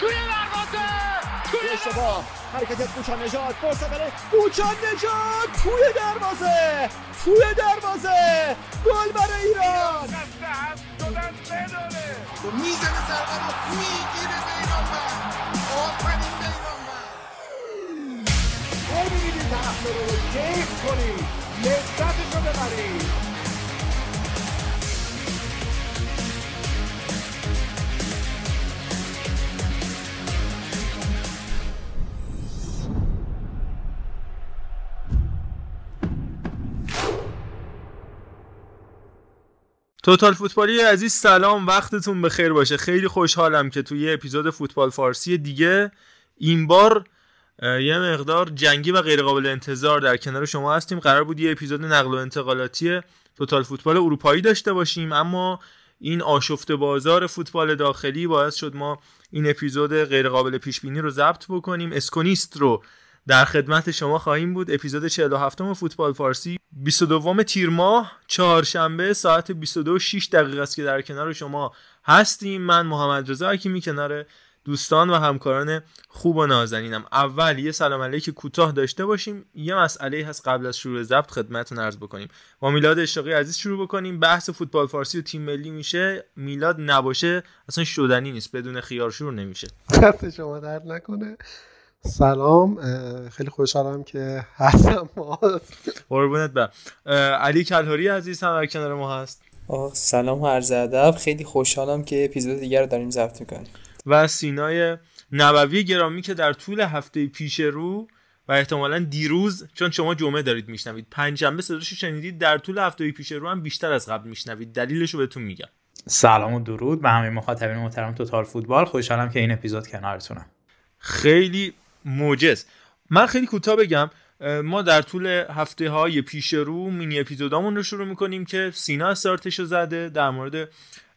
توی دروازه توی حرکت کوچان نجات کوچان نجات توی دروازه توی دروازه گل برای ایران می‌زنه ضربه رو می‌گیره به ایران من آفرین به ایران من ببینید حمله رو کیف کنید لذتش رو ببرید توتال فوتبالی عزیز سلام. وقتتون بخیر باشه. خیلی خوشحالم که توی اپیزود فوتبال فارسی دیگه این بار یه مقدار جنگی و غیرقابل انتظار در کنار شما هستیم. قرار بود یه اپیزود نقل و انتقالاتی توتال فوتبال اروپایی داشته باشیم اما این آشفت بازار فوتبال داخلی باعث شد ما این اپیزود غیرقابل پیش بینی رو ضبط بکنیم. اسکونیست رو در خدمت شما خواهیم بود. اپیزود 47 فوتبال فارسی. 22 تیر ماه چهارشنبه ساعت 22 6 دقیقه است که در کنار شما هستیم. من محمد رضا حکیمی کنار دوستان و همکاران خوب و نازنینم. اول یه سلام علیک کوتاه داشته باشیم. یه مسئله هست قبل از شروع ضبط خدمتتون عرض بکنیم. با میلاد اشتاقی عزیز شروع بکنیم. بحث فوتبال فارسی و تیم ملی میشه. میلاد نباشه اصلا شدنی نیست. بدون خیار شروع نمیشه. دست شما درد نکنه. سلام خیلی خوشحالم که هستم ما قربونت برم. علی کلهوری عزیز هم در کنار ما هست. سلام و عرض ادب. خیلی خوشحالم که اپیزود دیگر رو داریم ضبط می‌کنیم. و سینای نبوی گرامی که در طول هفته پیش رو و احتمالا دیروز چون شما جمعه دارید میشنوید پنجشنبه صداشو شنیدید در طول هفته پیش رو هم بیشتر از قبل میشنوید. دلیلش رو بهتون میگم. سلام و درود به همه مخاطبین محترم توتال فوتبال. خوشحالم که این اپیزود کنارتونم. خیلی موجز من خیلی کوتاه بگم ما در طول هفته های پیش رو مینی اپیزودامون رو شروع می‌کنیم که سینا استارتش رو زده در مورد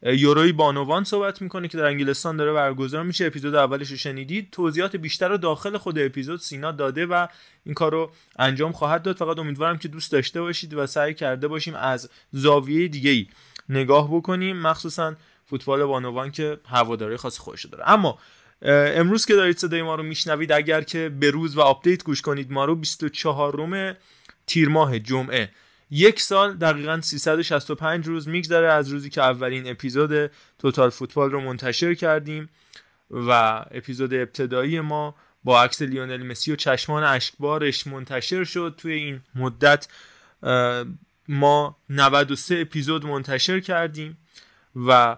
یوروی بانوان صحبت می‌کنه که در انگلستان داره برگزار میشه. اپیزود اولش رو شنیدید. توضیحات بیشتر رو داخل خود اپیزود سینا داده و این کار رو انجام خواهد داد. فقط امیدوارم که دوست داشته باشید و سعی کرده باشیم از زاویه دیگه نگاه بکنیم. مخصوصا فوتبال بانوان که هواداری خاص خودش داره. اما امروز که دارید صدای ما رو میشنوید اگر که به روز و update گوش کنید ما رو 24 اُم تیر ماه جمعه. یک سال دقیقا 365 روز میگذره از روزی که اولین اپیزود توتال فوتبال رو منتشر کردیم و اپیزود ابتدایی ما با عکس لیونل مسی و چشمان اشکبارش منتشر شد. توی این مدت ما 93 اپیزود منتشر کردیم و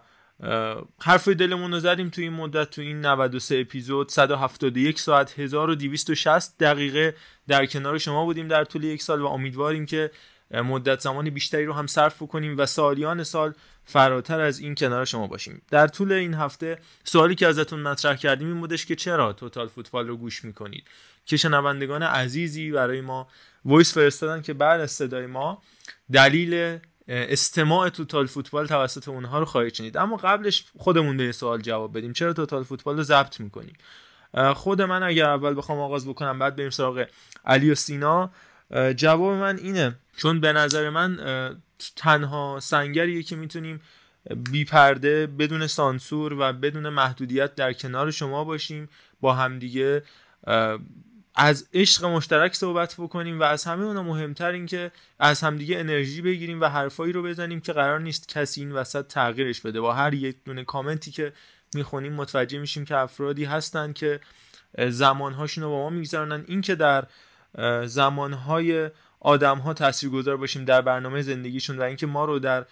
حرف دلمون رو زدیم تو این مدت تو این 93 اپیزود. 171 ساعت 1260 دقیقه در کنار شما بودیم در طول یک سال و امیدواریم که مدت زمان بیشتری رو هم صرف بکنیم و سالیان سال فراتر از این کنار شما باشیم. در طول این هفته سوالی که ازتون مطرح کردیم این بودش که چرا توتال فوتبال رو گوش می‌کنید؟ که شنوندگان عزیزی برای ما وایس فرستادن که بعد از صدای ما دلیل استماع توتال فوتبال توسط اونها رو خواهید شنید. اما قبلش خودمون به سوال جواب بدیم. چرا توتال فوتبال رو ضبط می‌کنیم؟ خود من اگر اول بخوام آغاز بکنم بعد بریم سراغ علی و سینا. جواب من اینه. چون به نظر من تنها سنگریه که می‌تونیم بی پرده بدون سانسور و بدون محدودیت در کنار شما باشیم با همدیگه از عشق مشترک صحبت بکنیم و از همه اونا مهمتر این که از همدیگه انرژی بگیریم و حرفایی رو بزنیم که قرار نیست کسی این وسط تغییرش بده. با هر یک دونه کامنتی که می‌خونیم متوجه میشیم که افرادی هستن که زمانهاشون رو با ما میگذارنن این که در زمانهای آدم ها تاثیرگذار باشیم در برنامه زندگیشون و اینکه ما رو در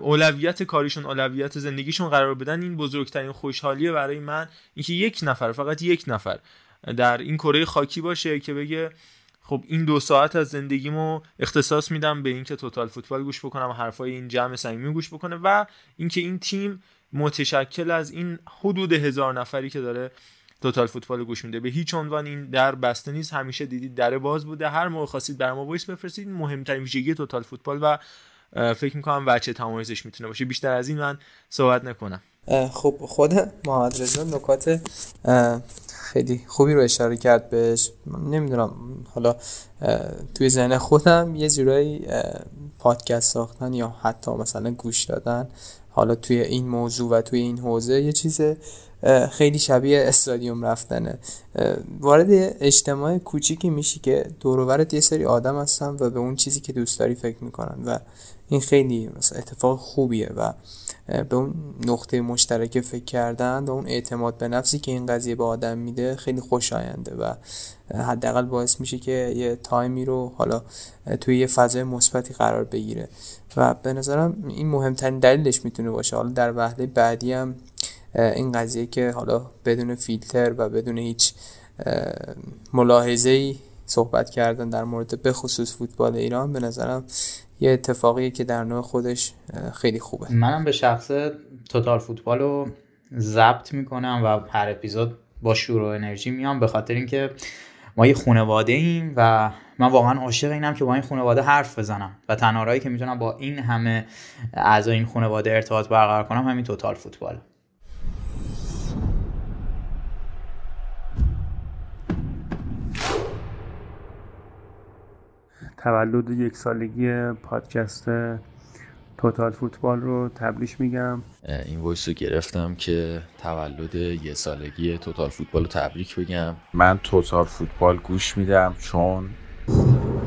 اولویت کاریشون اولویت زندگیشون قرار بدن این بزرگترین خوشحالیه برای من اینکه یک نفر فقط یک نفر در این کره خاکی باشه که بگه خب این دو ساعت از زندگیمو اختصاص میدم به اینکه توتال فوتبال گوش بکنم حرفای این جمع صمیمی گوش بکنه و اینکه این تیم متشکل از این حدود هزار نفری که داره توتال فوتبال گوش میده. به هیچ عنوان این در بسته نیست. همیشه دیدید در باز بوده. هر موقع خواستید بر ما voice بفرستید. مهمترین ویژگی توتال فوتبال و فکر می‌کنم وجه تمایزش می‌تونه باشه. بیشتر از این من صحبت نکنم. خب خود محمد رضا نکات خیلی خوبی رو اشاره کرد بهش. نمی‌دونم حالا توی ذهن خودم یه جورایی پادکست ساختن یا حتی مثلا گوش دادن حالا توی این موضوع و توی این حوزه یه چیز خیلی شبیه استادیوم رفتنه. وارد اجتماع کوچیکی میشی که دوروبرت یه سری آدم هستن و به اون چیزی که دوست داری فکر می‌کنن. و این خیلی مثلا اتفاق خوبیه و به اون نقطه مشترک فکر کردن و اون اعتماد به نفسی که این قضیه به آدم میده خیلی خوشاینده و حداقل باعث میشه که یه تایمی رو حالا توی یه فضای مثبتی قرار بگیره. و به نظرم این مهمترین دلیلش می‌تونه باشه. حالا در وهله بعدی هم این قضیه که حالا بدون فیلتر و بدون هیچ ملاحظه ای صحبت کردن در مورد به خصوص فوتبال ایران به نظرم یه اتفاقیه که در نوع خودش خیلی خوبه. منم به شخص توتال فوتبال رو ضبط می‌کنم و هر اپیزود با شور و انرژی میام به خاطر اینکه ما یه خانواده ایم و من واقعا عاشق اینم که با این خانواده حرف بزنم و تنها که می‌تونم با این همه اعضای این خانواده ارتباط برقرار کنم همین توتال فوتبال. تولد یک سالگی پادکست توتال فوتبال رو تبریک میگم. این voice رو گرفتم که تولد یه سالگی توتال فوتبال رو تبریک بگم. من توتال فوتبال گوش میدم چون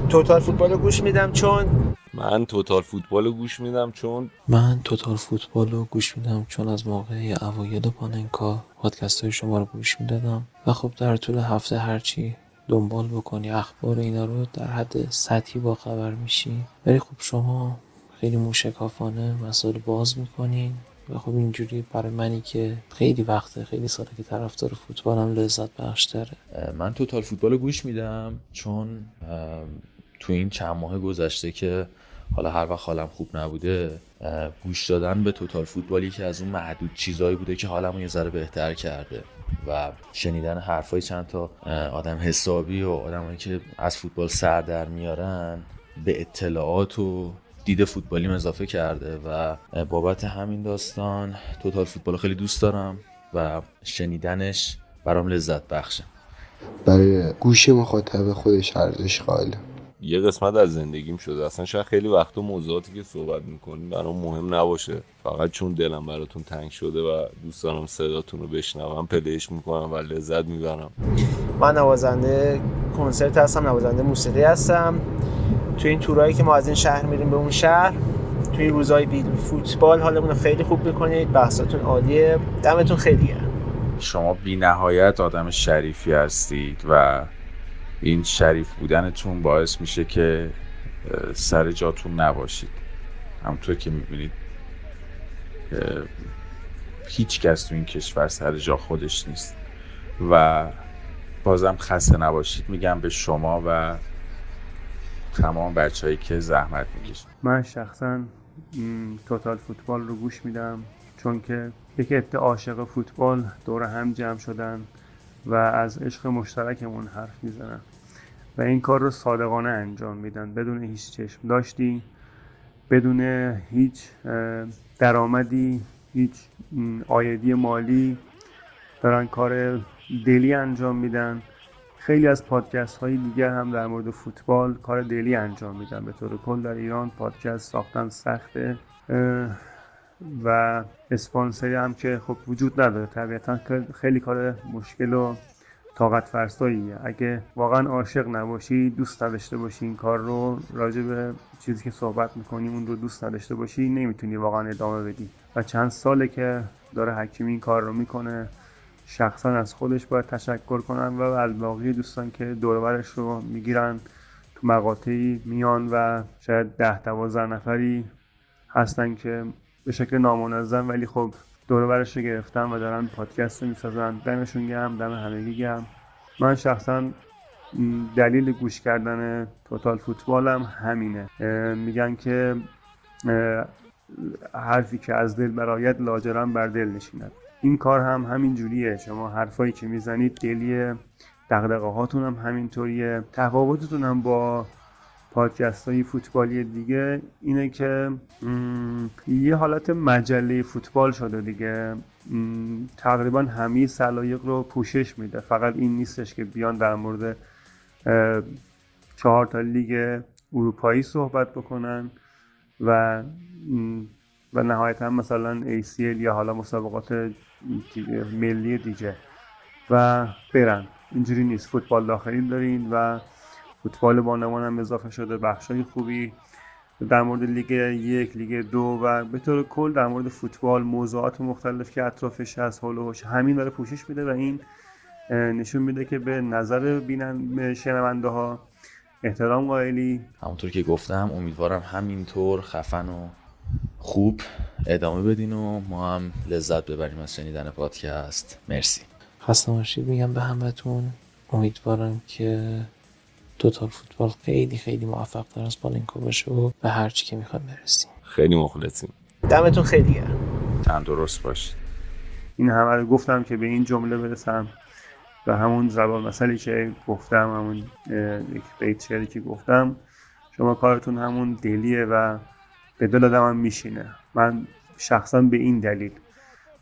توتال فوتبال رو گوش میدم چون من توتال فوتبال رو گوش میدم چون من توتال فوتبال رو گوش میدم چون از موقع اوایل پاننکا پادکست های شما رو گوش می‌دادم و خب در طول هفته هرچی دنبال بکنی اخبار اینا رو در حد سطحی با خبر میشی. ولی خب شما خیلی موشکافانه مسائل باز می‌کنین و خب اینجوری برای منی که خیلی وقته خیلی ساله که طرفدار فوتبالم لذت بخش داره. من توتال فوتبال گوش میدم چون تو این چند ماه گذشته که حالا هر وقت حالم خوب نبوده گوش دادن به توتال فوتبالی که از اون محدود چیزایی بوده که حالمو یه ذره بهتر کرده. و شنیدن حرفای چند تا آدم حسابی و آدمایی که از فوتبال سر در میارن به اطلاعات و دید فوتبالیم اضافه کرده و بابت همین داستان توتال فوتبال خیلی دوست دارم و شنیدنش برام لذت بخشه. برای گوش مخاطب خودش ارزش قائله. یه قسمت از زندگیم شده. اصلا شاید خیلی وقت و موضوعاتی که صحبت می‌کنیم برام مهم نباشه. فقط چون دلم براتون تنگ شده و دوست دارم صداتون رو بشنوم پلیش می‌کنم و لذت می‌برم. من نوازنده کنسرت هستم نوازنده موسیقی هستم. تو این تورایی که ما از این شهر میریم به اون شهر تو این روزهای بید فوتبال حالمون رو خیلی خوب می‌کنید. بحثاتون عالیه. دمتون خیلیه شما بی نهایت آدم شریفی هستید و این شریف بودنتون باعث میشه که سر جاتون نباشید. همونطور که می‌بینید هیچ کس تو این کشور سر جا خودش نیست. و بازم خسته نباشید. میگم به شما و تمام بچههایی که زحمت می‌کشید. من شخصا توتال فوتبال رو گوش میدم. چون که یک عده عاشق فوتبال دور هم جمع شدن و از عشق مشترکمون حرف می‌زنن. و این کار رو صادقانه انجام میدن. بدون هیچ چشم داشتی بدون هیچ درآمدی هیچ آیدی مالی. دارن کار دلی انجام میدن. خیلی از پادکست های دیگر هم در مورد فوتبال کار دلی انجام میدن. به طور کل در ایران پادکست ساختن سخته. و اسپانسری هم که خب وجود نداره. طبیعتا خیلی کار مشکل و طاقت فرساییه اگه واقعا عاشق نباشی دوست نداشته باشی این کار رو راجع به چیزی که صحبت می‌کنی اون رو دوست نداشته باشی نمی‌تونی واقعا ادامه بدی. و چند ساله که داره حکیم این کار رو می‌کنه شخصا از خودش باید تشکر کنن و از باقی دوستان که دورورش رو می‌گیرن تو مقاطعی میان و شاید ده دوازده نفری هستن که به شکل نامنظم ولی خب دورورش رو گرفتن و دارن پادکست رو می‌سازن. دمشون گرم دم همگی گرم. من شخصا دلیل گوش کردن توتال فوتبالم همینه. میگن که حرفی که از دل برایت لاجرم بر دل نشیند. این کار هم همین جوریه. شما حرفایی که می‌زنید دلیه دقدقه هاتون هم همینطوریه. تفاوتتون هم با پادکست های فوتبالی دیگه اینه که یه حالت مجله فوتبال شده دیگه. تقریبا همه سلایق رو پوشش میده. فقط این نیستش که بیان در مورد چهار تا لیگ اروپایی صحبت بکنن و و نهایتا مثلا ACL یا حالا مسابقات ملی دیگه و برن. اینجوری نیست. فوتبال داخلی دارین و فوتبال بانوان هم اضافه شده بخشای خوبی در مورد لیگ یک لیگ دو و به طور کل در مورد فوتبال موضوعات مختلف که اطرافش هست هلوش همین داره پوشش میده و این نشون میده که به نظر بینن شنونده ها احترام قائلی. همونطور که گفتم امیدوارم همینطور خفن و خوب ادامه بدین و ما هم لذت ببریم از شنیدن پادکست. مرسی. خسته باشید میگم به همتون امیدوارم که توتال فوتبال خیلی خیلی موفق تر از بالینکو باشه و به هر چی که می‌خواد برسیم. خیلی مخلصیم. دمتون خیلی گرم. تندرست باشید این همه رو گفتم که به این جمله برسم. و همون زبان مسئله که گفتم همون یک بیت شعری که گفتم. شما کارتون همون دلیه و به دل آدم میشینه. من شخصا به این دلیل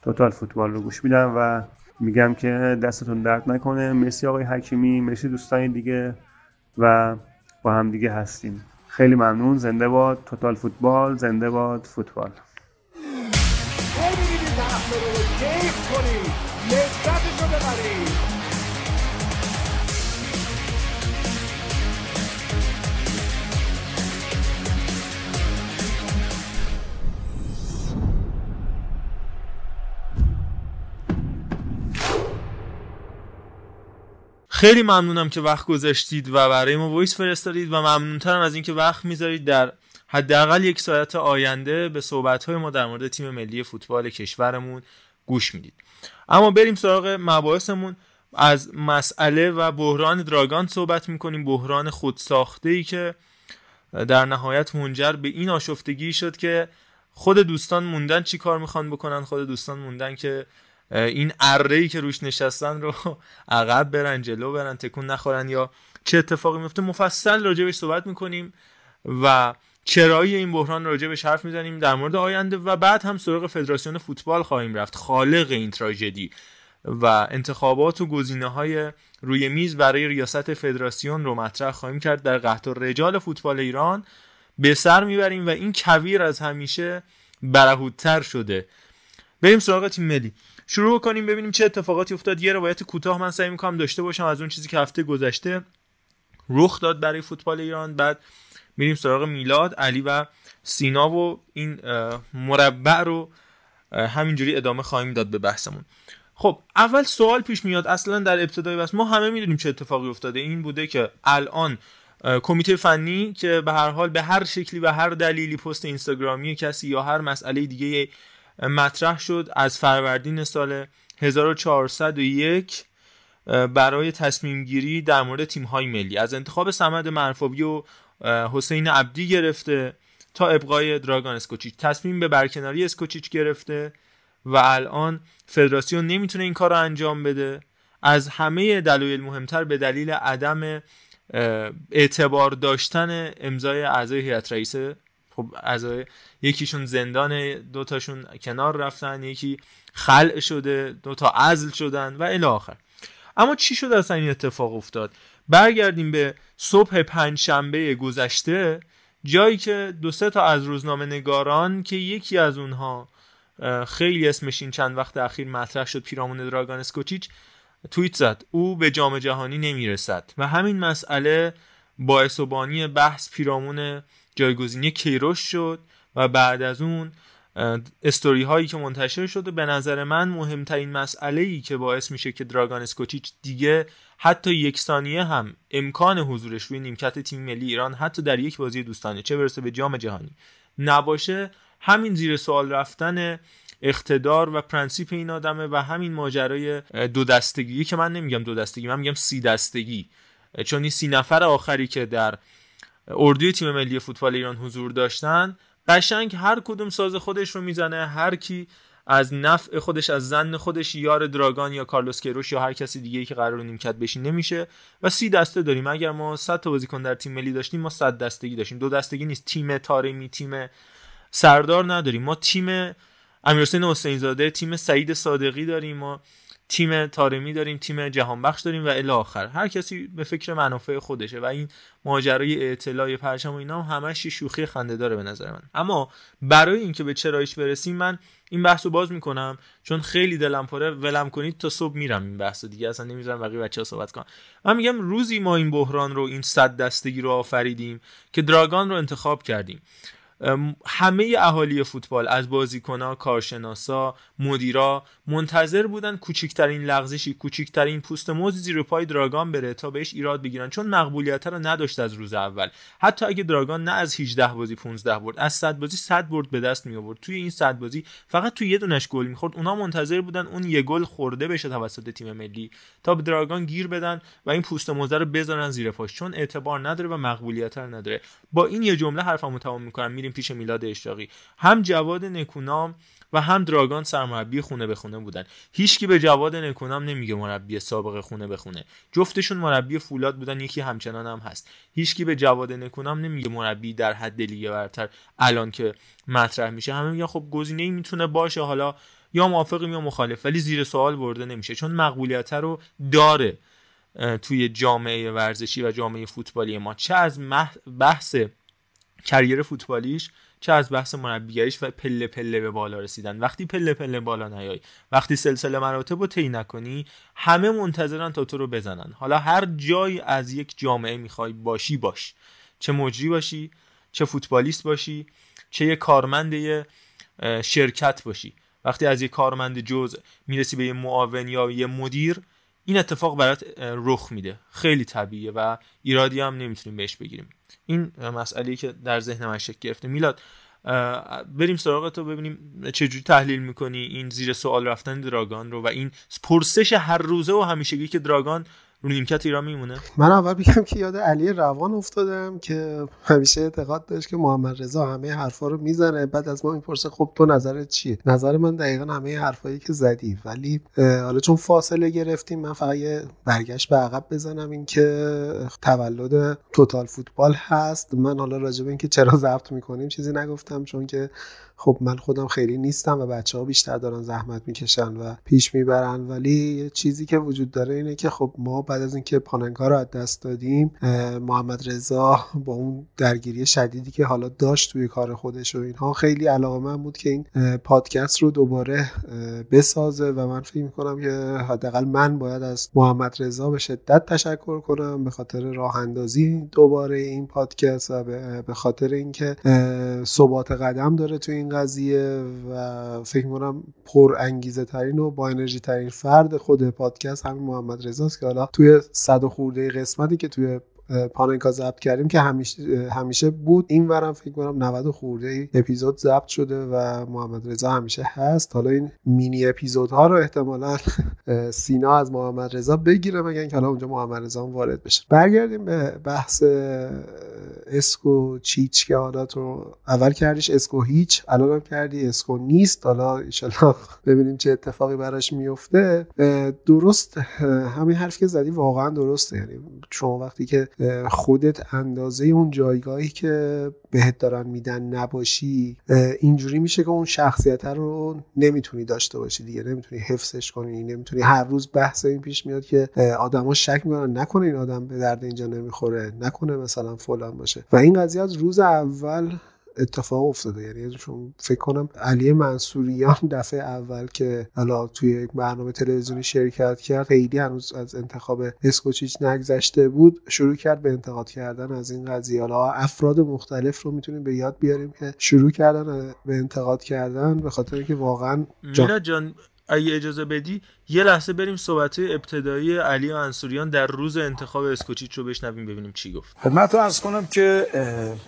توتال فوتبال رو گوش میدم و میگم که دستتون درد نکنه. مرسی آقای حکیمی مرسی دوستان دیگه. و با هم دیگه هستیم. خیلی ممنون. زنده باد. توتال فوتبال زنده باد. فوتبال خیلی ممنونم که وقت گذاشتید و برای ما وایس فرستادید و ممنونترم از اینکه وقت می‌ذارید در حداقل یک ساعت آینده به صحبت‌های ما در مورد تیم ملی فوتبال کشورمون گوش می‌دید. اما بریم سراغ مباحثمون. از مسئله و بحران دراگان صحبت می‌کنیم. بحران خودساخته ای که در نهایت منجر به این آشفتگی شد که خود دوستان موندن چی کار می‌خوان بکنن خود دوستان موندن که این اره ای که روش نشستن رو عقب برن جلو برن تکون نخورن یا چه اتفاقی میفته مفصل راجبش صحبت می‌کنیم و چرایی این بحران راجبش حرف می‌زنیم در مورد آینده و بعد هم سراغ فدراسیون فوتبال خواهیم رفت خالق این تراژدی و انتخابات و گزینه های روی میز برای ریاست فدراسیون رو مطرح خواهیم کرد در قحط رجال فوتبال ایران. به سر می‌بریم و این کویر از همیشه برهودتر شده. بریم سراغ تیم ملی. شروع کنیم ببینیم چه اتفاقاتی افتاد. یه روایت کوتاه من سعی می‌کنم داشته باشم از اون چیزی که هفته گذشته رخ داد برای فوتبال ایران. بعد میریم سراغ میلاد علی و سینا و این مربع رو همینجوری ادامه خواهیم داد به بحثمون. خب اول سوال پیش میاد. اصلا در ابتدای بس ما همه می‌دونیم چه اتفاقی افتاده. این بوده که الان کمیته فنی که به هر حال به هر شکلی و هر دلیلی پست اینستاگرامی کسی یا هر مسئله دیگه مطرح شد از فروردین سال 1401 برای تصمیم گیری در مورد تیم های ملی. از انتخاب سمد مرفوی و حسین عبدی گرفته تا ابقای دراگان اسکوچیچ. تصمیم به برکناری اسکوچیچ گرفته و الان فدراسیون نمی‌تونه این کار رو انجام بده. از همه دلایل مهمتر به دلیل عدم اعتبار داشتن امضای اعضای هیئت رئیسه خب اعضای یکیشون زندان دوتاشون کنار رفتن یکی خلع شده دوتا عزل شدن و الی آخر. اما چی شد اصلا این اتفاق افتاد؟ برگردیم به صبح پنج شنبه گذشته جایی که دو سه تا از روزنامه نگاران که یکی از اونها خیلی اسمش این چند وقت اخیر مطرح شد پیرامون دراگان اسکوچیچ توییت زد. او به جام جهانی نمی‌رسد. و همین مسئله باعث و بانی بحث پیرامون جایگزینی کیروش شد و بعد از اون استوری هایی که منتشر شده به نظر من مهمترین مسئله ای که باعث میشه که دراگان اسکوچیچ دیگه حتی یک ثانیه هم امکان حضورش روی نیمکت تیم ملی ایران حتی در یک بازی دوستانه چه برسه به جام جهانی نباشه همین زیر سوال رفتن اقتدار و پرنسیپ این آدمه و همین ماجرای دو دستگی که من نمیگم دو دستگی من میگم سی دستگی چون این سی نفر آخری که در اردوی تیم ملی فوتبال ایران حضور داشتن. قشنگ هر کدوم ساز خودش رو می‌زنه هر کی از نفع خودش از زن خودش یار دراگان یا کارلوس کیروش یا هر کسی دیگه که قرار نیمکت بشین نمیشه و سی دسته داریم. اگر ما 100 تا بازیکن در تیم ملی داشتیم ما 100 دستگی داشتیم. دو دستگی نیست. تیم تارمی تیم سردار نداریم. ما تیم امیرحسین حسین زاده تیم سعید صادقی داریم. ما تیم تارمی داریم تیم جهانبخش داریم و الی آخر. هر کسی به فکر منافع خودشه و این ماجرای اطلاع پرچم و اینا هم همش شوخی خنده داره به نظر من. اما برای اینکه به چرایش برسیم من این بحث رو باز می‌کنم چون خیلی دلم پره. ولم کنید تا صبح میرم این بحث دیگه اصلا نمی‌ذارم بقیه بچه صحبت کنم من میگم روزی ما این بحران رو این صد دستگی رو آفریدیم که دراگان رو انتخاب کردیم. همه اهالی فوتبال از بازیکنها کارشناسا مدیرا منتظر بودن کوچکترین لغزشی کوچکترین پوست موز زیر پای دراگان بره تا بهش ایراد بگیرن. چون مقبولیت رو نداشت از روز اول. حتی اگه دراگان نه از 18 بازی 15 برد از 100 بازی 100 برد به دست می آورد توی این 100 بازی فقط توی یه دونش گل می‌خورد. اونا منتظر بودن اون یه گل خورده بشه توسط تیم ملی. تا به دراگان گیر بدن و این پوست موزه رو بذارن زیر پاش. چون اعتبار نداره و مقبولیت رو نداره. با این یه جمله حرفمو تمام می‌کنم. میریم پیش میلاد اشتاقی. هم جواد نکونام و هم دراگان سرمربی خونه به خونه بودن. هیچکی به جواد نکونام نمیگه مربی سابق خونه به خونه. جفتشون مربی فولاد بودن یکی همچنان هم هست. هیچکی به جواد نکونام نمیگه مربی در حد لیگ برتر الان که مطرح میشه. همه میگن خب گزینه ای می‌تونه باشه حالا یا موافقیم یا مخالف ولی زیر سوال برده نمیشه. چون مقبولیت رو داره توی جامعه ورزشی و جامعه فوتبالی ما. چه از بحث کریر فوتبالیش چه از بحث مربیگریش و پله پله به بالا رسیدن. وقتی پله پله بالا نیای وقتی سلسله مراتب رو طی نکنی همه منتظرن تا تو رو بزنن. حالا هر جایی از یک جامعه می‌خوای باشی باش. چه مجری باشی چه فوتبالیست باشی چه یه کارمند شرکت باشی. وقتی از یه کارمند جز می‌رسی به یه معاون یا یه مدیر این اتفاق برات رخ میده. خیلی طبیعیه و ایرادی هم نمی‌تونیم بهش بگیریم. این مسئله که در ذهن من شکل گرفته. میلاد بریم سراغ تو ببینیم چجوری تحلیل می‌کنی این زیر سوال رفتن دراگان رو و این پرسش هر روزه و همیشگی که دراگان رو نیمکت ایران میمونه. من اول بگم که یاد علی روان افتادم که همیشه اعتقاد داشت که محمد رضا همه حرفا رو می‌زنه. بعد از ما می‌پرسه خب تو نظرت چیه نظر من دقیقا همه حرفایی که زدی. ولی حالا چون فاصله گرفتیم من فقط یه برگشت به عقب بزنم. این که تولد توتال فوتبال هست. من حالا راجع به اینکه چرا ضبط می‌کنیم چیزی نگفتم چون که خب من خودم خیلی نیستم و بچه ها بیشتر دارن زحمت می‌کشن و پیش می‌برن. ولی چیزی که وجود داره اینه که خب ما بعد از اینکه پاننکا رو از دست دادیم محمد رضا با اون درگیری شدیدی که حالا داشت توی کار خودش و اینها خیلی علاقه من بود که این پادکست رو دوباره بسازه و من فکر می‌کنم که حداقل من باید از محمد رضا به شدت تشکر کنم به خاطر راه اندازی دوباره این پادکست و به خاطر اینکه ثبات قدم داره توی این قضیه و فکر می‌کنم پر انگیزه ترین و با انرژی ترین فرد خود پادکست همین محمد رضاست که حالا توی صد خورده قسمتی که توی پاننکا ضبط کردیم که همیشه همیشه بود. این ورم فکر کنم 90 خورده اپیزود ضبط شده و محمد رضا همیشه هست. حالا این مینی اپیزودها رو احتمالا سینا از محمد رضا بگیره مگه اینکه حالا اونجا محمد رضا وارد بشه. برگردیم به بحث اسکو چیچ که حالا تو اول کردیش اسکو هیچ الان هم کردی اسکو نیست. حالا ان ببینیم چه اتفاقی براش میفته. درست همین حرف که زدی واقعا درسته. یعنی شما وقتی که خودت اندازه اون جایگاهی که بهت دارن میدن نباشی اینجوری میشه که اون شخصیت رو نمی‌تونی داشته باشی دیگه. نمی‌تونی حفظش کنی نمی‌تونی هر روز بحث این پیش میاد که آدما شک می‌کنن نکنه این آدم به درد اینجا نمی‌خوره نکنه مثلا فلان باشه. و این قضیه از روز اول اتفاق افتاده. یعنی چون فکر کنم علی منصوریان دفعه اول که حالا توی یک برنامه تلویزیونی شرکت کرد خیلی هنوز از انتخاب اسکوچیچ نگذشته بود. شروع کرد به انتقاد کردن از این قضیه. حالا افراد مختلف رو می‌تونیم به یاد بیاریم که شروع کردن به انتقاد کردن به خاطر اینکه واقعا جان, جان اگه اجازه بدی یه لحظه بریم صحبت ابتدایی علی انصوریان در روز انتخاب اسکوچیچ رو بشنویم ببینیم چی گفت. خدمت ارز کنم که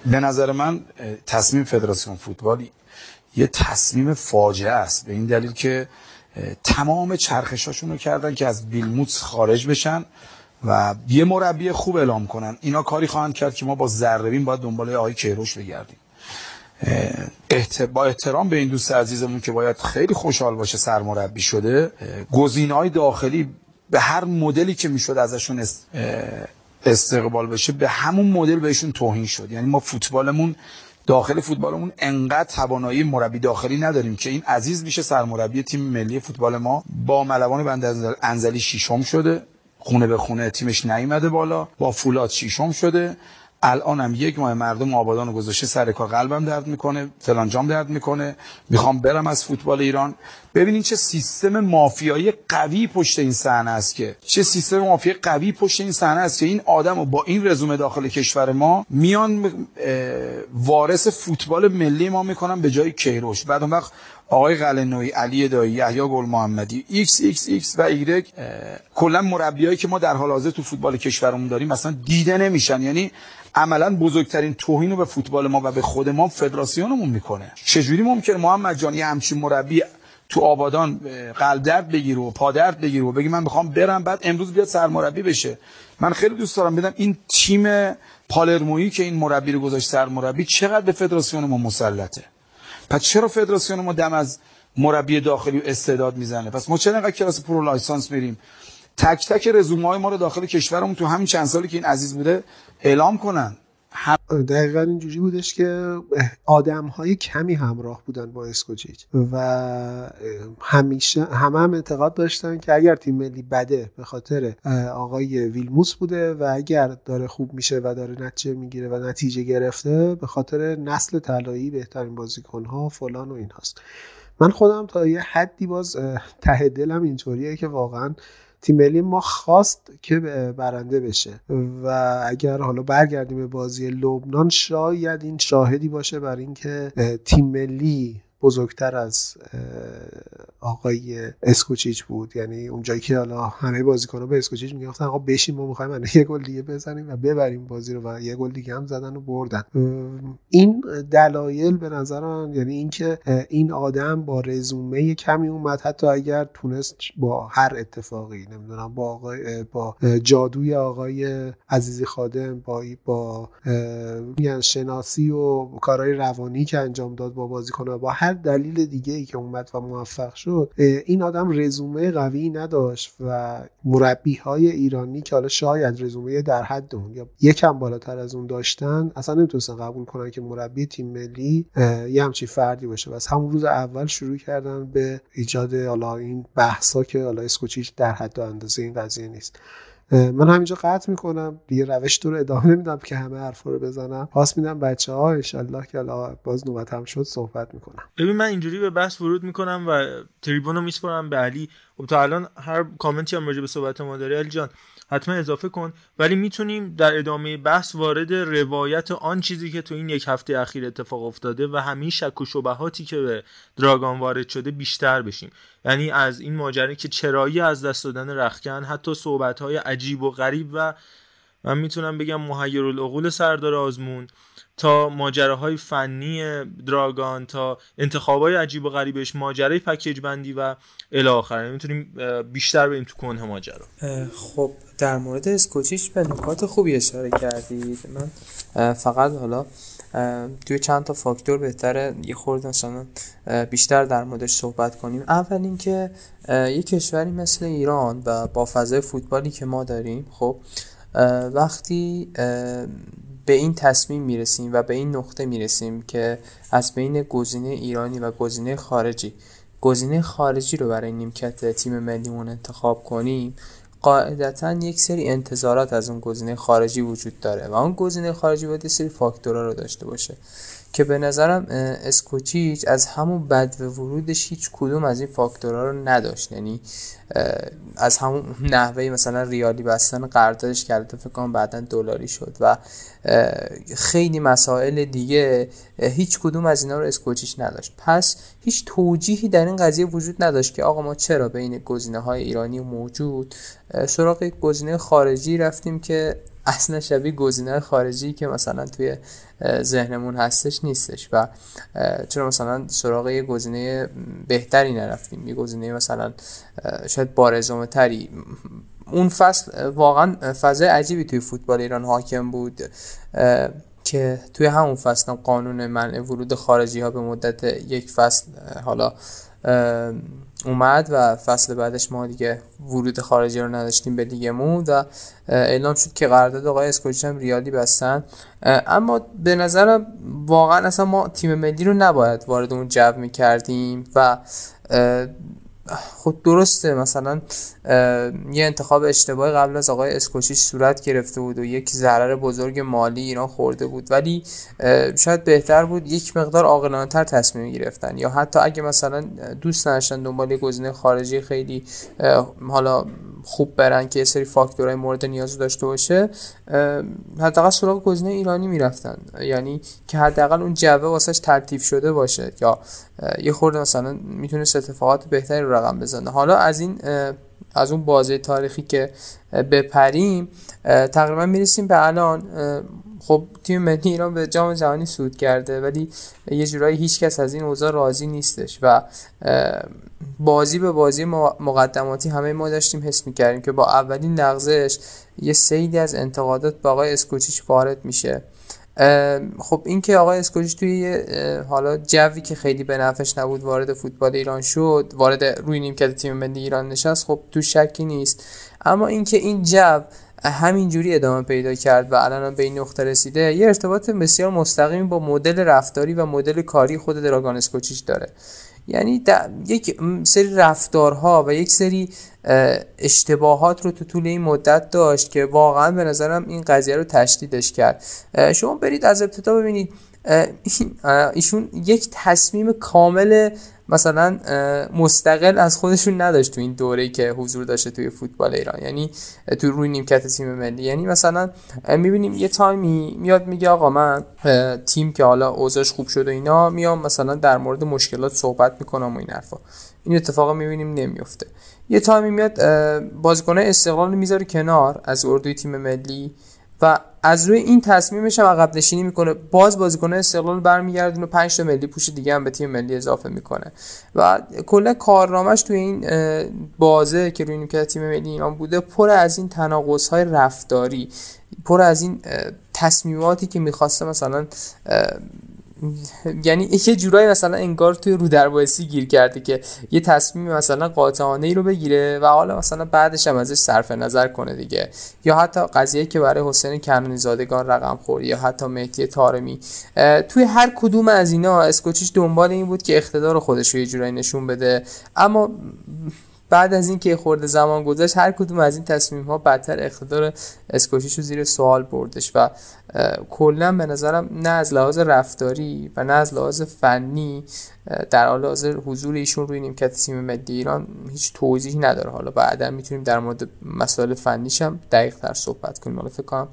به نظر من تصمیم فدراسیون فوتبال یه تصمیم فاجعه است به این دلیل که تمام چرخشاشون رو کردن که از بیلموتس خارج بشن و یه مربی خوب اعلام کنن. اینا کاری خواهند کرد که ما با ذربین باید دنبال آقای کیروش بگردیم. احت... با احترام به این دوست عزیزمون که باید خیلی خوشحال باشه سرمربی شده گزینه‌های داخلی به هر مدلی که می‌شد ازشون است... استقبال بشه به همون مدل بهشون توهین شد. یعنی ما فوتبالمون داخل فوتبالمون انقدر توانایی مربی داخلی نداریم که این عزیز میشه سرمربی تیم ملی فوتبال ما. با ملوان بند انزلی شیشم شده خونه به خونه تیمش نیومده بالا با فولاد شیشم شده. الان هم یک ماه مردم آبادان گذاشته سر کار. قلبم درد می‌کنه فلان جام درد می‌کنه. می‌خوام برم از فوتبال ایران. ببینین چه سیستم مافیایی قوی پشت این صحنه است که. چه سیستم مافیایی قوی پشت این صحنه است که این آدم با این رزومه داخل کشور ما میان وارد فوتبال ملی ما می‌کنن به جای کیروش. بعد اون وقت آقای قلعه‌نویی علی دایی یحیی گل محمدی ایکس ایکس ایکس و ایگرگ کلا مربیایی که ما در حال حاضر تو فوتبال کشورمون داریم مثلا دیده نمیشن. یعنی عملا بزرگترین توهین رو به فوتبال ما و به خود ما فدراسیونمون می‌کنه. چجوری ممکنه محمد جان یه همچین مربی تو آبادان قلب درد بگیره و پا درد بگیره و بگی من می‌خوام برم بعد امروز بیاد سرمربی بشه. من خیلی دوست دارم بدم این تیم پالرمویی که این مربی رو گذاشت سرمربی چقدر به فدراسیون ما مسلطه. پس چرا فدراسیون ما دم از مربی داخلی و استعداد می‌زنه؟ پس ما چرا انقدر کلاس pro license میریم؟ تک تک رزومه های ما رو داخل کشورمون تو همین چند سالی که این عزیز بوده اعلام کنن. دقیقا اینجوری بودش که آدم های کمی همراه بودن با اسکوچیچ و همیشه همه هم اعتقاد داشتن که اگر تیم ملی بده به خاطر آقای ویلموتس بوده و اگر داره خوب میشه و داره نتیجه می‌گیره و نتیجه گرفته به خاطر نسل طلایی بهترین بازیکن ها فلان و این هاست من خودم تا یه حدی باز ته دلم اینطوریه که واقعا تیم ملی ما خواست که برنده بشه. و اگر حالا برگردیم به بازی لبنان شاید این شاهدی باشه بر اینکه تیم ملی بزرگتر از آقای اسکوچیچ بود. یعنی اونجایی که حالا همه بازیکن‌ها به اسکوچیچ می‌گفتن آقا بشین ما می‌خوایم یه گل دیگه بزنیم و ببریم بازی رو و یه گل دیگه هم زدن و بردن. این دلایل به نظر من یعنی اینکه این آدم با رزومه کمی اومد حتی اگر تونست با هر اتفاقی نمی‌دونم با آقای با جادوی آقای عزیزی خادم با با میگن شناسی و کارهای روانی که انجام داد با بازیکن‌ها با هر دلیل دیگه ای که اومد و موفق شد این آدم رزومه قوی نداشت و مربی های ایرانی که حالا شاید رزومه در حد اون یا یکم بالاتر از اون داشتن اصلا نمی‌تونستن قبول کنن که مربی تیم ملی یه همچین فردی باشه. و همون روز اول شروع کردن به ایجاد حالا این بحثا که حالا اسکوچیچ در حد و اندازه این قضیه نیست. من همینجا قطع می‌کنم. دیگه روش تو رو ادامه نمیدم که همه حرفا رو بزنم. پاس میدم بچه ها انشالله که باز نوبت هم شد صحبت می‌کنم. ببین من اینجوری به بحث ورود می‌کنم و تریبون رو میسپرم به علی. خب تا الان هر کامنتی هم راجع به صحبت ما داری علی جان. حتما اضافه کن. ولی می‌تونیم در ادامه بحث وارد روایت آن چیزی که تو این یک هفته اخیر اتفاق افتاده و همین شک و شبهاتی که به دراگان وارد شده بیشتر بشیم. یعنی از این ماجرا که چرایی از دست دادن رخکن حتی صحبت های عجیب و غریب و من می‌تونم بگم محیر العقول سردار آزمون تا ماجراهای فنی دراگان تا انتخابای عجیب و غریبش ماجرای پکیج بندی و الی آخر. یعنی می‌تونیم بیشتر بریم تو کنه ماجرا. خب در مورد اسکوچیش به نکات خوبی اشاره کردید. من فقط حالا توی چند تا فاکتور بهتره یه خورده مثلا بیشتر در موردش صحبت کنیم. اول اینکه یه کشوری مثل ایران و با فضای فوتبالی که ما داریم خب وقتی به این تصمیم می‌رسیم و به این نقطه می‌رسیم که از بین گزینه ایرانی و گزینه خارجی گزینه خارجی رو برای نیمکت تیم ملیمون انتخاب کنیم قاعدتا یک سری انتظارات از اون گزینه خارجی وجود داره و اون گزینه خارجی باید سری فاکتورها رو داشته باشه. که به نظرم اسکوچیچ از همون بد و ورودش هیچ کدوم از این فاکتورها رو نداشت. یعنی از همون نحوه مثلا ریالی بستن قراردادش کرده فکر کنم بعدا دلاری شد و خیلی مسائل دیگه هیچ کدوم از اینا رو اسکوچیچ نداشت. پس هیچ توجیهی در این قضیه وجود نداشت که آقا ما چرا بین گزینه های ایرانی موجود سراغ یک گزینه خارجی رفتیم که اصلا شبیه گزینه خارجی که مثلا توی ذهنمون هستش نیستش و چرا مثلا سراغ یه گزینه بهتری نرفتیم؟ یه گزینه مثلا شاید بارزومه تری. اون فصل واقعا فضای عجیبی توی فوتبال ایران حاکم بود که توی همون فصل قانون منع ورود خارجی ها به مدت یک فصل حالا اومد و فصل بعدش ما دیگه ورود خارجی رو نداشتیم به لیگمون و اعلام شد که قرارداد آقای اسکوچ هم ریالی بستن. اما به نظرم واقعا اصلا ما تیم ملی رو نباید وارد اون جو می‌کردیم و خود درسته مثلا یه انتخاب اشتباهی قبل از آقای اسکوچیش صورت گرفته بود و یک ضرر بزرگ مالی ایران خورده بود ولی شاید بهتر بود یک مقدار عاقلانه تر تصمیم گرفتن. یا حتی اگه مثلا دوست نداشتن دنبال گزینه خارجی خیلی حالا خوب برن که یه سری فاکتورهای مورد نیاز داشته باشه حداقل سراغ گزینه ایرانی می‌رفتن. یعنی که حداقل اون جوه واسش ترتیب شده باشه. یا یه خورده مثلا می‌تونست اتفاقات بهتری رقم بزنه. حالا از این از اون بازه تاریخی که بپریم تقریبا می‌رسیم به الان. خب تیم ملی ایران به جام جهانی سود کرده ولی یه جورایی هیچ کس از این اوضاع راضی نیستش و بازی به بازی مقدماتی همه ما داشتیم حس می‌کردیم که با اولین لغزش یه سیلی از انتقادات به آقای اسکوچیچ وارد میشه. خب این که آقای اسکوچیچ توی حالا جوی که خیلی به نفعش نبود وارد فوتبال ایران شد وارد روی نیمکت تیم ملی ایران نشست خب تو شکی نیست. اما اینکه این جو همینجوری ادامه پیدا کرد و الان به این نقطه رسیده یه ارتباط بسیار مستقیم با مدل رفتاری و مدل کاری خود دراگان اسکوچیچ داره. یعنی یک سری رفتارها و یک سری اشتباهات رو تو طول این مدت داشت که واقعا به نظرم این قضیه رو تشدیدش کرد. شما برید از ابتدا ببینید ایشون یک تصمیم کامل مثلا مستقل از خودشون نداشت تو این دوره که حضور داشته توی فوتبال ایران. یعنی تو روی نیمکت تیم ملی. یعنی مثلا می‌بینیم یه تایمی میاد میگه آقا من تیم که حالا اوضاعش خوب شده اینا میام مثلا در مورد مشکلات صحبت می‌کنم و این حرفا. این اتفاق می‌بینیم نمیفته یه تایمی میاد بازیکنه استقلال می‌ذاره کنار از اردوی تیم ملی. و از روی این تصمیمش هم عقب نشینی می‌کنه. باز بازیکن استقلال برمیگردونه و 5 تا ملی پوش دیگه هم به تیم ملی اضافه می‌کنه. و کلا کارنامهش توی این بازه که روی نیمکت تیم ملی ایران بوده پر از این تناقض های رفتاری پر از این تصمیماتی که می‌خواسته مثلا یعنی یه جورایی مثلا انگار توی رو دربایسی گیر کرده که یه تصمیم مثلا قاطعانه ای رو بگیره و حالا مثلا بعدش هم ازش صرف نظر کنه دیگه. یا حتی قضیه که برای حسین کنونی زادگان رقم خورد یا حتی مهدی تارمی توی هر کدوم از اینا اسکوچیش دنبال این بود که اقتدار خودش رو یه جورایی نشون بده. اما بعد از اینکه خورده زمان گذشت هر کدوم از این تصمیم ها بدتر اقتدار اسکوچیش رو زیر سوال بردش و کلا به نظرم نه از لحاظ رفتاری و نه از لحاظ فنی در حال حاضر حضور ایشون روی نیمکت تیم ملی ایران هیچ توضیحی نداره. حالا بعدا می‌تونیم در مورد مسائل فنیش هم دقیق تر صحبت کنیم. حالا فکر کنم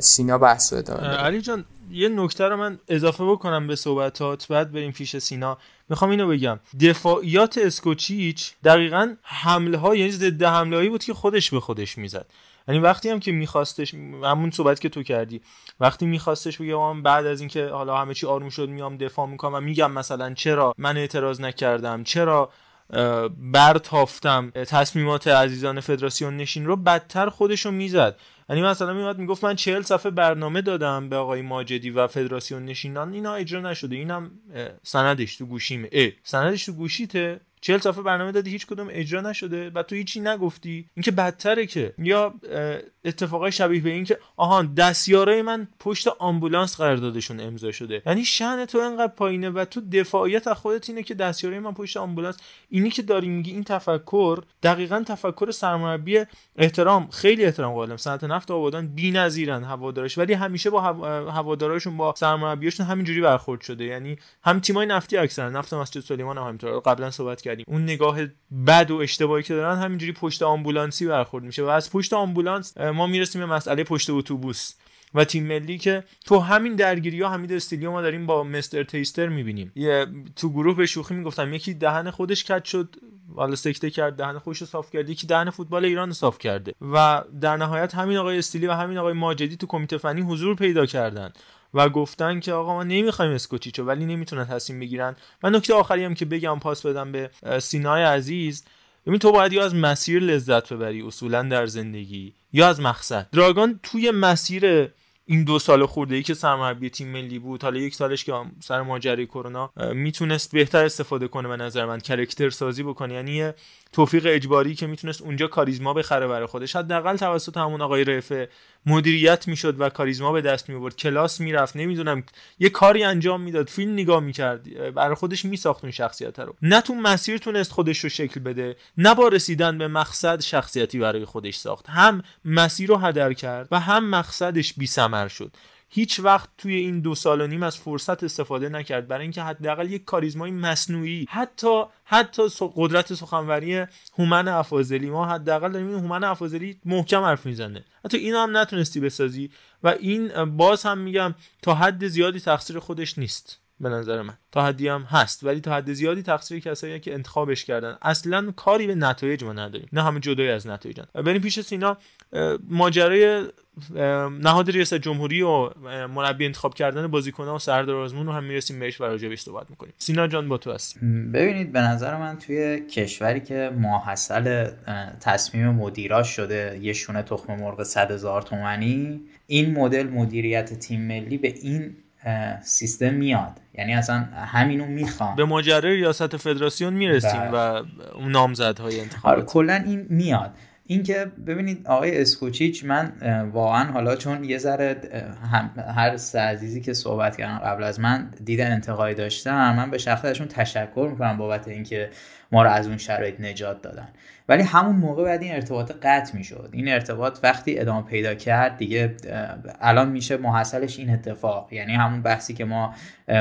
سینا بحث رو ادامه علی جان یه نکته رو من اضافه بکنم به صحبتات بعد بریم پیش سینا. می‌خوام اینو بگم. دفاعیات اسکوچیچ دقیقا حمله ها یعنی ضد حمله هایی بود که خودش به خودش می‌زد. یعنی وقتی هم که میخواستش همون صحبت که تو کردی وقتی میخواستش بگم بعد از اینکه حالا همه چی آروم شد میام دفاع می‌کنم و میگم مثلا چرا من اعتراض نکردم چرا برتافتم تصمیمات عزیزان فدراسیون نشین رو بدتر خودشو می‌زد. یعنی مثلا میومد می‌گفت من چهل صفحه برنامه دادم به آقای ماجدی و فدراسیون نشینان اینا اجرا نشده. اینم سندش تو گوشیمه. اه سندش تو گوشیته. چهل صفحه برنامه دادی هیچ کدوم اجرا نشده. و تو هیچی نگفتی. اینکه بدتره که. یا اتفاقای شبیه به این که آهان دستیاره من پشت آمبولانس قراردادشون امضا شده. یعنی شأن تو انقدر پایینه و تو دفاعیت از خودت اینه که دستیاره من پشت آمبولانس اینی که داری میگی این تفکر دقیقا تفکر سرمربی احترام خیلی احترام قائلم. صنعت نفت آبادان بی‌نظیرن هوادارش ولی همیشه با هواداراشون با سرمربیاشون همینجوری برخورد شده. یعنی هم تیمای نفتی اکثرا نفت مسجد سلیمان هم همینطور. قبلا صحبت کردیم. اون نگاه بد و اشتباهی که دارن همینجوری پشت آمبولانسی برخورد میشه. و از پشت آمبولانس ما می‌رسیم به مسئله پشت اتوبوس و تیم ملی که تو همین درگیری ها حمید استیلیو ما داریم با مستر تیستر می‌بینیم. یه تو گروه به شوخی می‌گفتم یکی دهن خودش کج شد والا سکته کرد دهن خودش رو صاف کرد یکی دهن فوتبال ایران رو صاف کرده. و در نهایت همین آقای استیلی و همین آقای ماجدی تو کمیته فنی حضور پیدا کردن و گفتن که آقا ما نمی‌خوایم اسکوچیچو ولی نمی‌تونن تصمیم بگیرن. و نکته آخری هم که بگم پاس بدم به سینای عزیز. ببین تو باید یا از مسیر لذت ببری اصولا در زندگی یا از مقصد. دراگان توی مسیر این دو سال خورده ای که سرمربی تیم ملی بود حالا یک سالش که سر ماجرای کرونا می‌تونست بهتر استفاده کنه به نظر من کرکتر سازی بکنه. یعنی توفیق اجباری که می‌تونست اونجا کاریزما بخره برای خودش. حداقل توسط همون آقای رفه مدیریت می‌شد و کاریزما به دست میورد کلاس می‌رفت نمی‌دونم یه کاری انجام می‌داد. فیلم نگاه می‌کرد. برای خودش میساخت اون شخصیت رو. نه تو مسیر تونست خودش رو شکل بده نه با رسیدن به مقصد شخصیتی برای خودش ساخت. هم مسیر رو هدر کرد و هم مقصدش بی شد. هیچ وقت توی این دو سال و نیم از فرصت استفاده نکرد. برای اینکه حداقل یک کاریزمای مصنوعی حتی حتی قدرت سخنوری هومن افاضلی. ما حداقل داریم هومن افاضلی محکم حرف می‌زنه. حتی این هم نتونستی بسازی و این باز هم میگم تا حد زیادی تقصیر خودش نیست. به نظر من. تا حدی هم هست. ولی تا حد زیادی تقصیر کسایی که انتخابش کردن. اصلا کاری به نتایج ما نداریم. نه همه جدای از نتایجن. بریم پیش سینا. ماجرای نهاد ریاست جمهوری و مربی انتخاب کردن بازیکن‌ها و سردار آزمون رو هم می‌رسیم بهش و راجبش صحبت می‌کنیم. سینا جان با تو هستیم ببینید به نظر من توی کشوری که ماحصل تصمیم مدیراش شده یه شونه تخم مرغ 100 هزار تومنی این مدل مدیریت تیم ملی به این سیستم میاد. یعنی اصلا همینو می‌خوام به ماجرای ریاست فدراسیون می‌رسیم بله. و نامزدهای انتخابات. آره کلا این میاد. اینکه ببینید آقای اسکوچیچ من واقعا حالا چون یه ذره هر عزیزی که صحبت کردن قبل از من دید انتقایی داشتم من به شخصشون تشکر می‌کنم بابت اینکه ما رو از اون شرایط نجات دادن. ولی همون موقع بعد این ارتباط قطع می‌شد. این ارتباط وقتی ادامه پیدا کرد دیگه الان میشه محصلش این اتفاق. یعنی همون بحثی که ما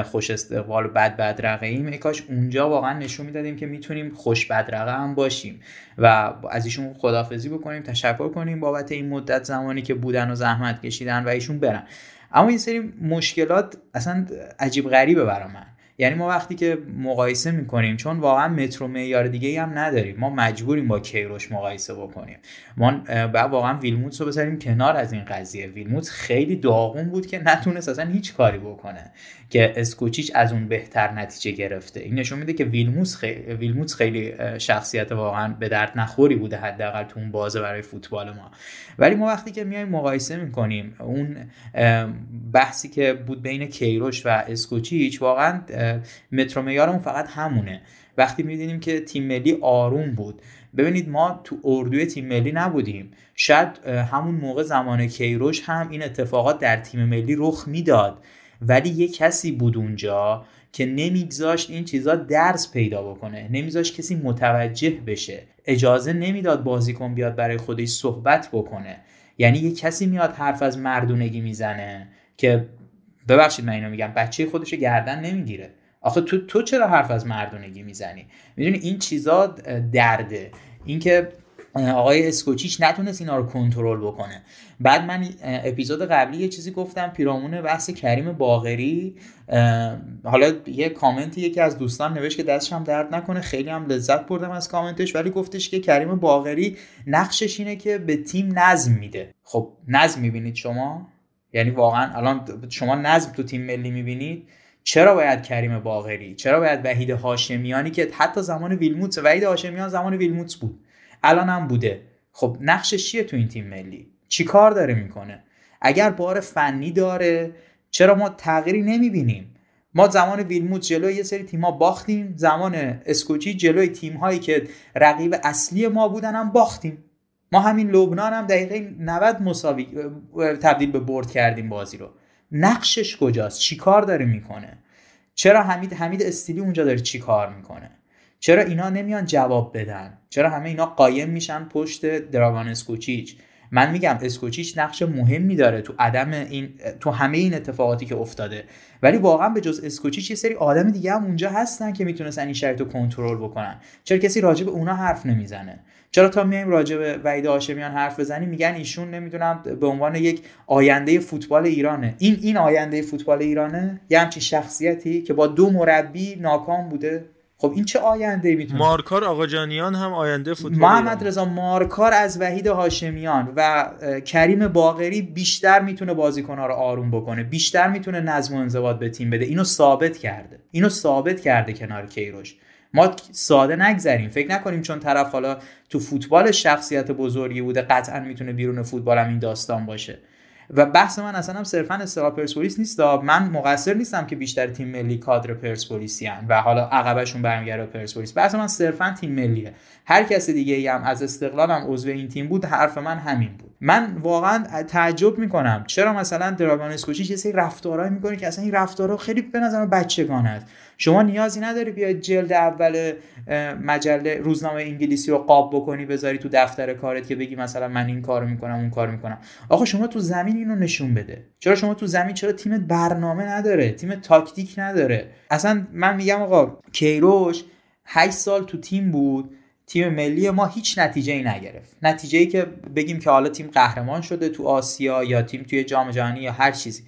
خوش استقبال و بد بدرقه ایم کاش اونجا واقعا نشون می‌دادیم که می‌تونیم خوش بدرقه هم باشیم و از ایشون خدافزی بکنیم تشکر کنیم بابت این مدت زمانی که بودن و زحمت کشیدن و ایشون برن. اما این سری مشکلات اصلا عجیب غریبه برای من. یعنی ما وقتی که مقایسه می‌کنیم چون واقعا مترو معیار دیگه هم نداریم. ما مجبوریم با کیروش مقایسه بکنیم. ما بعد واقعا ویلموتس رو بذاریم کنار از این قضیه. ویلموتس خیلی داغون بود که نتونست اصلا هیچ کاری بکنه. که اسکوچیچ از اون بهتر نتیجه گرفته. این نشون میده که ویلموس خیلی ویلموتس خیلی شخصیت واقعا به درد نخوری بوده حداقل تو اون بازه برای فوتبال ما. ولی ما وقتی که میایم مقایسه می‌کنیم اون بحثی که بود بین کیروش و اسکوچیچ واقعا مترو معیارمون فقط همونه. وقتی می‌دونیم که تیم ملی آروم بود ببینید ما تو اردوی تیم ملی نبودیم. شاید همون موقع زمان کیروش هم این اتفاقات در تیم ملی رخ می‌داد. ولی یه کسی بود اونجا که نمیگذاشت این چیزا درس پیدا بکنه نمیذاشت کسی متوجه بشه. اجازه نمی‌داد بازیکن بیاد برای خودش صحبت بکنه. یعنی یه کسی میاد حرف از مردونگی می‌زنه که ببخشید من اینو میگم بچه خودش گردن نمی‌گیره. آخه تو تو چرا حرف از مردونگی می‌زنی؟ می‌دونی این چیزا درده. اینکه آقای اسکوچیچ نتونست اینا رو کنترل بکنه. بعد من اپیزود قبلی یه چیزی گفتم پیرامون بحث کریم باغری. حالا یه کامنتی یکی از دوستان نوشت که دستش هم درد نکنه خیلی هم لذت بردم از کامنتش ولی گفتش که کریم باغری نقشش اینه که به تیم نظم میده. خب نظم می‌بینید شما؟ یعنی واقعا الان شما نظم تو تیم ملی می‌بینید؟ چرا باید کریم باغری؟ چرا باید وحید هاشمیانی که حتی زمان ویلموتس وحید هاشمیان زمان ویلموتس بود. الان هم بوده. خب نقشش چیه تو این تیم ملی؟ چی کار داره می‌کنه؟ اگر بار فنی داره چرا ما تغییری نمی‌بینیم؟ ما زمان ویلموت جلوی یه سری تیم‌ها باختیم زمان اسکوچی جلوی تیم‌هایی که رقیب اصلی ما بودن هم باختیم. ما همین لبنان هم دقیقه 90 مساوی تبدیل به برد کردیم بازی رو. نقشش کجاست؟ چی کار داره می‌کنه؟ چرا حمید حمید استیلی اونجا داره چی کار می‌کنه؟ چرا اینا نمیان جواب بدن؟ چرا همه اینا قایم میشن پشت دراگان اسکوچیچ؟ من میگم اسکوچیچ نقش مهمی داره تو عدم این تو همه این اتفاقاتی که افتاده. ولی واقعا به جز اسکوچیچ یه سری آدم دیگه هم اونجا هستن که می‌تونستن این شرط رو کنترل بکنن. چرا کسی راجع به اونا حرف نمی‌زنه؟ چرا تا میایم راجع به وحید هاشمیان حرف بزنیم میگن ایشون نمی‌دونم به عنوان یک آینده فوتبال ایرانه. این این آینده فوتبال ایرانه؟ یه همچین شخصیتی که با دو مربی ناکام بوده؟ خب این چه آینده می‌تونه؟ مارکار آقا جانیان هم آینده فوتبال محمد رضا مارکار از وحید هاشمیان و کریم باقری بیشتر می‌تونه بازیکن‌ها رو آروم بکنه. بیشتر می‌تونه نظم و انضباط به تیم بده. اینو ثابت کرده. اینو ثابت کرده کنار کیروش. ما ساده نگذریم. فکر نکنیم چون طرف حالا تو فوتبال شخصیت بزرگی بوده قطعا می‌تونه بیرون فوتبال هم این داستان باشه. و بحث من اصلا هم صرفا استقلال پرسپولیس نیست من مقصر نیستم که بیشتر تیم ملی کادر پرسپولیسی و حالا عقبشون برمیگرده پرسپولیس. بحث من صرفا تیم ملیه. هر کس دیگه ای هم از استقلال هم عضو این تیم بود حرف من همین بود. من واقعا تعجب می‌کنم چرا مثلا دراگان اسکوچی یه سری رفتارهایی می‌کنه که اصلا این رفتارها خیلی به نظر بچگانه است. شما نیازی نداری بیاید جلد اول مجله روزنامه انگلیسی رو قاب بکنی بذاری تو دفتر کارت که بگی مثلا من این کارو می‌کنم اون کارو می‌کنم. آقا شما تو زمین اینو نشون بده. چرا شما تو زمین چرا تیمت برنامه نداره؟ تیم تاکتیک نداره. اصلا من میگم آقا کیروش 8 سال تو تیم بود تیم ملی ما هیچ نتیجه ای نگرفت. نتیجه ای که بگیم که حالا تیم قهرمان شده تو آسیا یا تیم توی جام جهانی یا هر چیزی.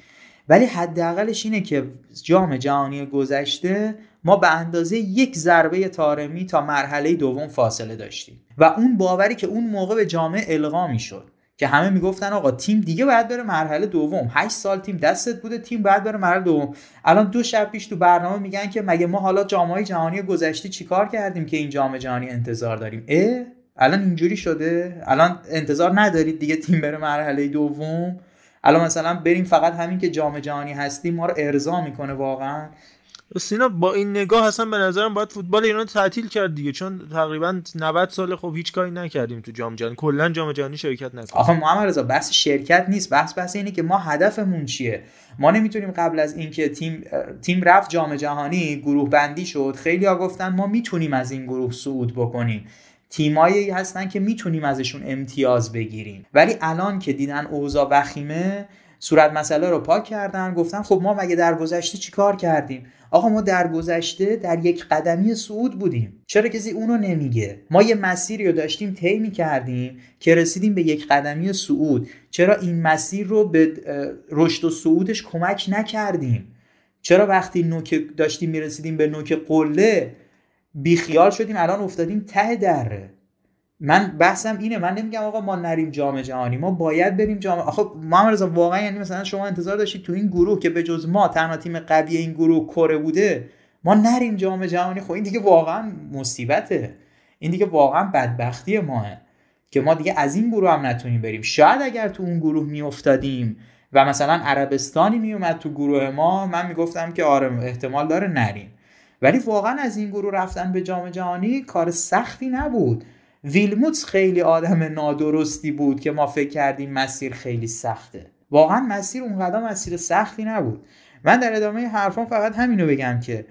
ولی حداقلش اینه که جام جهانی گذشته ما به اندازه یک ضربه تارمی تا مرحله دوم فاصله داشتیم. و اون باوری که اون موقع به جامعه القا می‌شد که همه می‌گفتن آقا تیم دیگه باید بره مرحله دوم. 8 سال تیم دستت بوده تیم باید بره مرحله دوم. الان دو شب پیش تو برنامه میگن که مگه ما حالا جامعه جهانی گذشته چیکار کردیم که این جام جهانی انتظار داریم؟ اه الان اینجوری شده؟ الان انتظار ندارید دیگه تیم بره مرحله دوم؟ الان مثلا بریم فقط همین که جام جهانی هستیم ما رو ارضا می‌کنه واقعا. سینا با این نگاه اصلا به نظرم باید فوتبال ایران تعطیل کرد دیگه چون تقریبا 90 سال خب هیچ کاری نکردیم تو جام جهانی. کلا جام جهانی شرکت نکردیم آخه محمد رضا بحث شرکت نیست. بحث بحث اینه که ما هدفمون چیه؟ ما نمی‌تونیم قبل از اینکه تیم تیم رفت جام جهانی گروه بندی شد خیلی ها گفتن ما می‌تونیم از این گروه صعود بکنیم. تیمایی هستن که می‌تونیم ازشون امتیاز بگیریم. ولی الان که دیدن اوضاع وخیمه صورت مسئله رو پاک کردن گفتن خب ما مگه در گذشته چیکار کردیم؟ آقا ما در گذشته در یک قدمی صعود بودیم. چرا کسی اونو نمیگه؟ ما یه مسیری رو داشتیم طی کردیم که رسیدیم به یک قدمی صعود. چرا این مسیر رو به رشد و صعودش کمک نکردیم؟ چرا وقتی نوک داشتیم می‌رسیدیم به نوک قله بیخیال شدیم الان افتادیم ته دره من بحثم اینه من نمیگم آقا ما نریم جام جهانی ما باید بریم جام آخه محمد رضا واقعا یعنی مثلا شما انتظار داشتید تو این گروه که به جز ما تنها تیم قوی این گروه کره بوده ما نریم جام جهانی. خب این دیگه واقعا مصیبته. این دیگه واقعا بدبختی ماه که ما دیگه از این گروه هم نتونیم بریم. شاید اگر تو اون گروه میافتادیم و مثلا عربستانی میومد تو گروه ما من می‌گفتم که آره احتمال داره نریم. ولی واقعا از این گروه رفتن به جام جهانی کار سختی نبود. ویلموتس خیلی آدم نادرستی بود که ما فکر کردیم مسیر خیلی سخته. واقعا مسیر اونقدر مسیر سختی نبود. من در ادامه حرفان فقط همینو بگم که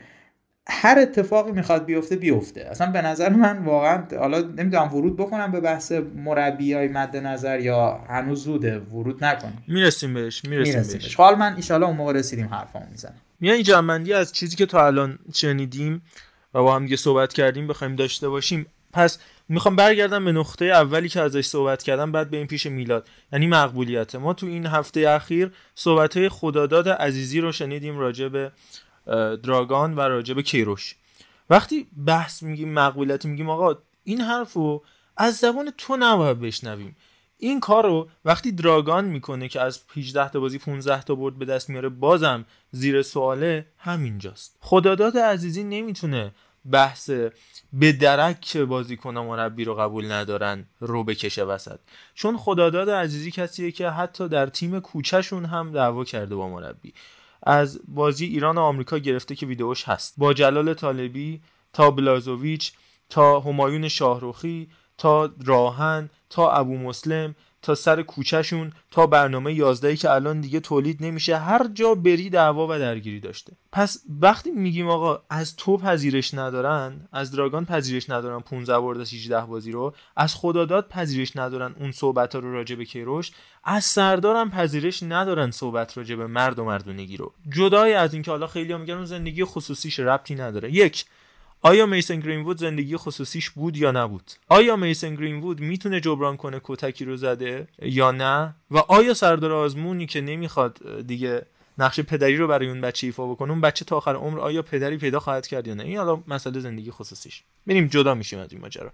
هر اتفاقی می‌خواد بیفته بیفته. اصلا به نظر من واقعا حالا نمی‌دونم ورود بکنم به بحث مربی های مد نظر یا هنوز زوده ورود نکنم می‌رسیم بهش می‌رسیم, می‌رسیم بهش. حال من ایشالا اون موقع رسیدیم حرفامو می‌زنم. میان جمعندی از چیزی که تا الان شنیدیم و با هم دیگه صحبت کردیم بخوایم داشته باشیم. پس می‌خوام برگردم به نقطه اولی که ازش صحبت کردم بعد به این پیش میلاد. یعنی مقبولیت. ما تو این هفته اخیر صحبت های خداداد عزیزی رو شنیدیم راجع به دراگان و راجع به کیروش. وقتی بحث میگیم مقبولیت میگیم آقا این حرف رو از زبان تو نباید بشنویم. این کار رو وقتی دراگان می‌کنه که از 18 تا بازی 15 تا برد به دست میاره بازم زیر سواله همینجاست. خداداد عزیزی نمی‌تونه بحث به درک بازیکن مربی رو قبول ندارن رو بکشه وسط. چون خداداد عزیزی کسیه که حتی در تیم کوچهشون هم دعوا کرده با مربی. از بازی ایران و آمریکا گرفته که ویدیوش هست. با جلال طالبی تا بلازوویچ تا همایون شاهروخی تا راهن تا ابو مسلم تا سر کوچهشون تا برنامه 11 که الان دیگه تولید نمیشه هر جا بری دعوا و درگیری داشته. پس وقتی میگیم آقا از تو پذیرش ندارن از دراگان پذیرش ندارن 15 برد از 18 بازی رو از خداداد پذیرش ندارن اون صحبت ها رو راجع به کیروش از سردارم پذیرش ندارن صحبت راجع به مرد و مردونگی رو. جدای از اینکه حالا خیلی میگن اون زندگی خصوصیش ربطی نداره. یک آیا میسن گرینوود زندگی خصوصیش بود یا نبود؟ آیا میسن گرینوود می‌تونه جبران کنه کتکی رو زده یا نه؟ و آیا سردار آزمونی که نمی‌خواد دیگه نقش پدری رو برای اون بچه ایفا بکنه اون بچه تا آخر عمر آیا پدری پیدا خواهد کرد یا نه؟ این حالا مسئله زندگی خصوصیش. بریم جدا میشیم از این ماجرا.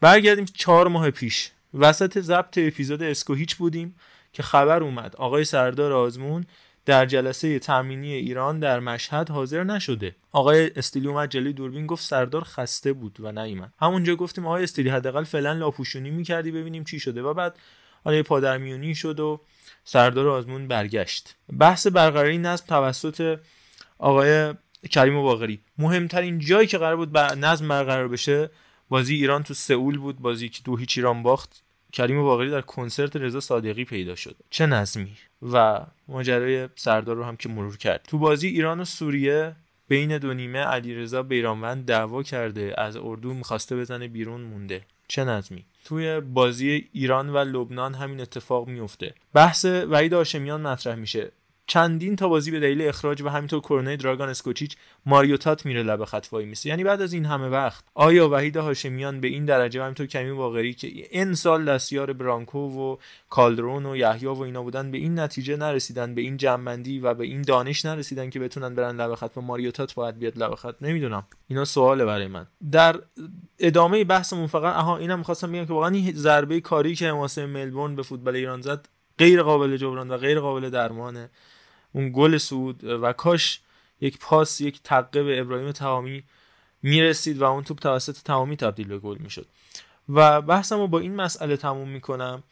برگردیم چهار ماه پیش. وسط ضبط اپیزود اسکو هیچ بودیم که خبر اومد. آقای سردار آزمون در جلسه تامینی ایران در مشهد حاضر نشده. آقای استیلی اومد جلوی دوربین گفت سردار خسته بود و نیومد همونجا گفتیم آقای استیلی حداقل فعلا لاپوشونی می‌کردی ببینیم چی شده. و بعد حالا یه پادرمیونی شد و سردار آزمون برگشت. بحث برقراری نظم توسط آقای کریم باقری. مهمترین جایی که قرار بود نظم برقرار بشه بازی ایران تو سئول بود بازی که دو هیچ ایران باخت. کریم باقری در کنسرت رضا صادقی پیدا شد. چه نظمی؟ و ماجرای سردار رو هم که مرور کرد. تو بازی ایران و سوریه بین دو نیمه علیرضا بیرانوند دعوا کرده از اردو می‌خواسته بزنه بیرون مونده. چه نظمی؟ توی بازی ایران و لبنان همین اتفاق میفته بحث وحید هاشمیان مطرح میشه. چندین تا بازی به دلیل اخراج و همینطور کرونا دراگان اسکوچیچ ماریوتات میره لب خط وای میسه یعنی بعد از این همه وقت آیا وحید هاشمیان به این درجه و همینطور کمی باقری که این سال دستیار برانکو و کالدرون و یحیی و اینا بودن به این نتیجه نرسیدن به این جنبندی و به این دانش نرسیدن که بتونن برن لب خط و ماریوتات باید بیاد لب خط؟ نمی‌دونم. اینا سواله برای من. در ادامه بحثمون فقط آها اینم می‌خواستم بگم که واقعا این ضربه کاری که حماسه ملبورن به فوتبال ایران زد غیر قابل جبران و غیر قابل درمانه. اون گل سود و کاش یک پاس یک تقه به ابراهیم تمامی می‌رسید و اون توپ توسط تمامی تبدیل به گل می‌شد. و بحثمو با این مسئله تموم می‌کنم.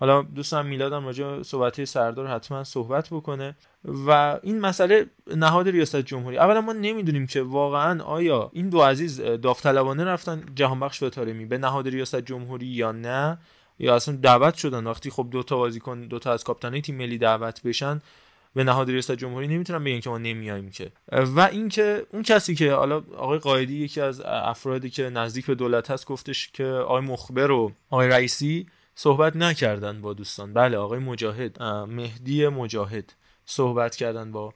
حالا دوستم میلادم راجع صحبت سردار حتما صحبت بکنه. و این مسئله نهاد ریاست جمهوری. اولا ما نمی‌دونیم که واقعا آیا این دو عزیز داوطلبانه رفتن جهان بخش به تارمی به نهاد ریاست جمهوری یا نه یا اصلا دعوت شدن وقتی خب دو تا بازیکن دو تا از کاپیتانای تیم ملی دعوت بشن. به نهاد ریاست جمهوری نمی‌تونن بگن که ما نمیایم که. و اینکه اون کسی که حالا آقای قائدی یکی از افرادی که نزدیک به دولت هست گفتش که آقای مخبر و آقای رئیسی صحبت نکردن با دوستان. بله آقای مجاهد مهدی مجاهد صحبت کردن با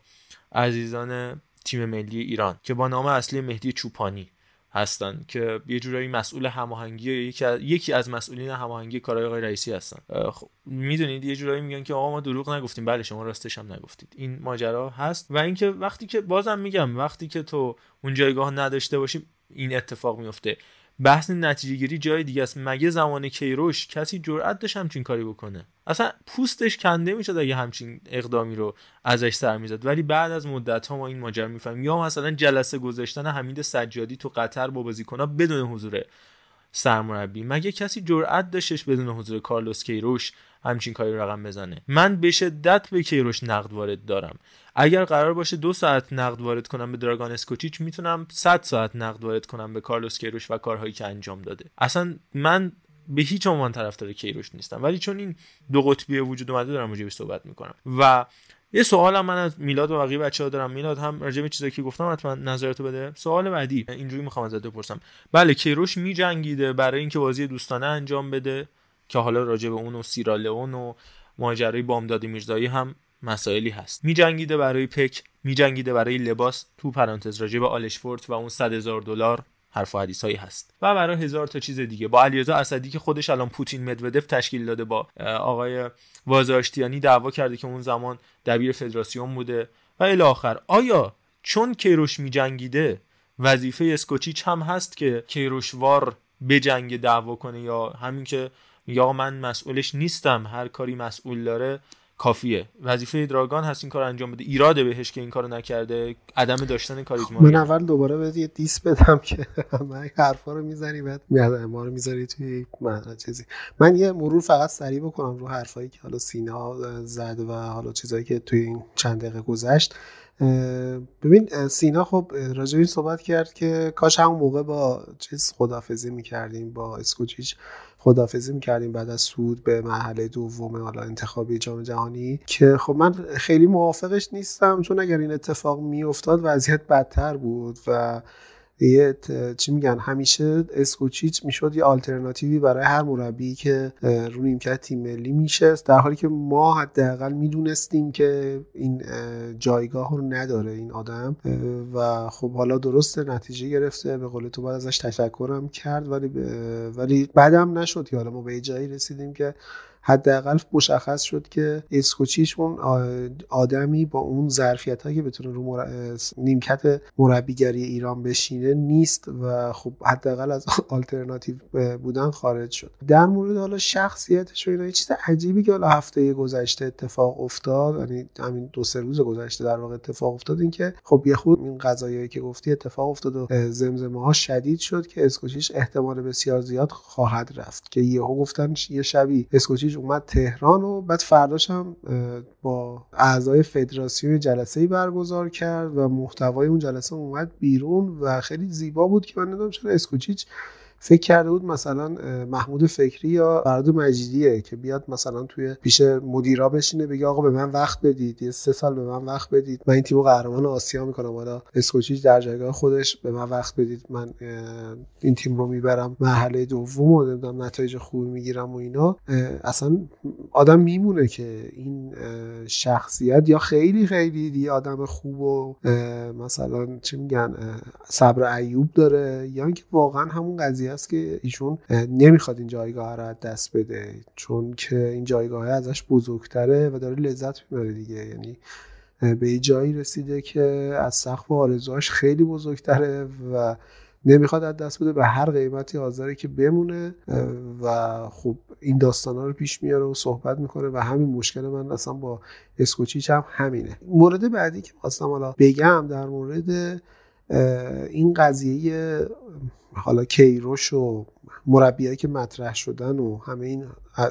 عزیزان تیم ملی ایران که با نام اصلی مهدی چوپانی. هستن که یه جورایی مسئول هماهنگی یکی از یکی از مسئولین هماهنگی کارهای آقای رئیسی هستن. خب می‌دونید یه جورایی میگن که آقا ما دروغ نگفتیم. بله شما راستش هم نگفتید. این ماجرا هست. و اینکه وقتی که بازم میگم وقتی که تو اون جایگاه نداشته باشی این اتفاق میفته بحث نتیجه گیری جای دیگه است. مگه زمان کیروش کسی جرأت داشت همچین کاری بکنه؟ اصلا پوستش کنده می‌شد اگه همچین اقدامی رو ازش سر می‌زد. ولی بعد از مدت ها ما این ماجرا می‌فهمیم. یا مثلا جلسه گذاشتن حمید سجادی تو قطر با بازیکنها بدون حضور سرمربی. مگه کسی جرأت داشتش بدون حضور کارلوس کیروش همچین کاری رقم بزنه؟ من به شدت به کیروش نقد وارد دارم. اگر قرار باشه دو ساعت نقد وارد کنم به دراگان اسکوچیچ می‌تونم 100 ساعت نقد وارد کنم به کارلوس کیروش و کارهایی که انجام داده. اصلا من به هیچ عنوان طرفدار کیروش نیستم. ولی چون این دو قطبی وجود اومده دارم راجع صحبت می‌کنم. و یه سوال من از میلاد و بقیه بچه‌ها دارم. میلاد هم راجع به چیزایی که گفتم حتما نظرتو بده. سوال بعدی. اینجوری می‌خوام ازت بپرسم. بله کیروش میجنگیده برای اینکه بازی دوستانه انجام بده که حالا راجع به اون و سیرالئون و ماجرای بامداد میرزایی هم مسائلی هست. میجنگیده برای پک میجنگیده برای لباس تو پرانتز راجع به آلشفورت و اون 100 هزار دلار حرف و حدیث هایی هست. و برای هزار تا چیز دیگه. با علیرضا اسدی که خودش الان پوتین مدودف تشکیل داده با آقای وازاشتیانی دعوا کرده که اون زمان دبیر فدراسیون بوده. و الی آخر آیا چون کیروش میجنگیده وظیفه اسکوچیچ هم هست که کیروشوار به جنگ دعوا کنه یا همین که یا من مسئولش نیستم هر کاری مسئول داره کافیه. وظیفه دراگان هست این کار انجام بده. ایراده بهش که این کارو نکرده. عدم داشتن کاریزما من اول دوباره بهت یه دیس بدم که من حرفا رو می‌زنی بعد میاد ما رو می‌ذاری توی من چیزی. من یه مرور فقط سریع بکنم رو حرفایی که حالا سینا زد و حالا چیزایی که توی این چند دقیقه گذشت. ببین سینا خب راجع این صحبت کرد که کاش همون موقع با چیز خدافزی می‌کردیم با اسکوچیچ. خدافزی می‌کردیم بعد از سود به مرحله دوم حالا انتخابی جام جهانی که خب من خیلی موافقش نیستم چون اگر این اتفاق میافتاد وضعیت بدتر بود و یه چی میگن همیشه اسکوچیچ می‌شد یه آلترناتیوی برای هر مربی که رو نیمکت تیم ملی میشه در حالی که ما حداقل می‌دونستیم که این جایگاه رو نداره این آدم و خب حالا درست نتیجه گرفته به قول تو باید ازش تشکرم کرد ولی ولی بعدم نشد که حالا ما به جایی رسیدیم که حداقل مشخص شد که اسکوچیش اون آدمی با اون ظرفیت هایی که بتونه رو مر... نیمکت مربیگری ایران بشینه نیست و خب حداقل از آلترناتیو بودن خارج شد. در مورد حالا شخصیتش و اینا چیز عجیبی که حالا هفته گذشته اتفاق افتاد یعنی همین دو سه روز گذشته در واقع اتفاق افتاد این که خب یه خود این قضایایی که گفتی اتفاق افتاد و زمزمه ها شدید شد که اسکوچیش احتمال بسیار زیاد خواهد رفت. که یهو گفتن یه شبی اسکوچیچ اسکوچیچ اومد تهران و بعد فرداش هم با اعضای فدراسیون جلسه ای برگزار کرد و محتوای اون جلسه اومد بیرون و خیلی زیبا بود که من نمی‌دونم چرا اسکوچیچ فکر کرده بود مثلا محمود فکری یا فرد مجیدیه که بیاد مثلا توی پیش مدیرا بشینه بگه آقا به من وقت بدید یه سه سال به من وقت بدید. من این تیمو قهرمان آسیا می‌کنم. حالا اسکوچیچ در جایگاه خودش به من وقت بدید. من این تیم رو می‌برم مرحله دوم و نتایج خوبی می‌گیرم و اینا. اصلا آدم میمونه که این شخصیت یا خیلی خیلی دیگه آدم خوب و مثلا چی میگن صبر ایوب داره یا اینکه واقعا همون قضیه است که ایشون نمی‌خواد این جایگاه رو دست بده چون که این جایگاه ازش بزرگتره و داره لذت می‌بره دیگه. یعنی به یه جایی رسیده که از سقف آرزوهاش خیلی بزرگتره و نمی‌خواد از دست بده به هر قیمتی حاضره که بمونه و خب این داستان ها رو پیش میاره و صحبت می‌کنه و همین مشکل من اصلا با اسکوچیچ هم همینه. مورد بعدی که خواستم حالا بگم در مورد این قضیه حالا کیروش و مربیایی که مطرح شدن و همه این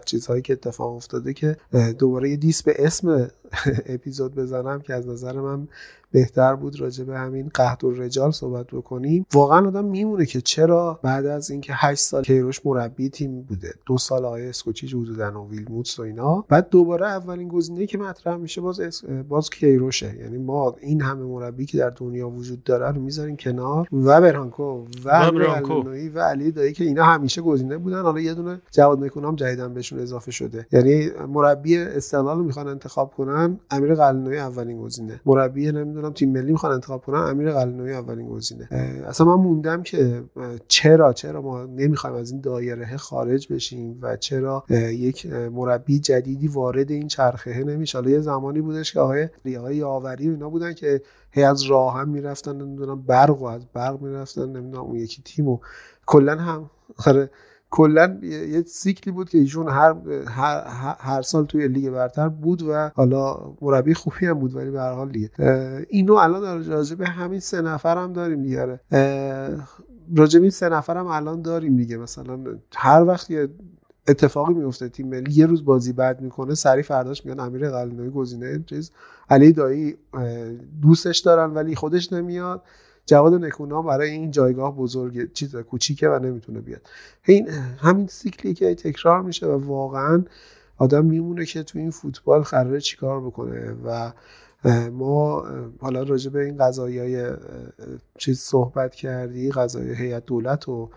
چیزهایی که اتفاق افتاده که دوباره یه دیس به اسم اپیزود بزنم که از نظر من بهتر بود راجع به همین قهد و رجال صحبت بکنیم. واقعا آدم میمونه که چرا بعد از اینکه 8 سال کیروش مربی تیم بوده دو سال آقای اسکوچیچ حدودا و ویلموتس و اینا بعد دوباره اولین گزینه که مطرح میشه باز اس... باز کیروشه. یعنی ما این همه مربی که در دنیا وجود داره رو می‌ذاریم کنار و برانکو و برانکو. و علی دایی که اینا همیشه گزینه بودن. حالا یه دونه جواد نکونام جدیدن بهشون اضافه شده. یعنی مربی استقلال رو می‌خوان انتخاب کنن امیر قلنوی اولین گزینه. مربی نمی‌دونم تیم ملی می‌خوان انتخاب کنن امیر قلنوی اولین گزینه. اصلا من موندم که چرا چرا ما نمی‌خوایم از این دایره خارج بشیم و چرا یک مربی جدیدی وارد این چرخه نمیشه. حالا یه زمانی بودش که آقای آقای یاوری و اینا بودن که هی از راه هم می‌رفتن نمی‌دونم برق و از برق می‌رفتن نمی‌دونم اون یکی تیمو کلا هم آره کلا یه سیکلی بود که ایشون هر, هر, هر سال توی لیگ برتر بود و حالا مربی خوبی هم بود ولی به هر حال دیگه. اینو الان راجع به همین سه نفر هم داریم دیگه راجع به این سه نفر هم الان داریم دیگه. مثلا هر وقت یه اتفاقی میفته تیم ملی یه روز بازی بد می‌کنه سری فرداش میگن امیر قلنوی گزینه چیز. علی دایی دوستش دارن ولی خودش نمیاد. جواد نکونا برای این جایگاه بزرگ چیز کوچیکه و نمی‌تونه بیاد. این همین سیکلی که تکرار میشه و واقعا آدم میمونه که تو این فوتبال قراره چیکار بکنه و ما حالا راجع به این قضایی چیز صحبت کردی قضایی هیئت دولت و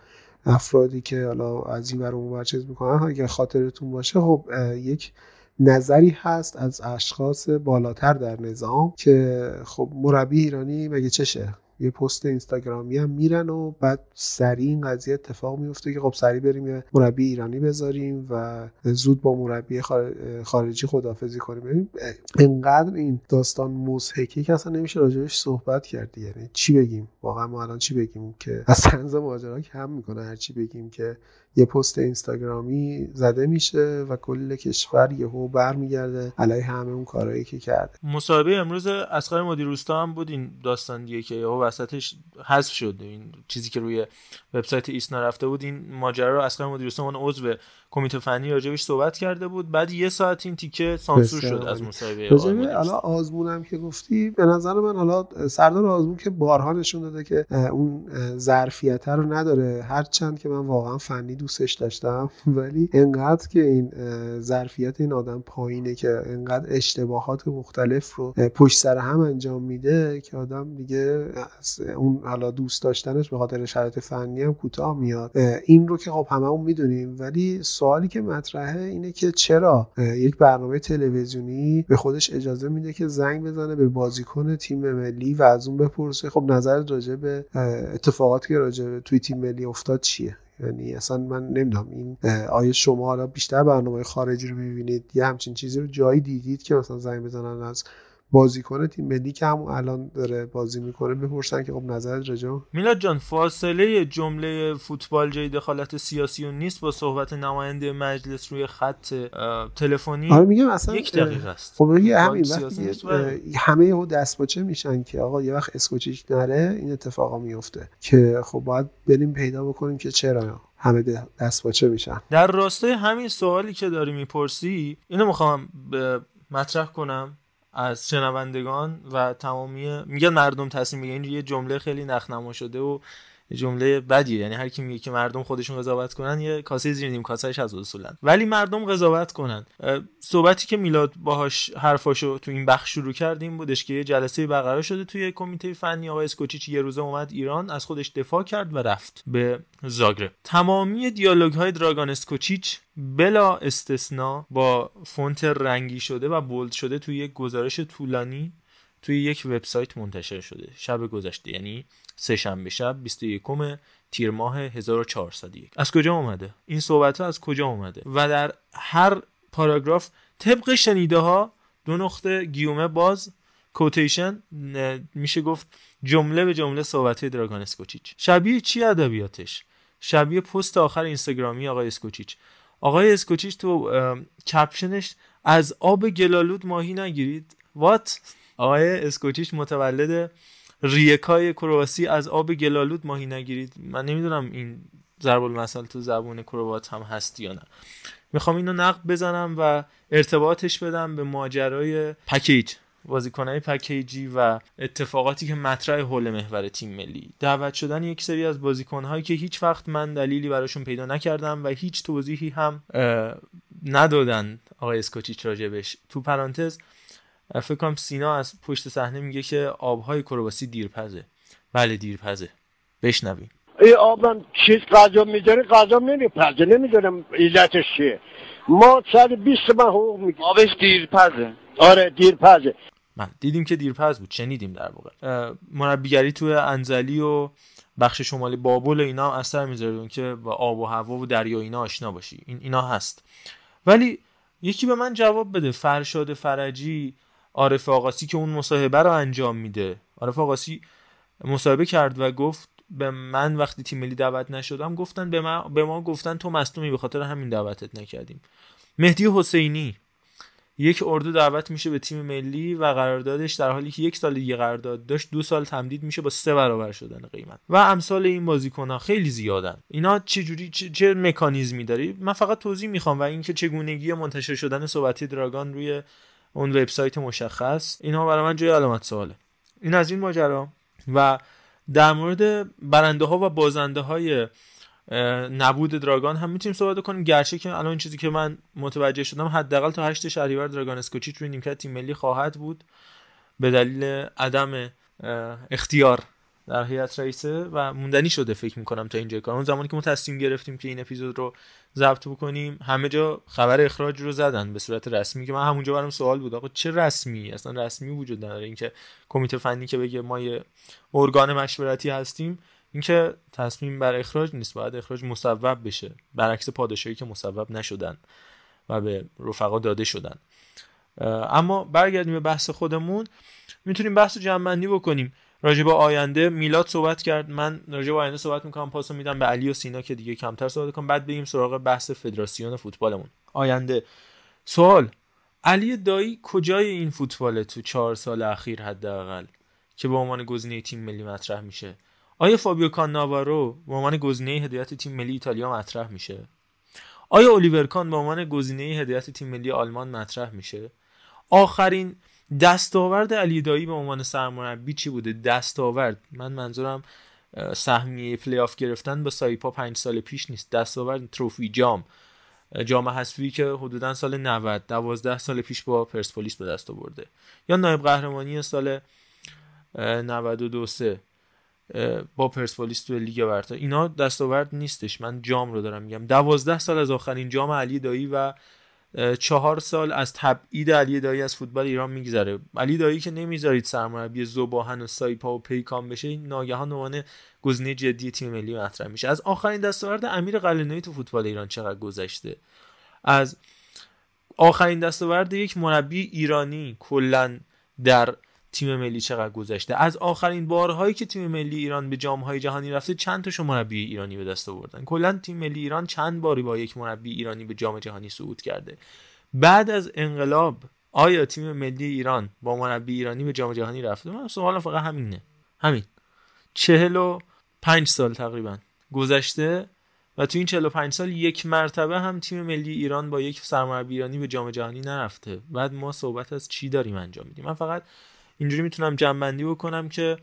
افرادی که حالا از این ور اون چیز می‌کنن اگر خاطرتون باشه خب یک نظری هست از اشخاص بالاتر در نظام که خب مربی ایرانی مگه چشه؟ یه پست اینستاگرامی هم میرن و بعد سریع این قضیه اتفاق میفته که خب سریع بریم یه مربی ایرانی بذاریم و زود با مربی خارجی خدافزی کنیم. ببین انقدر این داستان مضحکه که اصلا نمیشه راجبش صحبت کردی یعنی چی بگیم؟ واقعا ما الان چی بگیم که از طنز ماجرا کم می‌کنه هر چی بگیم که یه پست اینستاگرامی زده میشه و کل کشور یهو برمیگرده علیه همه اون کارهایی که کرده. مصاحبه امروز اسقر مدیر روستا هم بود این داستان دیگه که یهو وسطش حذف شد. این چیزی که روی وبسایت ایسنا رفته بود این ماجرا رو اسقر مدیر روستا اون عضو کمیته فنی راجبش صحبت کرده بود. بعد یه ساعت این تیکه سانسور شد از مصاحبه حالا آزمونم که گفتی به نظر من حالا سردار آزمون که بارها نشون داده که اون ظرفیت رو نداره. هر چند که من واقعا فنی دوستش داشتم ولی انقدر که این ظرفیت این آدم پایینه که انقدر اشتباهات مختلف رو پشت سر هم انجام میده که آدم دیگه اون حالا دوست داشتنش به خاطر شرایط فنی هم کوتاه میاد. این رو که خب هممون می‌دونیم ولی سوالی که مطرحه اینه که چرا یک برنامه تلویزیونی به خودش اجازه میده که زنگ بزنه به بازیکن تیم ملی و از اون بپرسه خب نظر راجع به اتفاقاتی که راجع توی تیم ملی افتاد چیه؟ یعنی اصلا من نمی‌دونم این آیا شما حالا بیشتر برنامه خارجی رو می‌بینید یه همچین چیزی رو جایی دیدید که مثلا زنگ بزنن از بازیکن تیم ملی که همون الان داره بازی می‌کنه بپرسن که خب نظرت راجع میلاد جان فاصله جمله فوتبال جای دخالت سیاسی و نیست با صحبت نماینده مجلس روی خط تلفنی؟ آره میگم اصلا یک دقیقه است. خب میگه همین همه یهو دست باچه میشن که آقا یه وقت اسکوچیچ نره این اتفاقا میفته که خب باید بریم پیدا بکنیم که چرا همه دست باچه میشن. در راستای همین سوالی که داری می‌پرسی اینو می‌خوام مطرح کنم. از شنوندگان و تمامی میگن مردم تصمیم این یه جمله خیلی نخنما شده و جمله بدیه. یعنی هر کی میگه که مردم خودشون قضاوت کنن یه کاسه زیر نیم کاسهش از اصولا ولی مردم قضاوت کنن. صحبتی که میلاد باهاش حرفاشو تو این بخش شروع کردیم بودش که یه جلسه برقرار شده توی کمیته فنی آقای اسکوچیچ یه روزه اومد ایران از خودش دفاع کرد و رفت به زاگرب. تمامی دیالوگ های دراگان اسکوچیچ بلا استثنا با فونت رنگی شده و بولد شده توی یک گزارش طولانی توی یک وبسایت منتشر شده. شب گذشته یعنی سه شنبه شب 21 تیر ماه 1401 از کجا اومده؟ این صحبت ها از کجا اومده؟ و در هر پاراگراف طبق شنیده ها دو نقطه گیومه باز کوتیشن میشه گفت جمله به جمله صحبت دراگان اسکوچیچ. شبیه چی ادبیاتش؟ شبیه پست آخر اینستاگرامی آقای اسکوچیچ. آقای اسکوچیچ تو کپشنش از آب گلالود ماهی نگیرید. وات آقای اسکوچیچ متولد ریکای کرواسی از آب گلالود ماهی نگیرید. من نمی‌دونم این ضرب المثل تو زبون کروات هم هست یا نه. می‌خوام اینو نقد بزنم و ارتباطش بدم به ماجرای پکیج بازیکنهای پکیجی و اتفاقاتی که مطرح حول محور تیم ملی. دعوت شدن یک سری از بازیکنهایی که هیچ وقت من دلیلی براشون پیدا نکردم و هیچ توضیحی هم ندادن آقای اسکوچیچ راجبش تو پرانتز فکر کنم سینا از پشت صحنه میگه که آبهای کرواسی دیرپزه. بله دیرپزه. بشنویم. ای آبم چیز غذا می‌ذاره غذا نمیپزه. نمی‌دونم علتش چیه. ما 120 من حقوق میگیم آبش دیرپزه. آره دیرپزه. من دیدیم که دیرپز بود. شنیدیم در واقع. مربیگری توی انزلی و بخش شمالی بابل اینا هم اثر می‌ذاره که با آب و هوا و دریا اینا آشنا باشی. این اینا هست. ولی یکی به من جواب بده. فرشاد فرجی عارف آقاسی که اون مصاحبه رو انجام میده. عارف آقاسی مصاحبه کرد و گفت به من وقتی تیم ملی دعوت نشدم گفتن به ما به ما گفتن تو مصدومی به خاطر همین دعوتت نکردیم. مهدی حسینی یک اردو دعوت میشه به تیم ملی و قراردادش در حالی که یک سال دیگه قرارداد داشت دو سال تمدید میشه با سه برابر شدن قیمت. و امثال این بازیکن ها خیلی زیادن. اینا چه جوری چه, چه مکانیزمی داری؟ من فقط توضیح می‌خوام و اینکه چگونگی منتشر شدن صحبتی دراگان روی اون وبسایت مشخص. اینها برای من جای علامت سواله. این از این ماجرا. و در مورد برنده ها و بازنده های نبود دراگان هم می‌تونیم صحبت کنیم. گرچه که الان چیزی که من متوجه شدم حداقل تا 8 شهریور دراگان اسکوچیچ روی نیمکت تیم ملی خواهد بود. به دلیل عدم اختیار. در هیئت رئیسه و موندنی شده فکر می‌کنم تا اینجا کار. اون زمانی که ما تصمیم گرفتیم که این اپیزود رو ضبط بکنیم همه جا خبر اخراج رو زدن به صورت رسمی که من همونجا برام سوال بود آقا چه رسمی؟ اصلا رسمی وجود نداره. اینکه کمیته فنی که بگه ما یه ارگان مشورتی هستیم اینکه تصمیم بر اخراج نیست باید اخراج مصوب بشه برعکس پادشاهی که مصوب نشدن و به رفقا داده شدن. اما برگردیم به بحث خودمون. می‌تونیم بحث جمعنی بکنیم. راجع آینده میلاد صحبت کرد. من راجع آینده صحبت می‌کنم پاسو میدم به علی و سینا که دیگه کمتر صحبت کنم بعد بریم سراغ بحث فدراسیون فوتبالمون. آینده. سوال. علی دایی کجای این فوتباله تو چهار سال اخیر حداقل که به عنوان گزینه تیم ملی مطرح میشه؟ آیا فابیو کاناوارو به عنوان گزینه هدایت تیم ملی ایتالیا مطرح میشه؟ آیا الیور کان به عنوان گزینه هدایت تیم ملی آلمان مطرح میشه؟ آخرین دستاورد علی دایی به عنوان سرمربی چی بوده؟ دستاورد. من منظورم سهمیه پلی آف گرفتن با سایپا پنج سال پیش نیست. دستاورد trophy جام. جام حذفی که حدودا سال 90 12 سال پیش با پرسپولیس به دست آورده. یا نایب قهرمانی سال 92 3 با پرسپولیس تو لیگ برتر. اینا دستاورد نیستش. من جام رو دارم میگم. 12 سال از آخرین جام علی دایی و چهار سال از تبعید علی دایی از فوتبال ایران میگذره. علی دایی که نمی‌ذارید سرمربی زباهن و سایپا و پیکان بشه ناگهان عنوان گزینه جدی تیم ملی مطرح میشه. از آخرین دستاورد امیر قلعه‌نویی تو فوتبال ایران چقدر گذشته؟ از آخرین دستاورد یک مربی ایرانی کلا در تیم ملی چقدر گذشته. از آخرین بارهایی که تیم ملی ایران به جامهای جهانی رفته چند تا مربی ایرانی به دست آوردن؟ کلا تیم ملی ایران چند باری با یک مربی ایرانی به جام جهانی صعود کرده. بعد از انقلاب آیا تیم ملی ایران با مربی ایرانی به جام جهانی رفته؟ من سوالم فقط همینه. همین. چهل و پنج سال تقریبا گذشته و تو این 45 سال یک مرتبه هم تیم ملی ایران با یک سرمربی ایرانی به جام جهانی نرفته. بعد ما صحبت از چی داریم انجام میدیم؟ من فقط اینجوری می‌تونم جنبندی بکنم که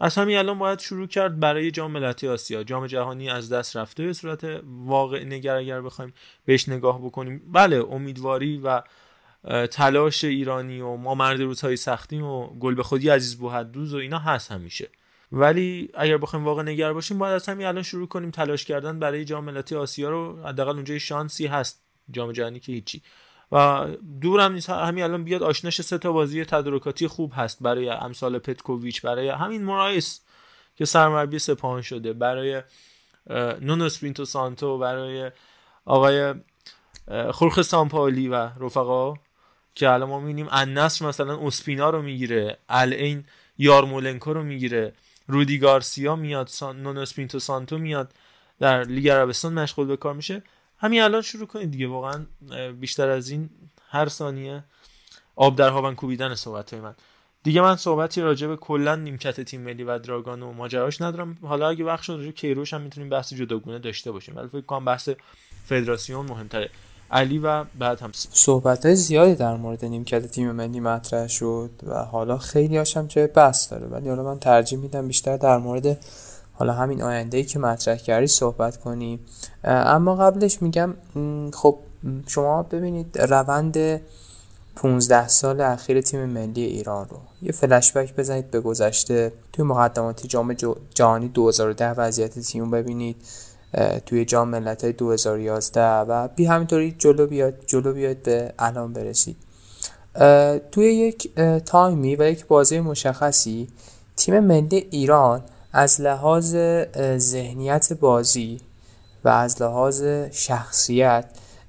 از همین الان باید شروع کرد برای جام ملتی آسیا. جام جهانی از دست رفته به صورت واقع نگر اگر بخوایم بهش نگاه بکنیم. بله امیدواری و تلاش ایرانی و ما مرد روزهای سختیم و گل به خودی عزیز بوحدوز و اینا هست همیشه. ولی اگر بخوایم واقع نگر باشیم باید از همین الان شروع کنیم تلاش کردن برای جام ملتی آسیا رو حداقل اونجا شانسی هست. جام جهانی که هیچی. و دور هم نیست همین الان بیاد آشناش سه تا بازی تدارکاتی خوب هست برای امثال پتکوویچ برای همین مرایس که سرمربی سپاهان شده برای نونو اسپرینتو سانتو برای آقای خورخ سامپالی و رفقا که الان ما می‌بینیم النصر مثلا اسپینا رو می‌گیره الین یارمولنکو رو می‌گیره رودی گارسیا میاد. نونو اسپرینتو سانتو میاد در لیگ عربستان مشغول به کار میشه همین الان شروع کنید دیگه واقعا بیشتر از این هر ثانیه آب در هاون کوبیدن صحبت های من. دیگه من صحبتی راجع به کلا نیمکت تیم ملی و دراگان و ماجراش ندارم. حالا اگه وقت شد کیروش هم می‌تونیم بحث جداگونه داشته باشیم ولی فکر کنم بحث فدراسیون مهمتره. علی و بعد هم صحبت های زیادی در مورد نیمکت تیم ملی مطرح شد و حالا خیلی هاشم جای بحث داره ولی حالا من ترجیح میدم بیشتر در مورد حالا همین آینده ای که مطرح کردی صحبت کنیم اما قبلش میگم خب شما ببینید روند 15 سال اخیر تیم ملی ایران رو. یه فلشبک بزنید به گذشته. توی مقدماتی جام جهانی 2010 وضعیت تیم ببینید. توی جام ملت 2011 و بی همینطوری جلو بیاد جلو بیاد به الان برسید. توی یک تایمی و یک بازی مشخصی تیم ملی ایران از لحاظ ذهنیت بازی و از لحاظ شخصیت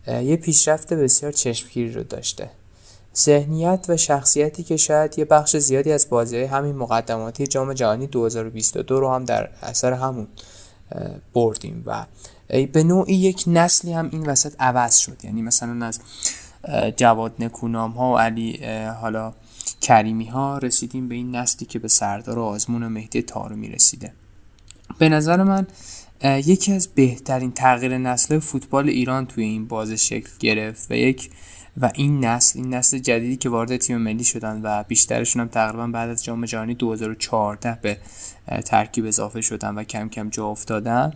یه پیشرفت بسیار چشمگیری رو داشته. ذهنیت و شخصیتی که شاید یه بخش زیادی از بازی همین مقدماتی جام جهانی 2022 رو هم در اثر همون بردیم و به نوعی یک نسلی هم این وسط عوض شد. یعنی مثلا از جواد نکونام ها و علی حالا کریمی ها رسیدیم به این نسلی که به سردار آزمون و مهدی تارو می رسیده به نظر من یکی از بهترین تغییر نسل فوتبال ایران توی این باز شکل گرفت و یک و این نسل این نسل جدیدی که وارد تیم ملی شدن و بیشترشون هم تقریبا بعد از جام جهانی 2014 به ترکیب اضافه شدن و کم کم جا افتادن.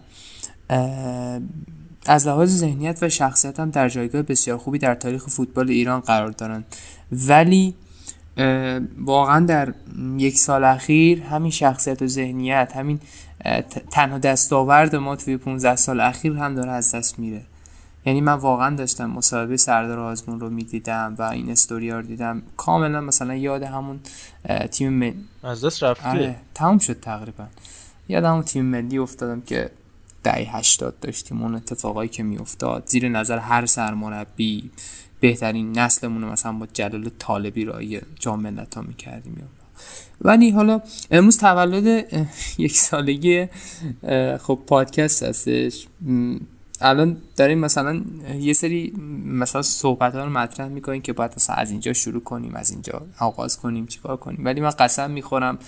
از لحاظ ذهنیت و شخصیت هم در جایگاه بسیار خوبی در تاریخ فوتبال ایران قرار دارن. ولی واقعا در یک سال اخیر همین شخصیت و ذهنیت همین تنها دستاورد ما توی 15 سال اخیر هم داره از دست میره. یعنی من واقعا داشتم مصاحبه سردار آزمون رو می‌دیدم و این استوری رو دیدم. کاملا مثلا یاد همون تیم ملی از دست رفته آره تموم شد تقریبا. یاد همون تیم ملی افتادم که دهه 80 داشتیم اون اتفاقایی که میافتاد. زیر نظر هر سرمربی بهترین نسلمون رو مثلا با جلال طالبی رای جام ملت‌ها می‌کردیم ولی حالا امروز تولد یک سالگی خب پادکست هستش. الان داریم مثلا یه سری مثلا صحبت ها رو مطرح می‌کنیم که باید مثلا از اینجا شروع کنیم از اینجا آغاز کنیم چیکار کنیم. ولی من قسم می‌خورم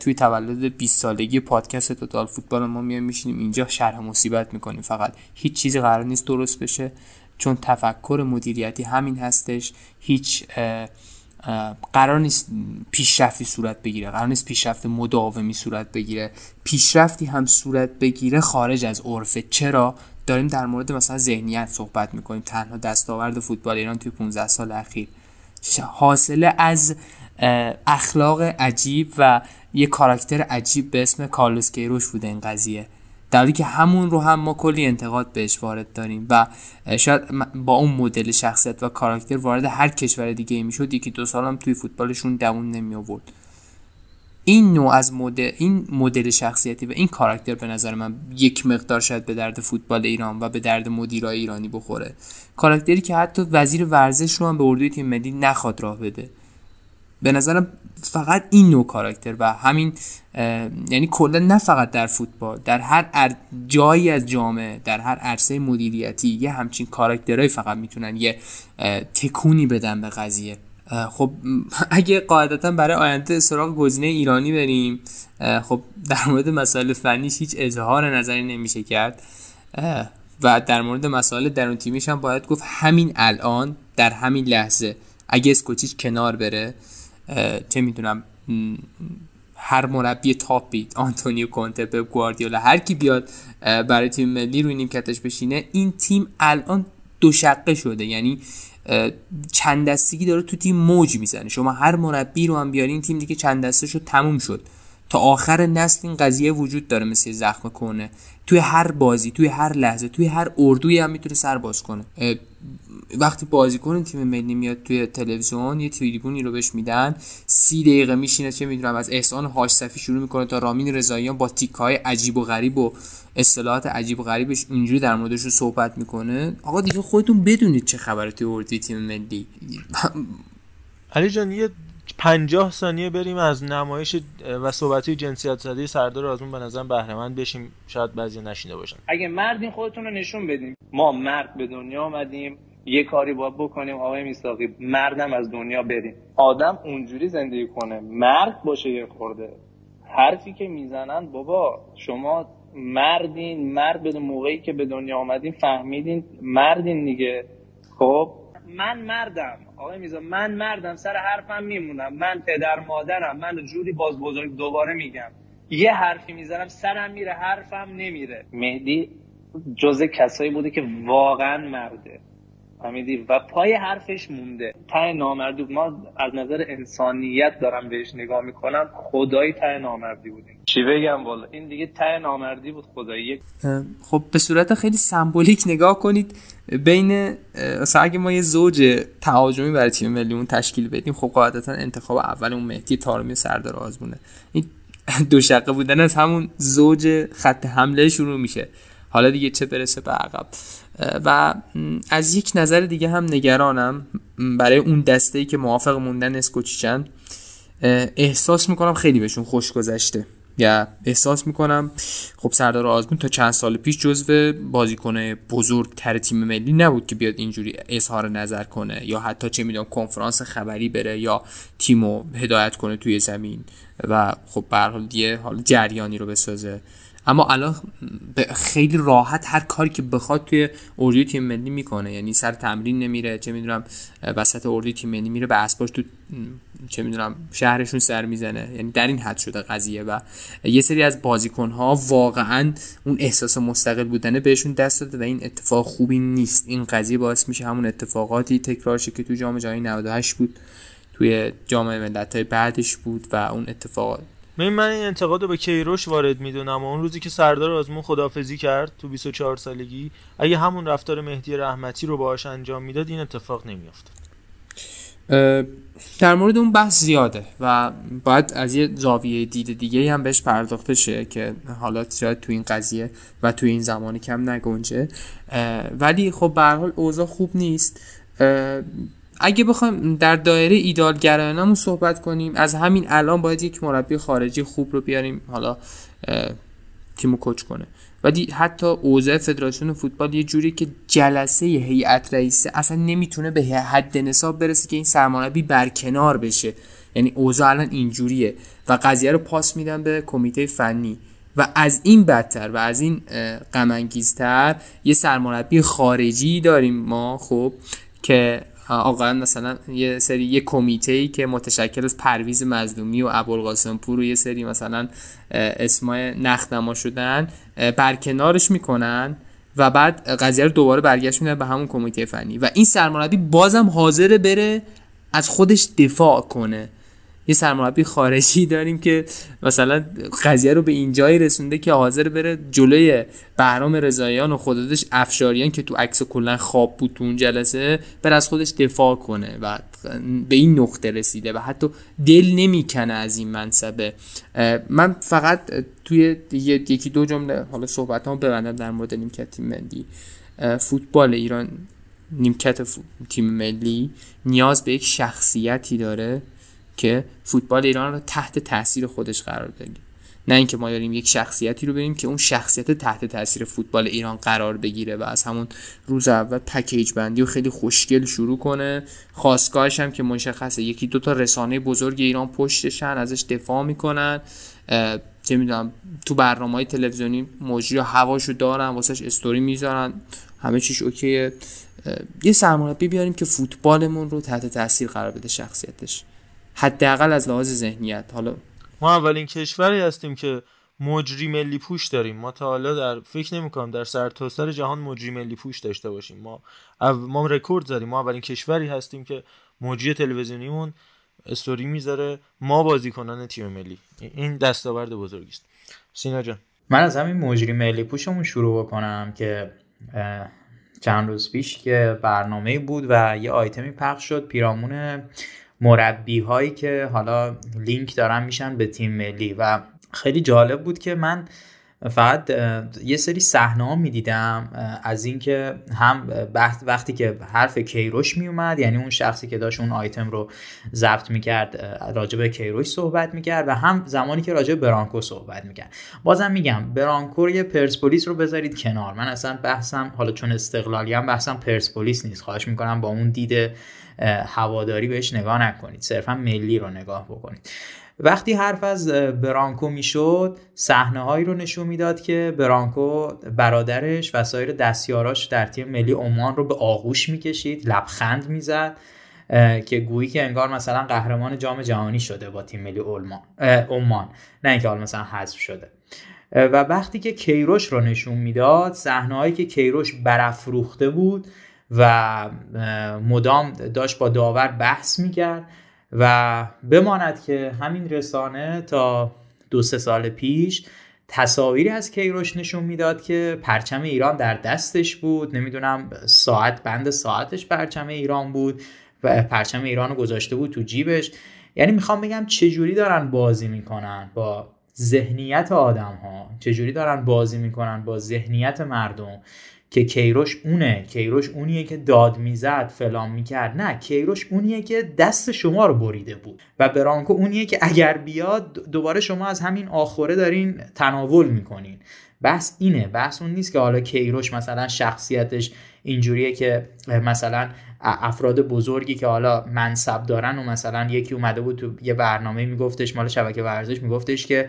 توی تولد 20 سالگی پادکست توتال فوتبال ما میایم میشینیم اینجا شرح مصیبت می‌کنیم. فقط هیچ چیزی قرار نیست درست بشه. چون تفکر مدیریتی همین هستش هیچ قرار نیست پیشرفتی صورت بگیره قرار نیست پیشرفت مداومی صورت بگیره. پیشرفتی هم صورت بگیره خارج از عرفه. چرا؟ داریم در مورد مثلا ذهنیت صحبت می‌کنیم. تنها دستاورد فوتبال ایران توی 15 سال اخیر. حاصله از اخلاق عجیب و یه کاراکتر عجیب به اسم کارلوس کیروش بوده این قضیه. در که همون رو هم ما کلی انتقاد بهش وارد داریم و شاید با اون مدل شخصیت و کاراکتر وارد هر کشور دیگه می‌شد یکی دو هم توی فوتبالشون دوون نمی آورد این نوع از مدل این مدل شخصیتی و این کاراکتر به نظر من یک مقدار شاید به درد فوتبال ایران و به درد مدیرای ایرانی بخوره. کاراکتری که حتی وزیر ورزش رو هم به اردوی تیم ملی نخواد راه بده. به نظرم فقط این نوع کاراکتر و همین یعنی کلا نه فقط در فوتبال در هر جایی از جامعه در هر عرصه مدیریتی یه همچین کاراکترهایی فقط می‌تونن یه تکونی بدن به قضیه. خب اگه قاعدتا برای آینده سراغ گزینه ایرانی بریم خب در مورد مسائل فنیش هیچ اظهار نظری نمیشه کرد. و در مورد مسائل درون تیمیش هم باید گفت همین الان در همین لحظه اگه اسکوچیچ کنار بره چه می‌دونم هر مربی تاپی آنتونیو کونته پپ گواردیولا هر کی بیاد برای تیم ملی روی نیمکتش بشینه این تیم الان دو شقه شده. یعنی چند دستگی داره تو تیم موج می‌زنه. شما هر مربی رو هم بیارین تیم دیگه چند دسته شد تموم شد. تا آخر نسل این قضیه وجود داره مثل زخم کنه توی هر بازی توی هر لحظه توی هر اردوی هم می‌تونه سر باز کنه. وقتی بازیکن تیم ملی میاد توی تلویزیون یه تریبونی رو بهش میدن سی دقیقه میشینه چه می‌دونم از احسان هاش صفی شروع می‌کنه تا رامین رضاییان با تیکای عجیب و غریب و اصطلاحات عجیب و غریبش اینجوری در موردش رو صحبت می‌کنه. آقا دیگه خودتون بدونید چه خبره توی اردوی تیم ملی. علی جان یه پنجاه ثانیه بریم از نمایش و صحبتی جنسیت زده سردار آزمون به نظر بهرهمند بشیم. شاید بعضی نشینده باشن. اگه مردین خودتون رو نشون بدیم ما مرد به دنیا آمدیم. یه کاری باید بکنیم. آقای میساقی مردم از دنیا بریم. آدم اونجوری زندگی کنه. مرد باشه یه خورده. حرفی که می‌زنن بابا شما مردین. مرد به موقعی که به دنیا آمدین فهمیدین مردین دیگه. خب؟ من مردم. آقای میزا من مردم سر حرفم میمونم. من پدر مادرم. من جوری باز بزرگ دوباره میگم. یه حرفی می‌زنم سرم میره حرفم نمیره. مهدی جز کسایی بوده که واقعا مرده. فهمیدی؟ و پای حرفش مونده. ته نامردی ما از نظر انسانیت دارم بهش نگاه می‌کنم. خدایی ته نامردی بودیم. چی بگم؟ والا این دیگه ته نامردی بود خدایی. خب به صورت خیلی سمبولیک نگاه کنید. بین مثلا اگه ما یه زوج تهاجمی برای تیم ملیمون تشکیل بدیم خب قاعدتا انتخاب اول اون مهدی تارمی سردار آزمونه. این دو شقه بودن از همون زوج خط حمله شروع میشه. حالا دیگه چه برسه به عقب. و از یک نظر دیگه هم نگرانم برای اون دسته ای که موافق موندن اسکوچیچن احساس می‌کنم خیلی بهشون خوش گذشته. یا احساس می‌کنم خب سردار آزمون تا چند سال پیش جزو بازیکن بزرگ تر تیم ملی نبود که بیاد اینجوری اظهار نظر کنه یا حتی چه می‌دونم کنفرانس خبری بره یا تیمو هدایت کنه توی زمین و خب به حال دیگه حال جریانی رو بسازه. اما الان خیلی راحت هر کاری که بخواد توی اردوی تیم ملی می‌کنه. یعنی سر تمرین نمیره چه می‌دونم وسط اردوی تیم ملی میره به اسباش تو چه می‌دونم شهرشون سر می‌زنه. یعنی در این حد شده قضیه و یه سری از بازیکن ها واقعا اون احساس مستقل بودنه بهشون دست داده و این اتفاق خوبی نیست. این قضیه باعث میشه همون اتفاقاتی تکرار شه که تو جام جهانی 98 بود توی جام ملت‌های بعدش بود و اون اتفاقات من من این انتقاد رو به کیروش وارد می‌دونم اون روزی که سردار آزمون خدافزی کرد تو 24 سالگی اگه همون رفتار مهدی رحمتی رو باهاش انجام می‌داد این اتفاق نمیافت در مورد اون بحث زیاده و باید از یه زاویه دید دیگه هم بهش پرداخته شه که حالا شاید تو این قضیه و تو این زمانی کم نگنجه. ولی خب به حال اوضاع خوب نیست. اگه بخوایم در دایره ایدال گرایانمون صحبت کنیم از همین الان باید یک مربی خارجی خوب رو بیاریم حالا تیمو کوچ کنه. ولی حتی اوضاع فدراسیون فوتبال یه جوری که جلسه هیئت رئیسه اصلا نمی‌تونه به حد نصاب برسه که این سرمربی برکنار بشه. یعنی اوضاع الان اینجوریه و قضیه رو پاس میدن به کمیته فنی. و از این بدتر و از این غم یه سرمربی خارجی داریم ما خب که آقا مثلا یه سری یه کمیته ای که متشکل از پرویز مظلومی و ابوالقاسم پور و یه سری مثلا اسمای نخنما شدن برکنارش می‌کنن و بعد قضیه رو دوباره برگشت میدن به همون کمیته فنی. و این سرمربی بازم حاضر بره از خودش دفاع کنه. یه سرمربی خارجی داریم که مثلا قضیه رو به این جایی رسونده که حاضر بره جلوی بهرام رضاییان و خودش افشاریان که تو عکس کلا خواب بود تو اون جلسه بر از خودش دفاع کنه و به این نقطه رسیده و حتی دل نمی‌کنه از این منصبه. من فقط توی یکی دو جمله حالا صحبت ها ببندم در مورد نیمکت تیم ملی. فوتبال ایران نیمکت تیم ملی نیاز به یک شخصیتی داره که فوتبال ایران رو تحت تاثیر خودش قرار بده نه اینکه ما داریم یک شخصیتی رو بریم که اون شخصیت تحت تاثیر فوتبال ایران قرار بگیره و از همون روز اول پکیج بندی و خیلی خوشگل شروع کنه. خواستگاهش هم که مشخصه. یکی دو تا رسانه بزرگ ایران پشتشن ازش دفاع می‌کنن. چه می‌دونم تو برنامه های تلویزیونی مجری هواشو دارن واسش استوری می‌ذارن. همه چیش اوکیه. یه سرمربی بیاریم که فوتبالمون رو تحت تاثیر قرار بده شخصیتش. حداقل از لحاظ ذهنیت. حالا ما اولین کشوری هستیم که مجری ملی پوش داریم. ما تا حالا در فکر نمی کنم در سرتاسر جهان مجری ملی پوش داشته باشیم. ما ما رکورد زدیم. ما اولین کشوری هستیم که مجری تلویزیونیمون استوری می‌ذاره ما بازیکنان تیم ملی. این دستاورد بزرگی است. سینا جان. من از همین مجری ملی پوشمون شروع بکنم که چند روز پیش که برنامه بود و یه آیتمی پخش شد. پیرامون مربی هایی که حالا لینک دارن میشن به تیم ملی. و خیلی جالب بود که من فقط یه سری صحنه ها می‌دیدم از اینکه هم وقتی که حرف کیروش میومد یعنی اون شخصی که داشت اون آیتم رو ضبط می‌کرد راجع به کیروش صحبت می‌کرد و هم زمانی که راجع به برانکو صحبت می‌کرد. بازم میگم برانکو یه پرسپولیس رو بذارید کنار. من اصلا بحثم حالا چون استقلالی هم بحثم پرسپولیس نیست. خواهش می‌کنم با اون دید هواداری بهش نگاه نکنید. صرفا ملی رو نگاه بکنید. وقتی حرف از برانکو می‌شد صحنه هایی رو نشون می‌داد که برانکو برادرش و سایر دستیاراش در تیم ملی عمان رو به آغوش می‌کشید لبخند می‌زد که گویی که انگار مثلا قهرمان جام جهانی شده با تیم ملی عمان. نه اینکه حالا مثلا حذف شده. و وقتی که کیروش رو نشون می‌داد صحنه هایی که کیروش برافروخته بود و مدام داشت با داور بحث می‌کرد و بماند که همین رسانه تا دو سه سال پیش تصاویری از کیروش نشون می‌داد که پرچم ایران در دستش بود. نمی‌دونم ساعت بند ساعتش پرچم ایران بود و پرچم ایران رو گذاشته بود تو جیبش. یعنی می‌خوام بگم چجوری دارن بازی می‌کنن با ذهنیت آدم ها چجوری دارن بازی می‌کنن با ذهنیت مردم. که کیروش اونه کیروش اونیه که داد می‌زد فلان می‌کرد. نه کیروش اونیه که دست شما رو بریده بود. و برانکو اونیه که اگر بیاد دوباره شما از همین آخوره دارین تناول می‌کنین. بحث اینه بحث اون نیست که حالا کیروش مثلا شخصیتش اینجوریه که مثلا افراد بزرگی که حالا منصب دارن و مثلا یکی اومده بود تو یه برنامه میگفتش مال شبکه ورزش میگفتش که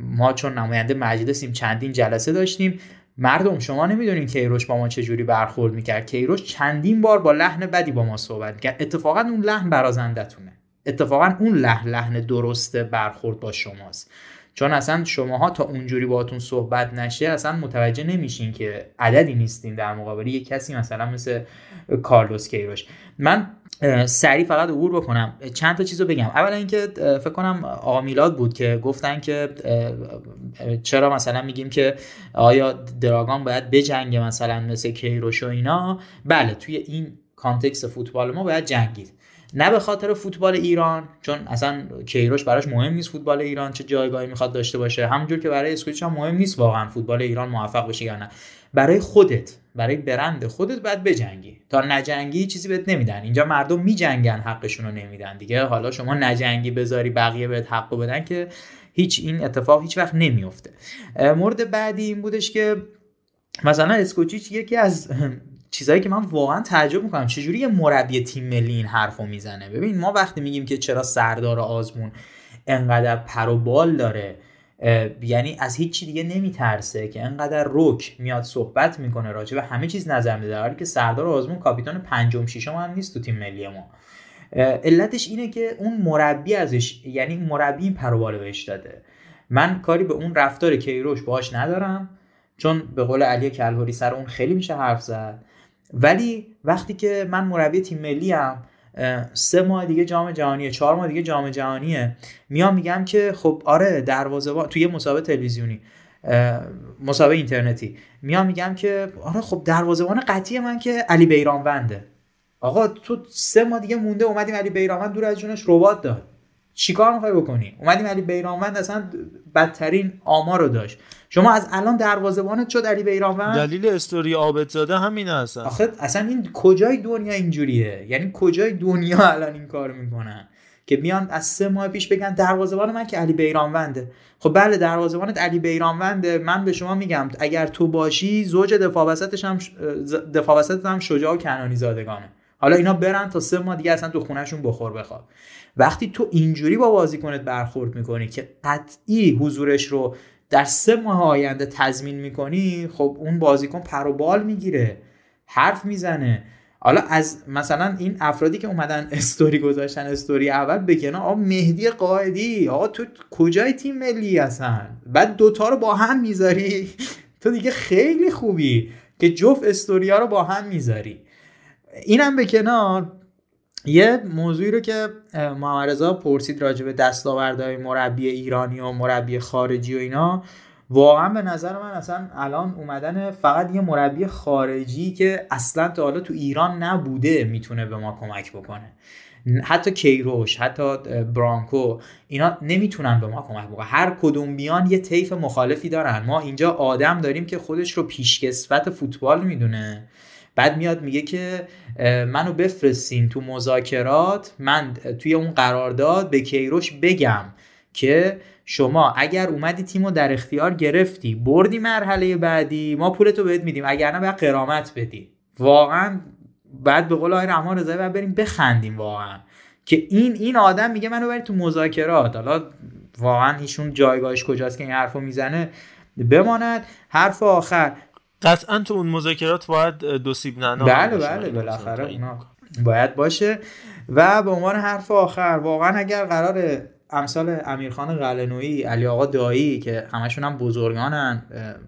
ما چون نماینده مجلسیم چندین جلسه داشتیم. مردم شما نمی‌دونین کیروش با ما چه جوری برخورد می‌کرد. کیروش چندین بار با لحن بدی با ما صحبت می‌کرد. اتفاقا اون لحن برازندتونه اتفاقا اون لحن لحن درست برخورد با شماست. چون اصلا شماها تا اونجوری باهاتون صحبت نشه اصلا متوجه نمیشین که عددی نیستین در مقابل. یه کسی مثلا مثل کارلوس کیروش. من سریع فقط عبور بکنم. چند تا چیز بگم. اولا اینکه فکر کنم آقا میلاد بود که گفتن که چرا مثلا میگیم که آیا دراگان باید بجنگه مثلا مثل کیروش و اینا. بله توی این context فوتبال ما باید جنگید. نه به خاطر فوتبال ایران چون اصلا کیروش براش مهم نیست فوتبال ایران چه جایگاهی می‌خواد داشته باشه. همونجور که برای اسکوچ هم مهم نیست واقعا فوتبال ایران موفق بشه یا نه. برای خودت برای برند خودت باید بجنگی. تا نجنگی چیزی بهت نمیدن. اینجا مردم میجنگن حقشون رو نمیدن دیگه. حالا شما نجنگی بذاری بقیه بهت حقو بدن که هیچ این اتفاق هیچ وقت نمیفته. مورد بعدی این بودش که مثلا اسکوچیچ یکی از چیزایی که من واقعا تعجب می‌کنم. چجوری یه مربی تیم ملی این حرفو می‌زنه؟ ببین ما وقتی میگیم که چرا سردار آزمون انقدر پر و بال داره یعنی از هیچی دیگه نمیترسه که انقدر روک میاد صحبت می‌کنه راجع به همه چیز نظر میده. حالی که سردار آزمون کاپیتان پنجم ششم هم نیست تو تیم ملی ما. علتش اینه که اون مربی ازش یعنی مربی این پروبال بهش داده. من کاری به اون رفتار کیروش باش ندارم چون به قول علی کلهوری سر اون خیلی میشه حرف زد. ولی وقتی که من مربی تیم ملی هم سه ماه دیگه جام جهانیه چهار ماه دیگه جام جهانیه. میام میگم که خب آره دروازه توی مسابقه تلویزیونی مسابقه اینترنتی. میام میگم که آره خب دروازه‌بان قطعی من که علی بیرانونده. آقا تو سه ماه دیگه مونده اومدیم علی بیرانوند دور از جونش ربات داد. چیکار می‌خوای بکنی؟ اومدیم علی بیرانوند اصلا بدترین آمار رو داشت. شما از الان دروازه‌بانت شد علی بیرانوند؟ دلیل استوری عابدزاده همین هستن آخه اصلا این کجای دنیا اینجوریه؟ یعنی کجای دنیا الان این کار می‌کنن؟ که بیان از سه ماه پیش بگن دروازه‌بان من که علی بیرانونده. خب بله دروازه‌بانت علی بیرانونده. من به شما میگم اگر تو باشی زوج دفاع وسطش هم دفاع وسطت هم شجاع و کنانی زادگانه. حالا اینا برن تا سه ماه دیگه اصلا تو خونهشون بخور بخواب. وقتی تو اینجوری با بازیکنت برخورد می‌کنی که قطعی حضورش رو در سه ماه آینده تضمین می‌کنی خب اون بازیکن پر و بال می‌گیره حرف می‌زنه. حالا از مثلا این افرادی که اومدن استوری گذاشتن استوری اول بگن آقا مهدی قائدی آقا تو کجای تیم ملی هستن بعد دوتا رو با هم می‌ذاری؟ تو دیگه خیلی خوبی که جفت استوریا رو با هم می‌ذاری. اینم به کنار یه موضوعی رو که محمد رضا پرسید راجع به دستاوردهای مربی ایرانی و مربی خارجی و اینا. واقعا به نظر من اصلا الان اومدن فقط یه مربی خارجی که اصلا تا حالا تو ایران نبوده می‌تونه به ما کمک بکنه. حتی کیروش حتی برانکو اینا نمی‌تونن به ما کمک بکنن. هر کدوم بیان یه طیف مخالفی دارن. ما اینجا آدم داریم که خودش رو پیشکسوت فوتبال می‌دونه. بعد میاد میگه که منو بفرستین تو مذاکرات من توی اون قرارداد به کیروش بگم که شما اگر اومدی تیمو در اختیار گرفتی بردی مرحله بعدی ما پولتو بهت میدیم اگر نه باید قرامت بدی. واقعا بعد به قول آقای رحمان رضایی باید بریم بخندیم واقعا. که این این آدم میگه منو برید تو مذاکرات. حالا واقعا ایشون جایگاهش کجاست که این حرفو می‌زنه؟ بماند. حرف آخر. قطعا تو اون مذاکرات باید دو سیب نعنا بله بله بالاخره باید باشه. و به عنوان حرف آخر واقعا اگر قرار امثال امیرخان قلنویی علی آقا دایی که همشون هم بزرگانن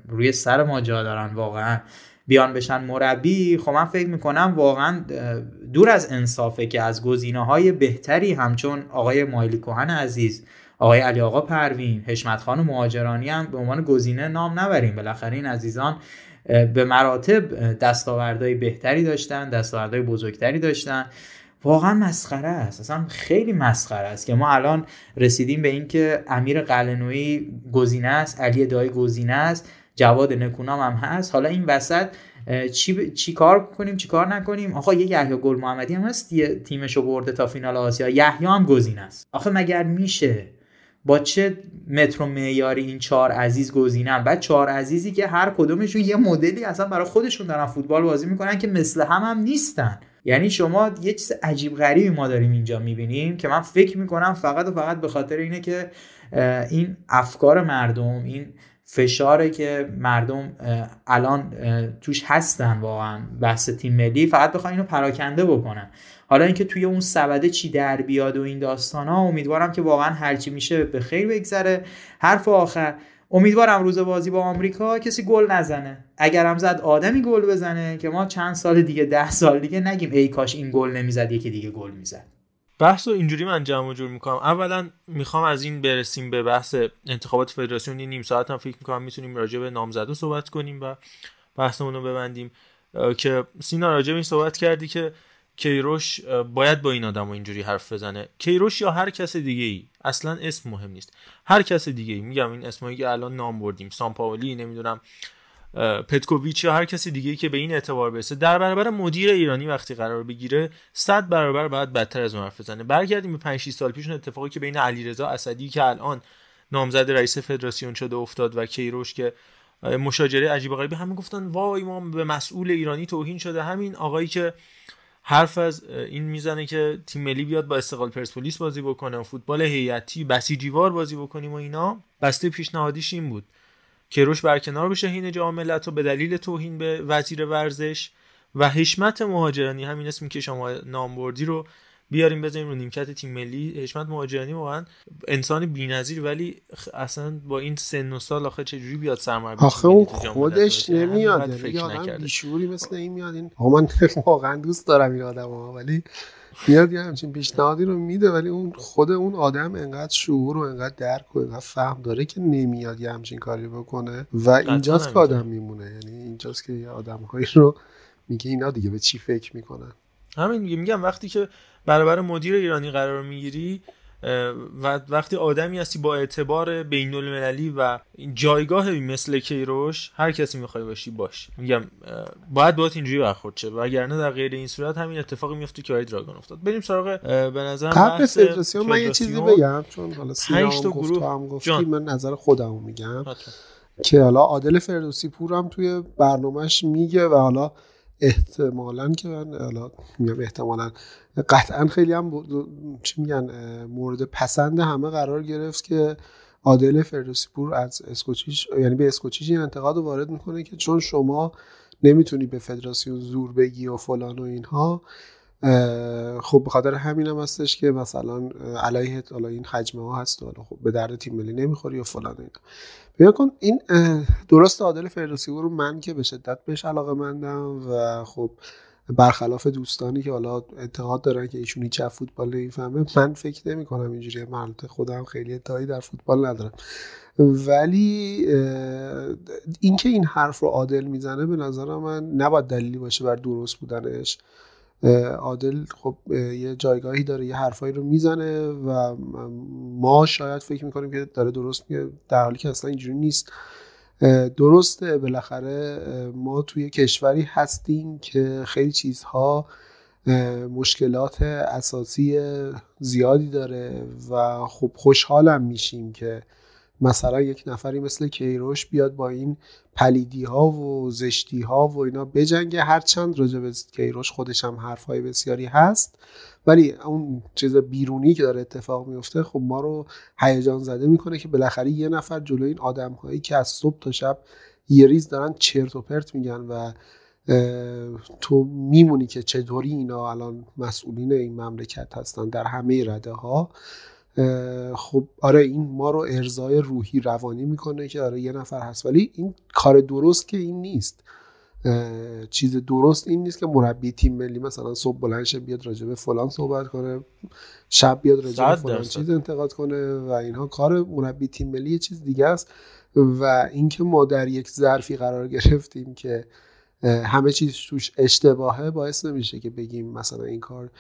روی سر ما جا دارن واقعا بیان بشن مربی خب من فکر می‌کنم واقعا دور از انصافه که از گزینه های بهتری همچون آقای مایلی کوهن عزیز آقای علی آقا پروین حشمت خان مهاجرانی هم به عنوان گزینه نام نبریم. بالاخره این عزیزان به مراتب دستاوردهای بهتری داشتن دستاوردهای بزرگتری داشتن. واقعا مسخره است. اصلا خیلی مسخره است که ما الان رسیدیم به اینکه امیر قلنوی گزینه است علی دایی گزینه است جواد نکونام هم هست. حالا این وسط چی, چی کار کنیم چی کار نکنیم؟ آقا یه یحیی گل محمدی هم هست تیمشو برده تا فینال آسیا. یحیی هم گزینه است. آخه مگر میشه با چه متر معیاری این چهار عزیز گزینن؟ بعد چهار عزیزی که هر کدومشون یه مدلی اصلا برای خودشون دارن فوتبال بازی می‌کنن که مثل هم هم نیستن. یعنی شما یه چیز عجیب غریبی ما داریم اینجا می‌بینیم که من فکر می‌کنم فقط و فقط به خاطر اینه که این افکار مردم این فشاره که مردم الان توش هستن واقعا بحث تیم ملی فقط بخوان اینو پراکنده بکنن. حالا اینکه توی اون سبده چی در بیاد و این داستان ها امیدوارم که واقعا هرچی میشه به خیر بگذره. حرف آخر امیدوارم روز بازی با آمریکا کسی گل نزنه. اگر هم زد آدمی گل بزنه که ما چند سال دیگه ده سال دیگه نگیم ای کاش این گل نمی‌زد یکی دیگه گل می‌زد. بحث رو اینجوری من جمع جور می‌کنم. اولا می‌خوام از این برسیم به بحث انتخابات فدراسیون. نیم ساعت هم فکر می‌کنم می‌تونیم راجع به نامزده صحبت کنیم و بحثمون رو ببندیم. که سینا راجع به این صحبت کردی که کیروش باید با این آدم اینجوری حرف بزنه. کیروش یا هر کس دیگه ای اصلا اسم مهم نیست. هر کس دیگه ای میگم این اسمایی که الان نام بردیم. سامپاولی نمی‌دونم پتکوویچ یا هر کسی دیگه که به این اعتبار برسه در برابر مدیر ایرانی وقتی قرار بگیره صد برابر باید بدتر از اون حرف بزنه. برگردیم به 5 6 سال پیش اتفاقی که بین علیرضا اسدی که الان نامزد رئیس فدراسیون شده افتاد و کیروش که مشاجره عجیب غریبی همه گفتن وای ما به مسئول ایرانی توهین شده. همین آقایی که حرف از این می‌زنه که تیم ملی بیاد با استقلال پرسپولیس بازی بکنه و فوتبال هیئتی بسیجیوار بازی بکنیم و اینا بسته پیشنهادیش این بود. کروش برکنار بشه هین جام ملت و به دلیل توهین به وزیر ورزش و حشمت مهاجرانی همین اسمی که شما نام بردی رو بیاریم بزنیم رو نیمکت تیم ملی حشمت مهاجرانی واقعا انسان بی‌نظیر ولی اصلا با این سن و سال آخه چجوری بیاد سرمربی آخه اون خودش نمیاد. یعنی آدم بیشوری مثل این میاد. این من واقعا دوست دارم این آدمو ولی میاد یه همچین پیشنهادی رو میده ولی اون خود اون آدم انقدر شعور و انقدر درک و انقدر فهم داره که نمیاد یه همچین کاری بکنه و اینجاست که آدم میمونه. یعنی اینجاست که یه آدمهایی رو میگه اینا دیگه به چی فکر می‌کنن. همین میگه میگم وقتی که برابر مدیر ایرانی قرار می‌گیری و وقتی آدمی هستی با اعتبار بین المللی و جایگاه مثل کیروش هر کسی می‌خوای باشی باش. میگم باید باید اینجوری برخورد شه. وگرنه در غیر این صورت همین اتفاقی میفته که برای دراگون افتاد. بریم سراغ به نظر قبل فدراسیون من یه چیزی بگم چون حالا سینا هم گفت هم گفتی من نظر خودمو میگم. که حالا عادل فردوسی پور هم توی برنامهش میگه و حالا احتمالا که من حالا میگم احتمالا قطعا خیلی هم چی میگن مورد پسند همه قرار گرفت که عادل فردوسی پور از اسکوچیش یعنی به اسکوچیش این انتقاد رو وارد می‌کنه که چون شما نمی‌تونی به فدراسیون زور بگی و فلان و اینها خب به خاطر همین هم هستش که مثلا علیه حالا این حجمه ها هست و خب به درد تیم ملی نمی‌خوری و فلان اینا. بیا کن این درست عادل فردوسی رو من که به شدت بهش علاقه مندم و خب برخلاف دوستانی که حالا اعتقاد دارن که ایشون هیچ فوتبال نمی‌فهمه من فکر نمی کنم اینجوری من خودم خیلی ادعایی در فوتبال ندارم. ولی اینکه این حرف رو عادل می‌زنه به نظر من نباید دلیلی باشه بر درست بودنش. عادل خب یه جایگاهی داره یه حرفایی رو می‌زنه و ما شاید فکر می‌کنیم که داره درست میگه در حالی که اصلا اینجوری نیست. درسته بالاخره ما توی کشوری هستیم که خیلی چیزها مشکلات اساسی زیادی داره و خب خوشحالم میشیم که مثلا یک نفری مثل کیروش بیاد با این پلیدی ها و زشتی ها و اینا بجنگه. هرچند راجع به کیروش خودش هم حرف های بسیاری هست. ولی اون چیز بیرونی که داره اتفاق میفته خب ما رو هیجان زده می‌کنه که بالاخره یه نفر جلوی این آدم هایی که از صبح تا شب یه ریز دارن چرت و پرت میگن و تو میمونی که چطوری اینا الان مسئولین این مملکت هستن در همه رده ها خب آره این ما رو ارزای روحی روانی می‌کنه که آره یه نفر هست. ولی این کار درست که این نیست. چیز درست این نیست که مربی تیم ملی مثلا صبح بلند شه بیاد راجع به فلان صحبت کنه. شب بیاد راجع به فلان. چیز انتقاد کنه و اینها. کار مربی تیم ملی یه چیز دیگه است. و اینکه ما در یک ظرفی قرار گرفتیم که همه چیز توش اشتباهه باعث نمیشه که بگیم مثلا این کار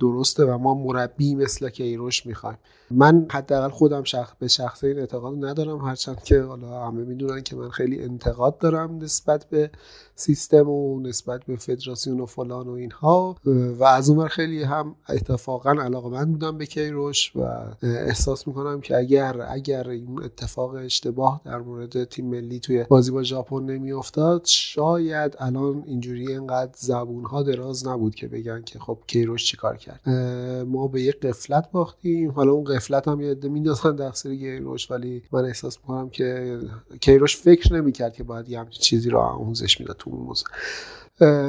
درسته و ما مربی مثل کیروش می‌خوایم. من حداقل خودم شخص به شخص این اعتقاد ندارم هرچند که حالا همه می‌دونن که من خیلی انتقاد دارم نسبت به سیستم و نسبت به فدراسیون و فلان و اینها. و از اون خیلی هم اتفاقا علاقه من بودم به کیروش و احساس می‌کنم که اگر اگر این اتفاق اشتباه در مورد تیم ملی توی بازی با ژاپن نمیافتاد شاید الان اینجوری اینقدر زبون ها دراز نبود که بگن که خب کیروش چیکار کرد؟ ما به یک قفلت باختیم. حالا اون قفلت هم یه عده میندازن تقصیر کیروش ولی من احساس می‌کنم که کیروش فکر نمی‌کرد که باید یه همچین چیزی رو آموزش می‌داد تو اون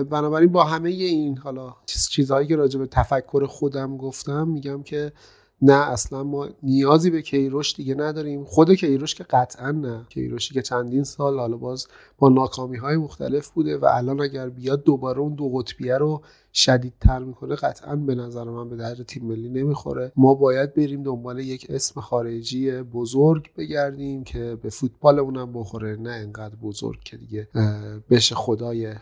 بنابراین با همه این حالا چیز- چیزهایی که راجع به تفکر خودم گفتم میگم که نه اصلا ما نیازی به کیروش دیگه نداریم. خود کیروش که قطعا نه. کیروشی که چندین سال حالا باز با ناکامی های مختلف بوده و الان اگر بیاد دوباره اون دو قطبیه رو شدیدتر می‌کنه قطعا به نظر من به درد تیم ملی نمی‌خوره. ما باید بریم دنبال یک اسم خارجی بزرگ بگردیم که به فوتبالمون هم بخوره. نه انقدر بزرگ که دیگه بشه خدای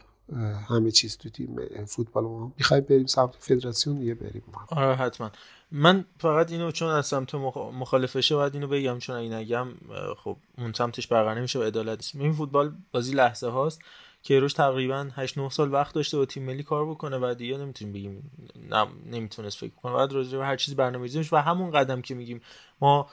همه چیز تو تیم فوتبال ما. می‌خوایم بریم سمت فدراسیون دیگه بریم ما. آره حتما. من فقط اینو چون از سمت مخ- مخالفشه باید اینو بگم چون اگه نگم خب اون سمتش برقرار نمیشه و عدالت نیست. این فوتبال بازی لحظه هاست کیروش تقریبا 8 9 سال وقت داشته با تیم ملی کار بکنه و دیگه نمی‌تونیم بگیم نمی‌تونست فکر کنه. بعد راجع به هر چیزی برنامه‌ریزی و همون قدم که میگیم. ما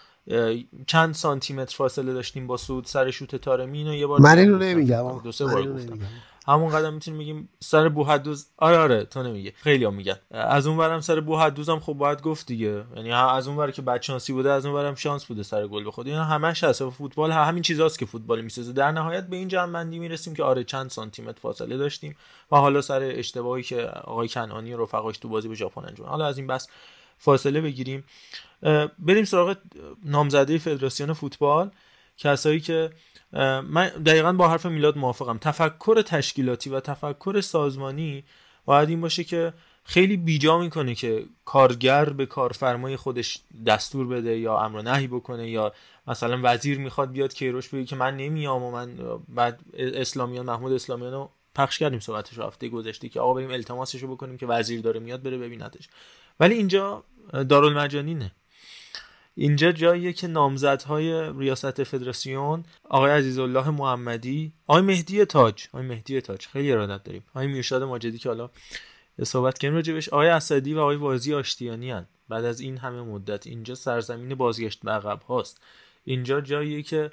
چند سانتی متر فاصله داشتیم با سود سر شوت تارمی اینو یه بار من اینو. نمیگم. دو سه بار گفتم. همون قدم می‌تونیم بگیم سر بوحدوز آره آره تو نمیگه خیلی هم میگن. از اون برم سر بوحدوز هم خب باید گفت دیگه. یعنی از اون که بدشانسی بوده از اون برم شانس بوده سر گل بخواد اینا همش هست فوتبال همین چیزاست که فوتبال می‌سازه. در نهایت به این جمع می‌رسیم که آره چند سانتی متر فاصله داشتیم و حالا سر اشتباهی که آقای کنعانی و رفقاش تو بازی به ژاپن انجام حالا از این بس فاصله بگیریم. بریم سراغ نامزده فدراسیون فوتبال. کسایی که من دقیقا با حرف میلاد موافقم. تفکر تشکیلاتی و تفکر سازمانی باید این باشه که خیلی بیجا می‌کنه که کارگر به کارفرمای خودش دستور بده یا امر نهی بکنه یا مثلا وزیر می‌خواد بیاد کیروش بگه که من نمیام و من بعد اسلامیان محمود اسلامیان رو پخش کردیم صحبتش هفته گذشته که آقا بریم التماسش رو بکنیم که وزیر داره میاد بره ببیندش ولی اینجا دارالمجانینه. اینجا جاییه که نامزدهای ریاست فدراسیون آقای عزیزالله محمدی آقای مهدی تاج. آقای مهدی تاج خیلی ارادت داریم. آقای میرشاد ماجدی که حالا صحبت کردیم راجبش. آقای اسدی و آقای وازی آشتیانی هن. بعد از این همه مدت اینجا سرزمین بازگشت به عقب هاست. اینجا جاییه که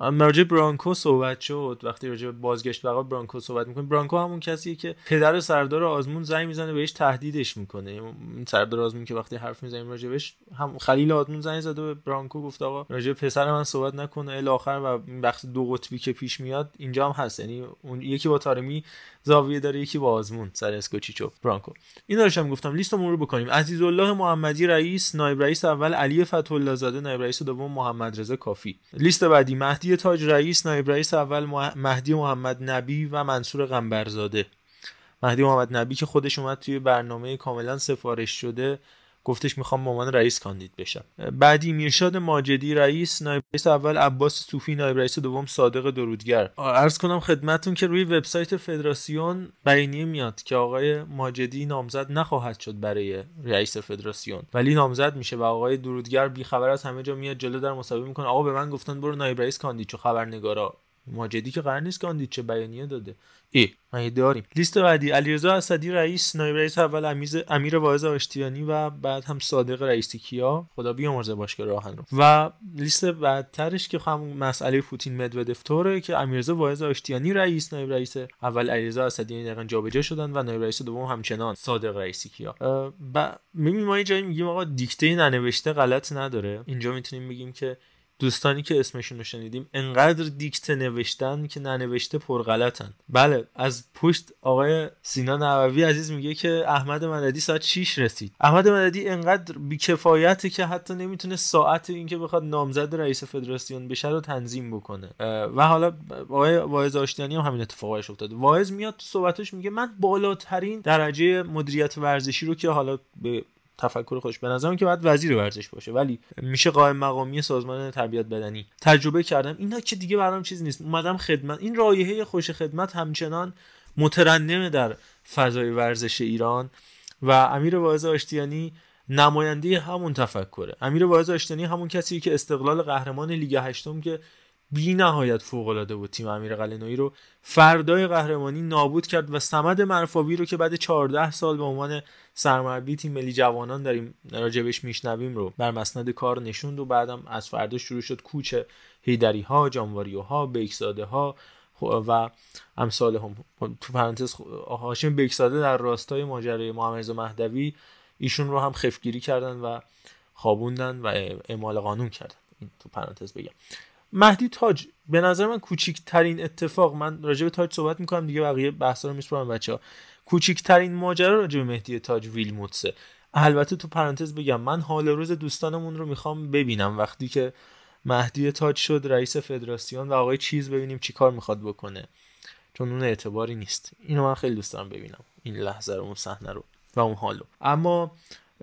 راجع برانکو صحبت شد. وقتی راجع به بازگشت بقا برانکو صحبت می‌کنه برانکو همون کسیه که پدر سردار آزمون زنگ می‌زنه بهش تهدیدش می‌کنه. این سردار آزمون که وقتی حرف می‌زنیم راجع بهش هم خلیل آزمون زنگ زده به برانکو گفت آقا راجع پسر من صحبت نکنه الی آخر و بخش دو قطبی که پیش میاد اینجا هم هست. یعنی اون یکی با تارمی زاویه داره یکی با آزمون سر اسکوچیچو برانکو. این داشتم گفتم لیست مرور بکنیم. عزیزالله محمدی رئیس نایب رئیس اول علی فتحالله زاده نایب رئیس دوم محمد رضا کافی. لیست بعدی مهدی تاج رئیس نایب رئیس اول مهدی محمد نبی و منصور قنبرزاده مهدی محمد نبی که خودش اومد توی برنامه کاملا سفارش شده. گفتش می‌خوام به عنوان رئیس کاندید بشم. بعدی میرشاد ماجدی رئیس نایب رئیس اول عباس صوفی نایب رئیس دوم صادق درودگر. عرض کنم خدمتون که روی وبسایت فدراسیون بیانیه میاد که آقای ماجدی نامزد نخواهد شد برای رئیس فدراسیون. ولی نامزد میشه و آقای درودگر بیخبر از همه جا میاد جلو در مصاحبه می‌کنه. آقا به من گفتن برو نایب رئیس کاندید چه خبرنگارا. ماجدی که قرار نیست کاندید چه بیانیه داده. ای ما داریم. لیست بعدی علیرضا اسدی رئیس نایب رئیس اول امیز امیر واعظ آشتیانی و بعد هم صادق رئیسی کیا. خدا بیامرزه باشگاه راهن رو. و لیست بعدترش که همون مسئله پوتین مدودف توره که امیرزا واعظ آشتیانی رئیس نایب رئیس اول علیرضا اسدی دقیقاً جابجا شدن و نایب رئیس دوم همچنان صادق رئیسی کیا. و می‌بینیم ما یه جایی میگیم آقا دیکته ننوشته غلط نداره. اینجا می‌تونیم بگیم که دوستانی که اسمشون رو شنیدیم انقدر دیکته نوشتن که ننوشته پرغلطن. بله از پشت آقای سینا نووی عزیز میگه که احمد مددی ساعت 6 رسید. احمد مددی انقدر بیکفایته که حتی نمی‌تونه ساعت اینکه بخواد نامزد رئیس فدراسیون بشه رو تنظیم بکنه. و حالا آقای واعظ آشتیانی هم همین اتفاقش افتاده. واعظ میاد تو صحبتش میگه من بالاترین درجه مدیریت ورزشی رو که حالا به تفکر خوش. به نظرم که باید وزیر ورزش باشه ولی میشه قائم مقامی سازمان تربیت بدنی تجربه کردم. اینا که دیگه برام چیز نیست. اومدم خدمت. این رایحه خوش خدمت همچنان مترنمه در فضای ورزش ایران و امیر واعظ آشتیانی نماینده همون تفکره. امیر واعظ آشتیانی همون کسی که استقلال قهرمان لیگ هشتم که بی نهایت فوق العاده بود تیم امیر قلنویی رو. فردای قهرمانی نابود کرد و سمد مرفاوی رو که بعد 14 سال به عنوان سرمربی تیم ملی جوانان داریم راجبش میشنویم رو بر مسند کار نشوند و بعدم از فردا شروع شد کوچ هیدری ها جانواریو ها بیکزاده ها و امثال هم. تو پرانتز هاشم بیکزاده در راستای ماجرای محمد مهدوی ایشون رو هم خفگیری کردن و خوابوندن و اعمال قانون کردن. تو پرانتز بگم. مهدی تاج به نظر من کوچیکترین اتفاق من راجع به تاج صحبت می‌کنم دیگه بقیه بحثا رو میسپارم بچه ها کوچیکترین ماجرا راجع به مهدی تاج ویلموتسه. البته تو پرانتز بگم من حال روز دوستانمون رو می‌خوام ببینم. وقتی که مهدی تاج شد رئیس فدراسیون و آقای چیز ببینیم چیکار می‌خواد بکنه. چون اون اعتباری نیست. اینو من خیلی دوست دارم ببینم. این لحظه رو اون صحنه رو و اون حالو اما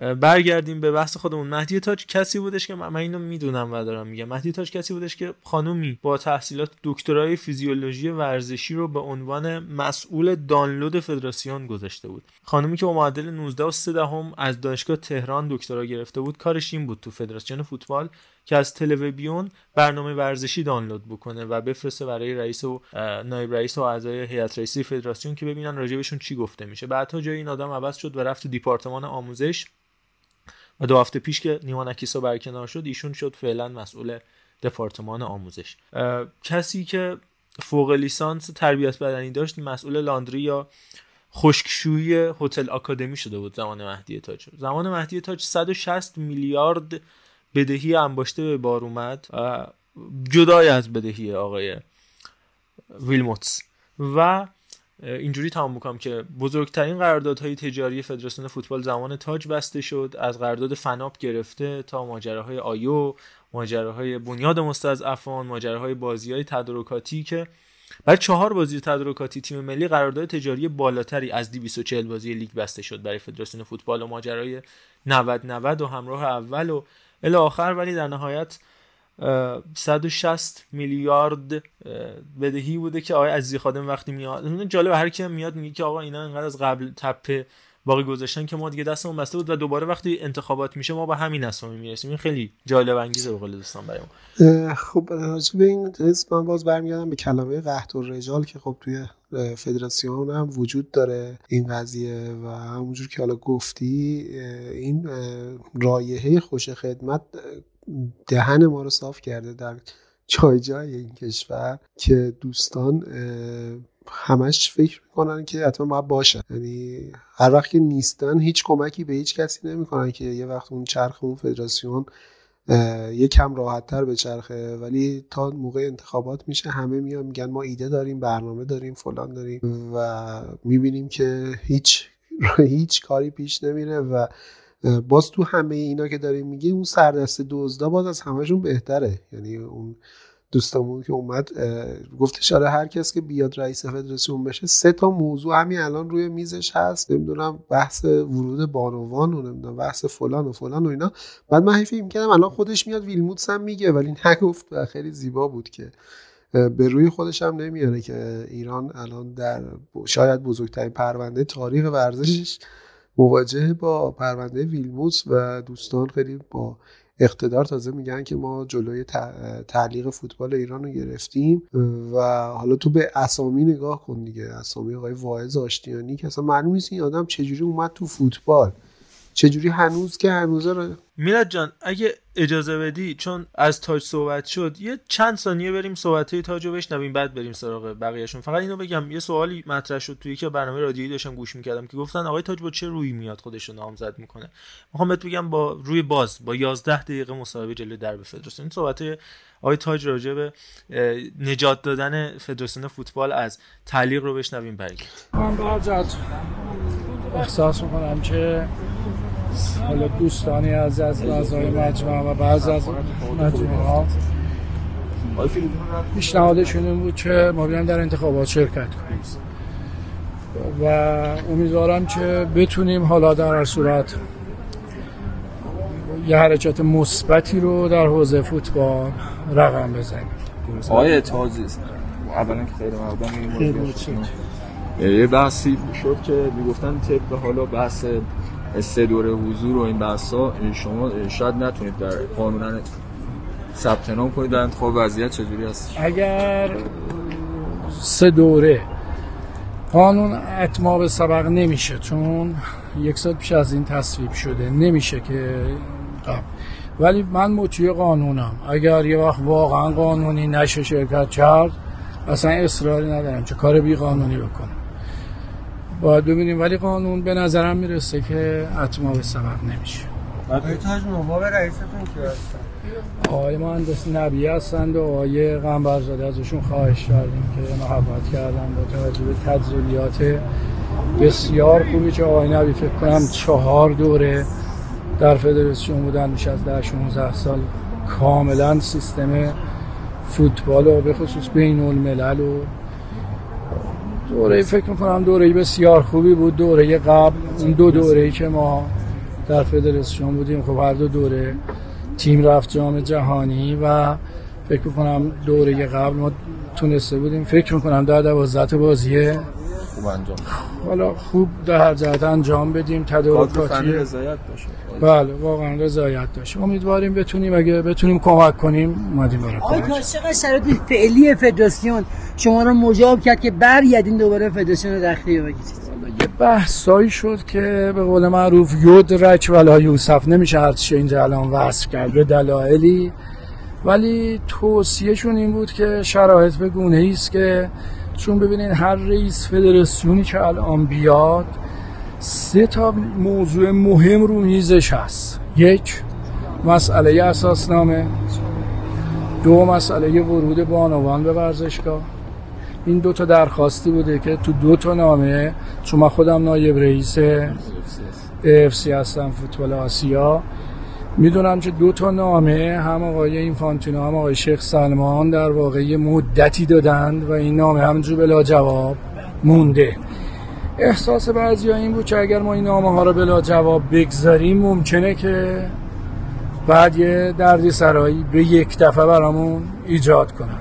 برگردیم به بحث خودمون. مهدی تاج کسی بودش که من اینو می‌دونم و دارم میگم. مهدی تاج کسی بودش که خانومی با تحصیلات دکترای فیزیولوژی ورزشی رو به عنوان مسئول دانلود فدراسیون گذاشته بود. خانومی که با معدل 19 و 3 دهم از دانشگاه تهران دکترا گرفته بود کارش این بود تو فدراسیون فوتبال که از تلویزیون برنامه ورزشی دانلود بکنه و بفرسته برای رئیس و نایب رئیس و اعضای هیئت رئیسی فدراسیون که ببینن راجبشون چی گفته میشه. بعدها جای این آدم عوض شد و رفت تو دیپارتمان آموزش. و دو هفته پیش که نیما نکیسا برکنار شد ایشون شد فعلا مسئول دپارتمان آموزش. کسی که فوق لیسانس تربیت بدنی داشت مسئول لاندری یا خشکشویی هتل آکادمی شده بود زمان مهدی تاج. زمان مهدی تاج 160 میلیارد بدهی انباشته به بار اومد. جدای از بدهی آقای ویلموتس. و اینجوری تمام می‌کنم که بزرگترین قراردادهای تجاری فدراسیون فوتبال زمان تاج بسته شد. از قرارداد فناپ گرفته تا ماجراهای آیو ماجراهای بنیاد مستضعفان ماجراهای بازی های تدارکاتی که برای چهار بازی تدارکاتی تیم ملی قرارداد تجاری بالاتری از 240 بازی لیگ بسته شد برای فدراسیون فوتبال و ماجرای 90 90 و همراه اول و الی آخر. ولی در نهایت 160 میلیارد بدهی بوده که آقای عزیزی خادم وقتی میاد. جالب هر کی میاد میگه که آقا اینا انقدر از قبل تپه باقی گذاشتن که ما دیگه دستمون بسته بود و دوباره وقتی انتخابات میشه ما به همین اسامی می‌رسیم. این خیلی جالب انگیزه به قول دوستان برای خب راجع این من باز برمیگردم به کلمه قحط و رجال که خب توی فدراسیون هم وجود داره این قضیه و همونجور که حالا گفتی این رایحه خوش خدمت دهن ما رو صاف کرده در جای جای این کشور که دوستان همش فکر می‌کنن که حتما باید باشن یعنی هر وقت که نیستن هیچ کمکی به هیچ کسی نمی‌کنن که یه وقت اون چرخ اون فدراسیون یه کم راحت تر به چرخه. ولی تا موقع انتخابات میشه همه میان میگن ما ایده داریم برنامه داریم فلان داریم و می‌بینیم که هیچ هیچ کاری پیش نمیره و باز تو همه اینا که داریم میگه اون سردست دزدا باز از همشون بهتره. یعنی اون دوستمون که اومد گفتش آره هر کس که بیاد رئیس فدراسیون بشه سه تا موضوع همین الان روی میزش هست. نمی‌دونم بحث ورود بانوان و نمی‌دونم بحث فلان و فلان و اینا. بعد من فکر می‌کردم الان خودش میاد ویلموتس هم میگه ولی نگفت و خیلی زیبا بود که به روی خودش هم نمیاره که ایران الان در شاید بزرگترین پرونده تاریخ ورزشش مواجهه با پرونده ویلموتس و دوستان خیلی با اقتدار تازه میگن که ما جلوی تعلیق فوتبال ایران رو گرفتیم و حالا تو به اسامی نگاه کن دیگه. اسامی آقای واعظ آشتیانی که اصلا معلوم نیست این آدم چجوری اومد تو فوتبال. چجوری هنوز که هنوز رو میلاد جان اگه اجازه بدی چون از تاج صحبت شد یه چند ثانیه بریم صحبت های تاج رو بشنویم بعد بریم سراغ بقیهشون. فقط اینو بگم یه سوالی مطرح شد توی که برنامه رادیویی داشتم گوش می‌کردم که گفتن آقای تاج با چه روی میاد خودش رو نامزد می‌کنه. می‌خوام بهت بگم با روی باز با 11 دقیقه مصاحبه جلوی درب فدراسیون. این صحبت آقای تاج راجع به نجات دادن فدراسیون فوتبال از تعلیق رو بشنویم برگردیم من احساس می‌کنم که حالا دوستانی از از اعضای مجمع و بعض از مجموعه ها. پیشنهادشون این بود که ما بیایم در انتخابات شرکت کنیم. و امیدوارم که بتونیم حالا در هر صورت یه حرکت مثبتی رو در حوزه فوتبال رقم بزنیم. آقای تازی اولا که خیلی مقدم یه بحثی شد که می‌گفتن طبق حالا بحث سه دوره حضور و این بحثا شما شاید نتونید در قانونا ثبت نام کنید. در انتخاب وضعیت چجوری هست اگر سه دوره قانون اتمام سبق نمیشه چون یک سال پیش از این تصویب شده نمیشه که قبل. ولی من مطیع قانونم. اگر یه وقت واقعا قانونی نشه شرکت کرد اصلا اصراری ندارم چه کار بی قانونی بکنم. باید ببینیم ولی قانون به نظرم می‌رسه که اتما به سبق نمیشه. آقای تاج نواب رئیستون کی هستن آقای مهندس نبی هستند و آقای قنبرزاده ازشون خواهش کردیم که محبت کردن با توجه به تجربیات بسیار خوبی که آقای نبی فکر کنم چهار دوره در فدراسیون بودن میشه از ده 16 سال کاملا سیستم فوتبال و به خصوص بین الملل و دوره فکر می‌کنم دوره بسیار خوبی بود. دوره قبل اون دو دوره که ما در فدراسیون بودیم خب هر دو دوره تیم رفت جام جهانی و فکر می‌کنم دوره قبل ما تونسته بودیم. فکر می‌کنم در دوازده بازیه خوب انجام حالا خوب در هر جهت انجام بدیم تدارکاتی. رضایت باشه. بله واقعا رضایت داشت. امیدواریم بتونیم اگه بتونیم کمک کنیم اومدیم برای آقای چقدر شرایط فعلی فدراسیون شما رو مجاب کرد که برگردین دوباره فدراسیون رو دخلی بگیرید. یه بحثایی شد که به قول معروف یود رچ ولا یوسف نمیشه هرچی اینجا الان وصف کرد به دلایلی. ولی توصیهشون این بود که شرایط به گونه است که چون ببینین هر رئیس فدراسیونی که الان بیاد سه تا موضوع مهم رو میزش هست. یک مسئله اساسنامه. دو مسئله ورود بانوان به ورزشگاه. این دو تا درخواستی بوده که تو دو تا نامه چون من خودم نایب رئیس AFC هستم فوتبال آسیا می‌دونم که دو تا نامه هم آقای اینفانتینو هم آقای شیخ سلمان در واقع مدتی دادند و این نامه همجور بلا جواب مونده. احساس بعضی این بود که اگر ما این نامه ها رو بلا جواب بگذاریم ممکنه که بعد یه دردی سرایی به یک دفعه برامون ایجاد کنن.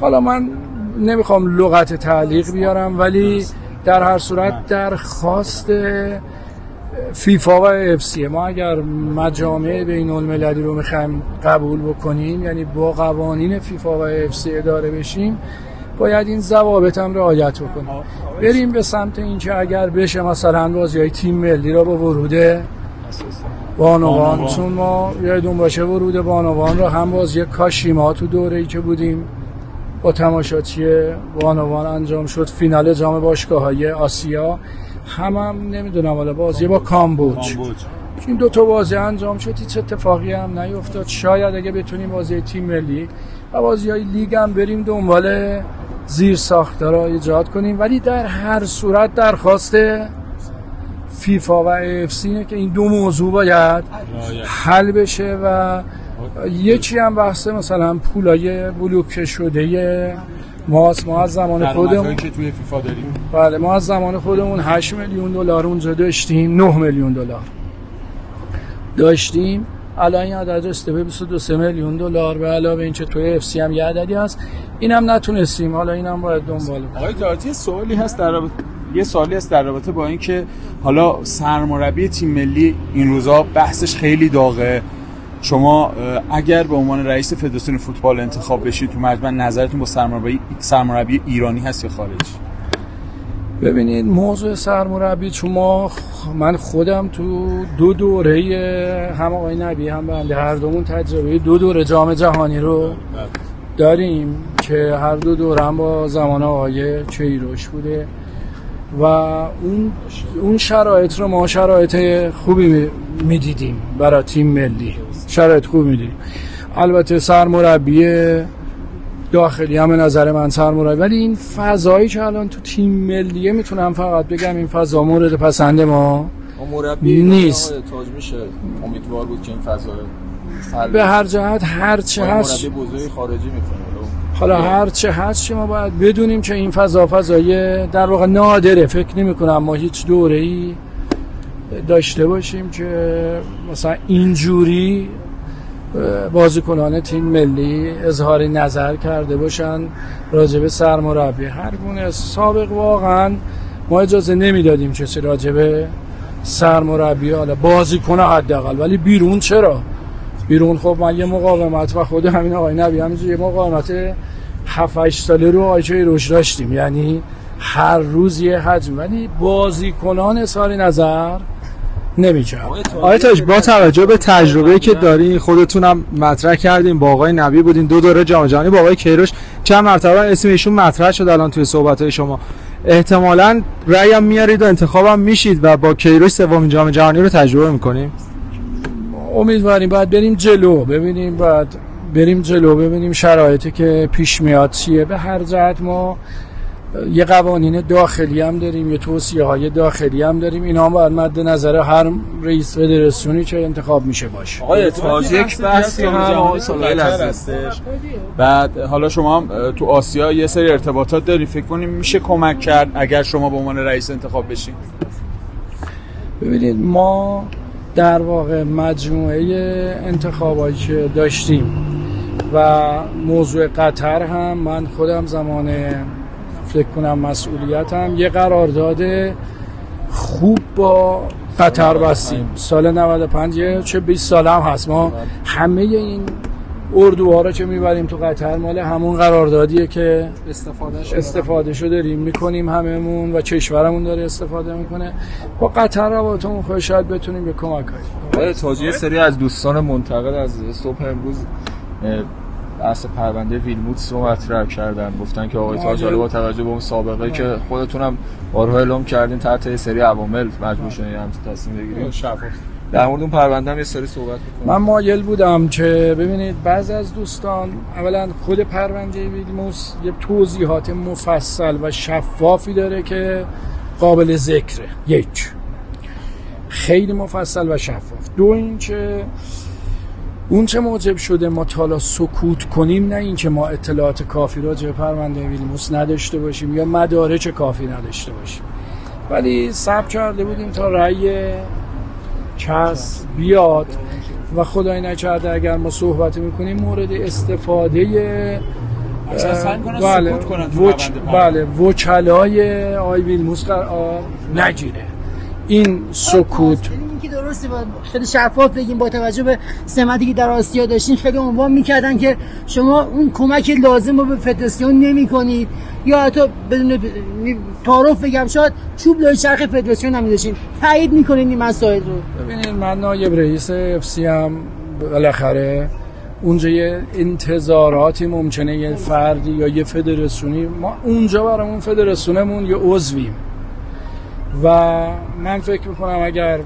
حالا من نمی‌خوام لغت تعلیق بیارم ولی در هر صورت درخواست فیفا و اف ما اگر مجامع بین المللی رو می‌خوایم قبول بکنیم یعنی با قوانین فیفا و اف اداره بشیم باید این ضوابط هم رعایت بکنیم. بریم به سمت اینکه اگر بشه مثلا بازی های تیم ملی را با ورود بانوان. چون ما یادون باشه ورود بانوان رو هم باز یک کاشیما تو دوره ای که بودیم با تماشاچی بانوان انجام شد فینال جام باشگاه های آسیا. هم هم نمی‌دونم حالا بازی با کامبوج. این دو تا بازی انجام شد هیچ اتفاقی هم نیفتاد. شاید اگه بتونیم بازی تیم ملی و بازی های لیگ هم بریم دنبال زیر ساختارا ایجاد کنیم. ولی در هر صورت درخواست فیفا و اف اینه که این دو موضوع باید حل بشه و یکی هم بحث مثلا پولای بلوک شده ماست. ما از زمان خودمون که توی فیفا داریم. بله ما از زمان خودمون 8 میلیون دلار اونجا داشتیم 9 میلیون دلار. داشتیم الان این عدد رسیده به 22 میلیون دلار. به علاوه اینکه توی اف سی هم یه عددی هست اینم نتونستیم. حالا اینم باید دنبال کنیم آقای تارتی سوالی هست در رابطه یه سوالی هست در رابطه با اینکه حالا سرمربی تیم ملی این روزا بحثش خیلی داغه. شما اگر به عنوان رئیس فدراسیون فوتبال انتخاب بشید تو مجمع نظرتون با سرمربی سرمربی ایرانی هست یا خارجی؟ ببینید موضوع سرمربی چون ما من خودم تو دو دوره هم آقای نبی هم بنده هر دومون تجربه دو دوره جام جهانی رو داریم که هر دو دوره هم با زمان آقای کیروش بوده و اون اون شرایط رو ما شرایط خوبی می- می‌دیدیم برای تیم ملی. شرایط خوبی می‌دیدیم. البته سرمربی داخلی هم به نظر من سرمربی ولی این فضایی که الان تو تیم ملیه می‌تونم فقط بگم این فضا مورد پسند ما مربی نیست. تاج میشه امیدوار بود که این فضا به. هر جهت هر چه هست مربی بزرگی خارجی می‌کنه حالا هر چه هست که ما باید بدونیم که این فضا فضای در واقع نادره فکر نمی کنم ما هیچ دوره ای داشته باشیم که مثلا اینجوری بازیکنان تیم ملی اظهار نظر کرده باشن راجب سرمربی. هر گونه سابق واقعا ما اجازه نمی‌دادیم کسی راجب سرمربی حالا بازیکن حداقل. ولی بیرون چرا؟ بیرون خب من یه مقاومت و خود همین آقای نبی همینجوری یه مقاومت 7 8 ساله رو آیچه روش داشتیم. یعنی هر روز یه حجم. ولی بازیکنان اظهار نظر نمی‌کرد آقای تاج با توجه به تجربه که داری خودتونم مطرح کردیم با آقای نبی بودین دو دوره جام جهانی با آقای کیروش. چند مرتبه اسم ایشون مطرح شد الان توی صحبت های شما. احتمالاً رأی هم میارید و انتخابم میشید و با کیروش سومین جام جهانی رو تجربه می‌کنیم. امیدواریم. باید بریم جلو. ببینیم باید بریم جلو ببینیم شرایطی که پیش میاد چیه. به هر جهت ما یه قوانین داخلی هم داریم یه توصیه های داخلی هم داریم. اینا هم باید مد نظر هر رئیس فدراسیونی که انتخاب میشه باشه. آقای تاج یک بحثی هم هستش. بعد حالا شما هم تو آسیا یه سری ارتباطات داری فکر کنیم میشه کمک کرد اگر شما به عنوان رئیس انتخاب بشین. ببینید ما در واقع مجموعه انتخابایی که داشتیم و موضوع قطر هم من خودم زمان فکر کنم مسئولیتم. یه قرارداد خوب با قطر بستیم سال 95 یه چه 20 سال هم هست. ما همه این اردوها رو که می‌بریم تو قطر مال همون قراردادیه که استفاده استفاده شو داریم می‌کنیم هممون و کشورمون داره استفاده می‌کنه. با قطر روابطمون خوش شاید بتونیم به کمک کنیم. یه سری از دوستان منتقد از صبح امروز بحث پرونده ویلموتس رو مطرح کردن. گفتن که آقای تاج با توجه به اون سابقه که خودتونم بارها اعلام کردین تحت یه سری عوامل مجبور شدین همچین تصمیم بگیرین. در مورد اون پرونده هم یه سری صحبت من مایل بودم که ببینید بعض از دوستان اولا خود پرونده ویلموس یه توضیحات مفصل و شفافی داره که قابل ذکره. یک خیلی مفصل و شفاف. دو اینکه اون چه موجب شده ما تالا سکوت کنیم نه اینکه ما اطلاعات کافی راجع به پرونده ویلموس نداشته باشیم یا مدارک کافی نداشته باشیم. ولی سب کرده بودیم تا رأی کس بیاد. و خدای نکرده اگر ما صحبت می‌کنیم مورد استفاده بله روند بله وکلای آی ویلموس قرار نگیره. این سکوت درسته باید خیلی شفاف بگیم با توجه به سمتی که در آسیا داشتین. خیلی عنوان می‌کردن که شما اون کمک لازم رو به فدراسیون نمی کنید یا حتی بدون تعارف بگم شاید چوب لای چرخ فدراسیون هم داشتین تایید می‌کنین این مسائل رو. ببینید من نایب رئیس افسی هم بالاخره اونجا یه انتظاراتی ممکنه یه فردی یا یه فدراسیونی ما اونجا برامون فدراسیونمون یه عضویم. و من فکر می‌کنم اگر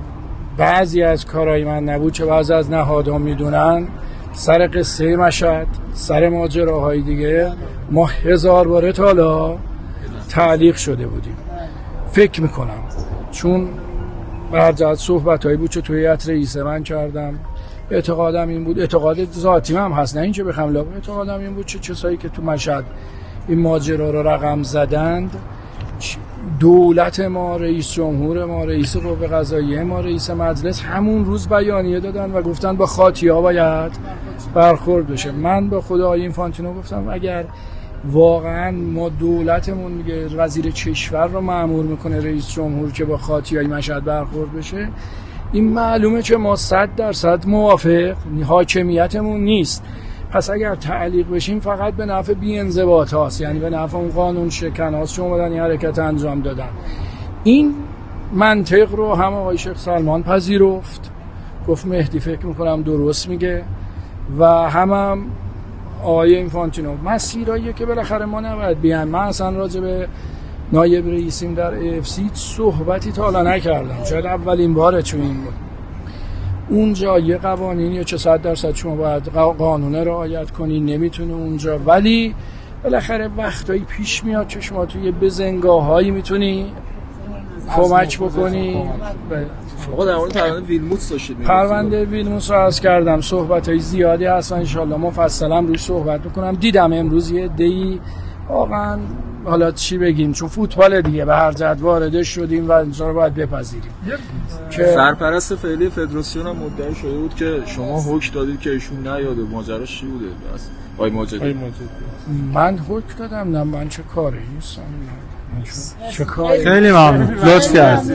بعضی از کارهای من نبود چه بعضی از نهادها می‌دونن. سر قصه مشهد سر ماجراهای دیگه ما هزار باره تا حالا تعلیق شده بودیم. فکر می‌کنم. چون برجت صحبت هایی بود که توی هیئت رئیس من کردم. اعتقادم این بود. اعتقاد ذاتی هم هست. نه اینکه بخوام لا اعتقادم این بود چه کسایی که تو مشهد این ماجرا رو رقم زدند. دولت ما رئیس جمهور ما رئیس قوه قضاییه ما رئیس مجلس همون روز بیانیه دادن و گفتن با خاطی ها باید برخورد بشه. من به خدا آقای اینفانتینو گفتم اگر واقعا ما دولتمون میگه وزیر کشور رو معمور می‌کنه رئیس جمهور که با خاطی های مشهد برخورد بشه این معلومه که ما صد درصد موافق حاکمیتمون نیست. پس اگر تعلیق بشیم فقط به نفع بی انضباط هاست. یعنی به نفع اون قانون شکن هاست. چون اومدن این حرکت انجام دادن. این منطق رو هم آقای شیخ سلمان پذیرفت. گفت مهدی فکر می‌کنم درست میگه. و هم هم آقای اینفانتینو. مسیرهایی که بالاخره ما نباید بیان. من اصلا راجع به نایب رئیسیم در سی صحبتی تا حالا نکردم. شاید اولین باره چون این بود. اونجا یه قوانینی یا چه صد درصد شما باید قا- قانون رعایت کنی نمی‌تونه اونجا. ولی بالاخره وقتایی پیش میاد که شما توی بزنگاه هایی می‌تونی کمک بکنی. آقا در مورد پرونده ویلموتس داشتید پرونده ویلموس رو عرض کردم. صحبت های زیادی هست و انشالله مفصلا روش صحبت می‌کنم. دیدم امروز یه دی واقعا حالا چی بگیم چون فوتبال دیگه به هر جد وارده شدیم و اینجا رو باید بپذیریم. که سرپرست فعلی فدراسیون هم مدعی شده بود که شما حکم دادید که ایشون نیاده ماجراش چی بوده؟ بس آقای ماجدی. من حکم دادم نه من چه کاری نیستم. من چه- کاری؟ خیلی ممنون. لطف کردی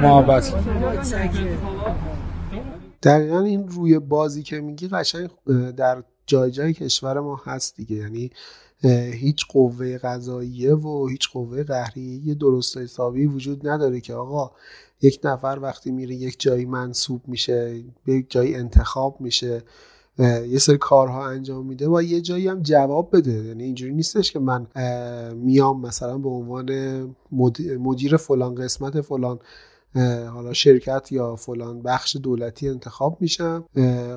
محبت. دقیقا این روی بازی که میگی قشنگ در جای جای کشور ما هست دیگه. یعنی هیچ قوه قضاییه و هیچ قوه قهریه درست حسابی وجود نداره که آقا یک نفر وقتی میره یک جایی منصوب میشه به یک جایی انتخاب میشه یه سری کارها انجام میده و یه جایی هم جواب بده. یعنی اینجوری نیستش که من میام مثلا به عنوان مد- مدیر فلان قسمت فلان حالا شرکت یا فلان بخش دولتی انتخاب میشم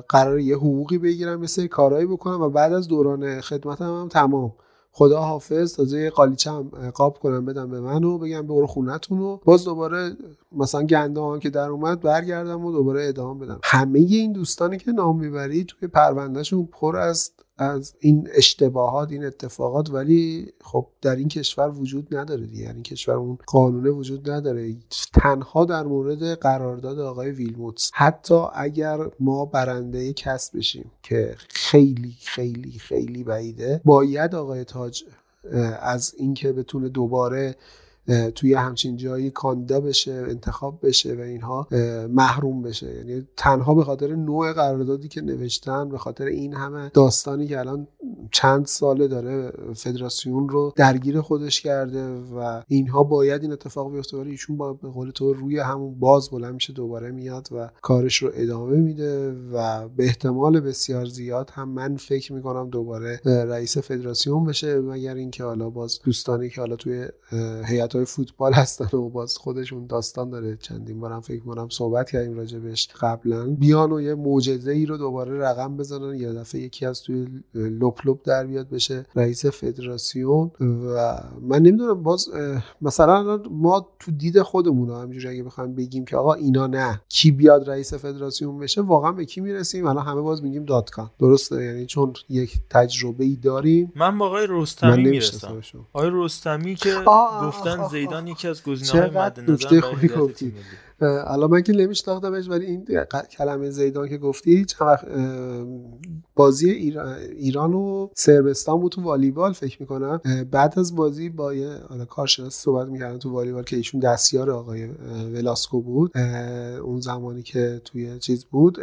قرار یه حقوقی بگیرم یه سری کارهایی بکنم و بعد از دوران خدمتم هم تمام. خدا حافظ تازه یه قالیچه هم قاب کنم بدم به من و بگم برو خونتون و باز دوباره مثلا گندم که در اومد برگردم و دوباره ادامه بدم. همه این دوستانی که نام می‌بری توی پروندهشون پر از از این اشتباهات این اتفاقات ولی خب در این کشور وجود نداره دیگه. یعنی این کشور اون قانونه وجود نداره. تنها در مورد قرارداد آقای ویلموتس. حتی اگر ما برنده کسب بشیم که خیلی خیلی خیلی بعیده باید آقای تاج از اینکه بتونه دوباره توی همچین جایی کاندا بشه انتخاب بشه و اینها محروم بشه. یعنی تنها به خاطر نوع قراردادی که نوشتن به خاطر این همه داستانی که الان چند ساله داره فدراسیون رو درگیر خودش کرده و اینها باید این اتفاق بیفته ولی ایشون با به قول تو روی همون باز بلند میشه دوباره میاد و کارش رو ادامه میده و به احتمال بسیار زیاد هم من فکر می‌کنم دوباره رئیس فدراسیون بشه مگر اینکه حالا باز دوستانی که حالا توی هیئت های فوتبال هستن و باز خودشون داستان داره. چندین بارم فکر کنم صحبت کردیم راجع بهش قبلا. بیان و یه معجزه ای رو دوباره رقم بزنن. یه دفعه یکی از توی لپ لپ در بیاد بشه رئیس فدراسیون. و من نمی‌دونم باز مثلا ما تو دید خودمون همینجوری اگه بخوایم بگیم که آقا اینا نه کی بیاد رئیس فدراسیون بشه واقعا به کی می‌رسیم؟ الان همه باز میگیم داتکام درسته؟ یعنی چون یک تجربه ای داریم. من با آقای رستمی. می‌رسم. آقای رستمی که آه، گفتن آه، زیدان یکی از گزینه‌های مد نظر الان من که نمیشناختمش ولی این کلمه زیدان که گفتی چند وقت بازی ایران و سربستان بود تو والیبال فکر می‌کنم. بعد از بازی با یه کارشناس صحبت می‌کردن تو والیبال که ایشون دستیار آقای ولاسکو بود اون زمانی که توی چیز بود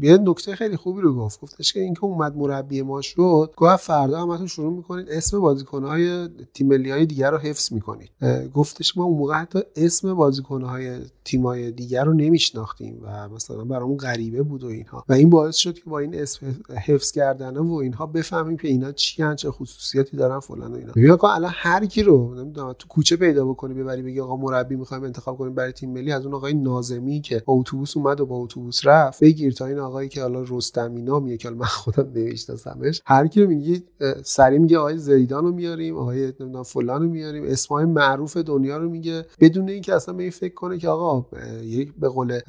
یه نکته خیلی خوبی رو گفت. گفتش که اینکه اومد مربی ما شد گفت فردا همتون شروع می‌کنید اسم بازیکنهای تیم ملی های دیگر رو حفظ می‌کنید. گفتش ما اون موقع حتی اسم بازیکنهای تیمای دیگر رو نمیشناختیم و مثلا برامون غریبه بود و اینها. و این باعث شد که با این اسم حفظ کردن و اینها بفهمیم که اینا چی چه خصوصیاتی دارن فلان و اینا. ببین الان هر کی رو نمی‌دونم تو کوچه پیدا بکنی ببری بگی آقا مربی می‌خوایم انتخاب کنیم برای تیم ملی از اون آقای نازمی که با اتوبوس اومد و با اتوبوس رفت بگیر تا این آقایی که حالا رستمی نامیه که من خودم نمیشناسمش هر کی رو میگی سری میگه آقای زیدان رو میاریم آقای نمی‌دونم فلان رو میاریم. اسمای معروف دنیا رو میگه. بدون اینکه اصلا به این فکر کنه که آقا یک به قول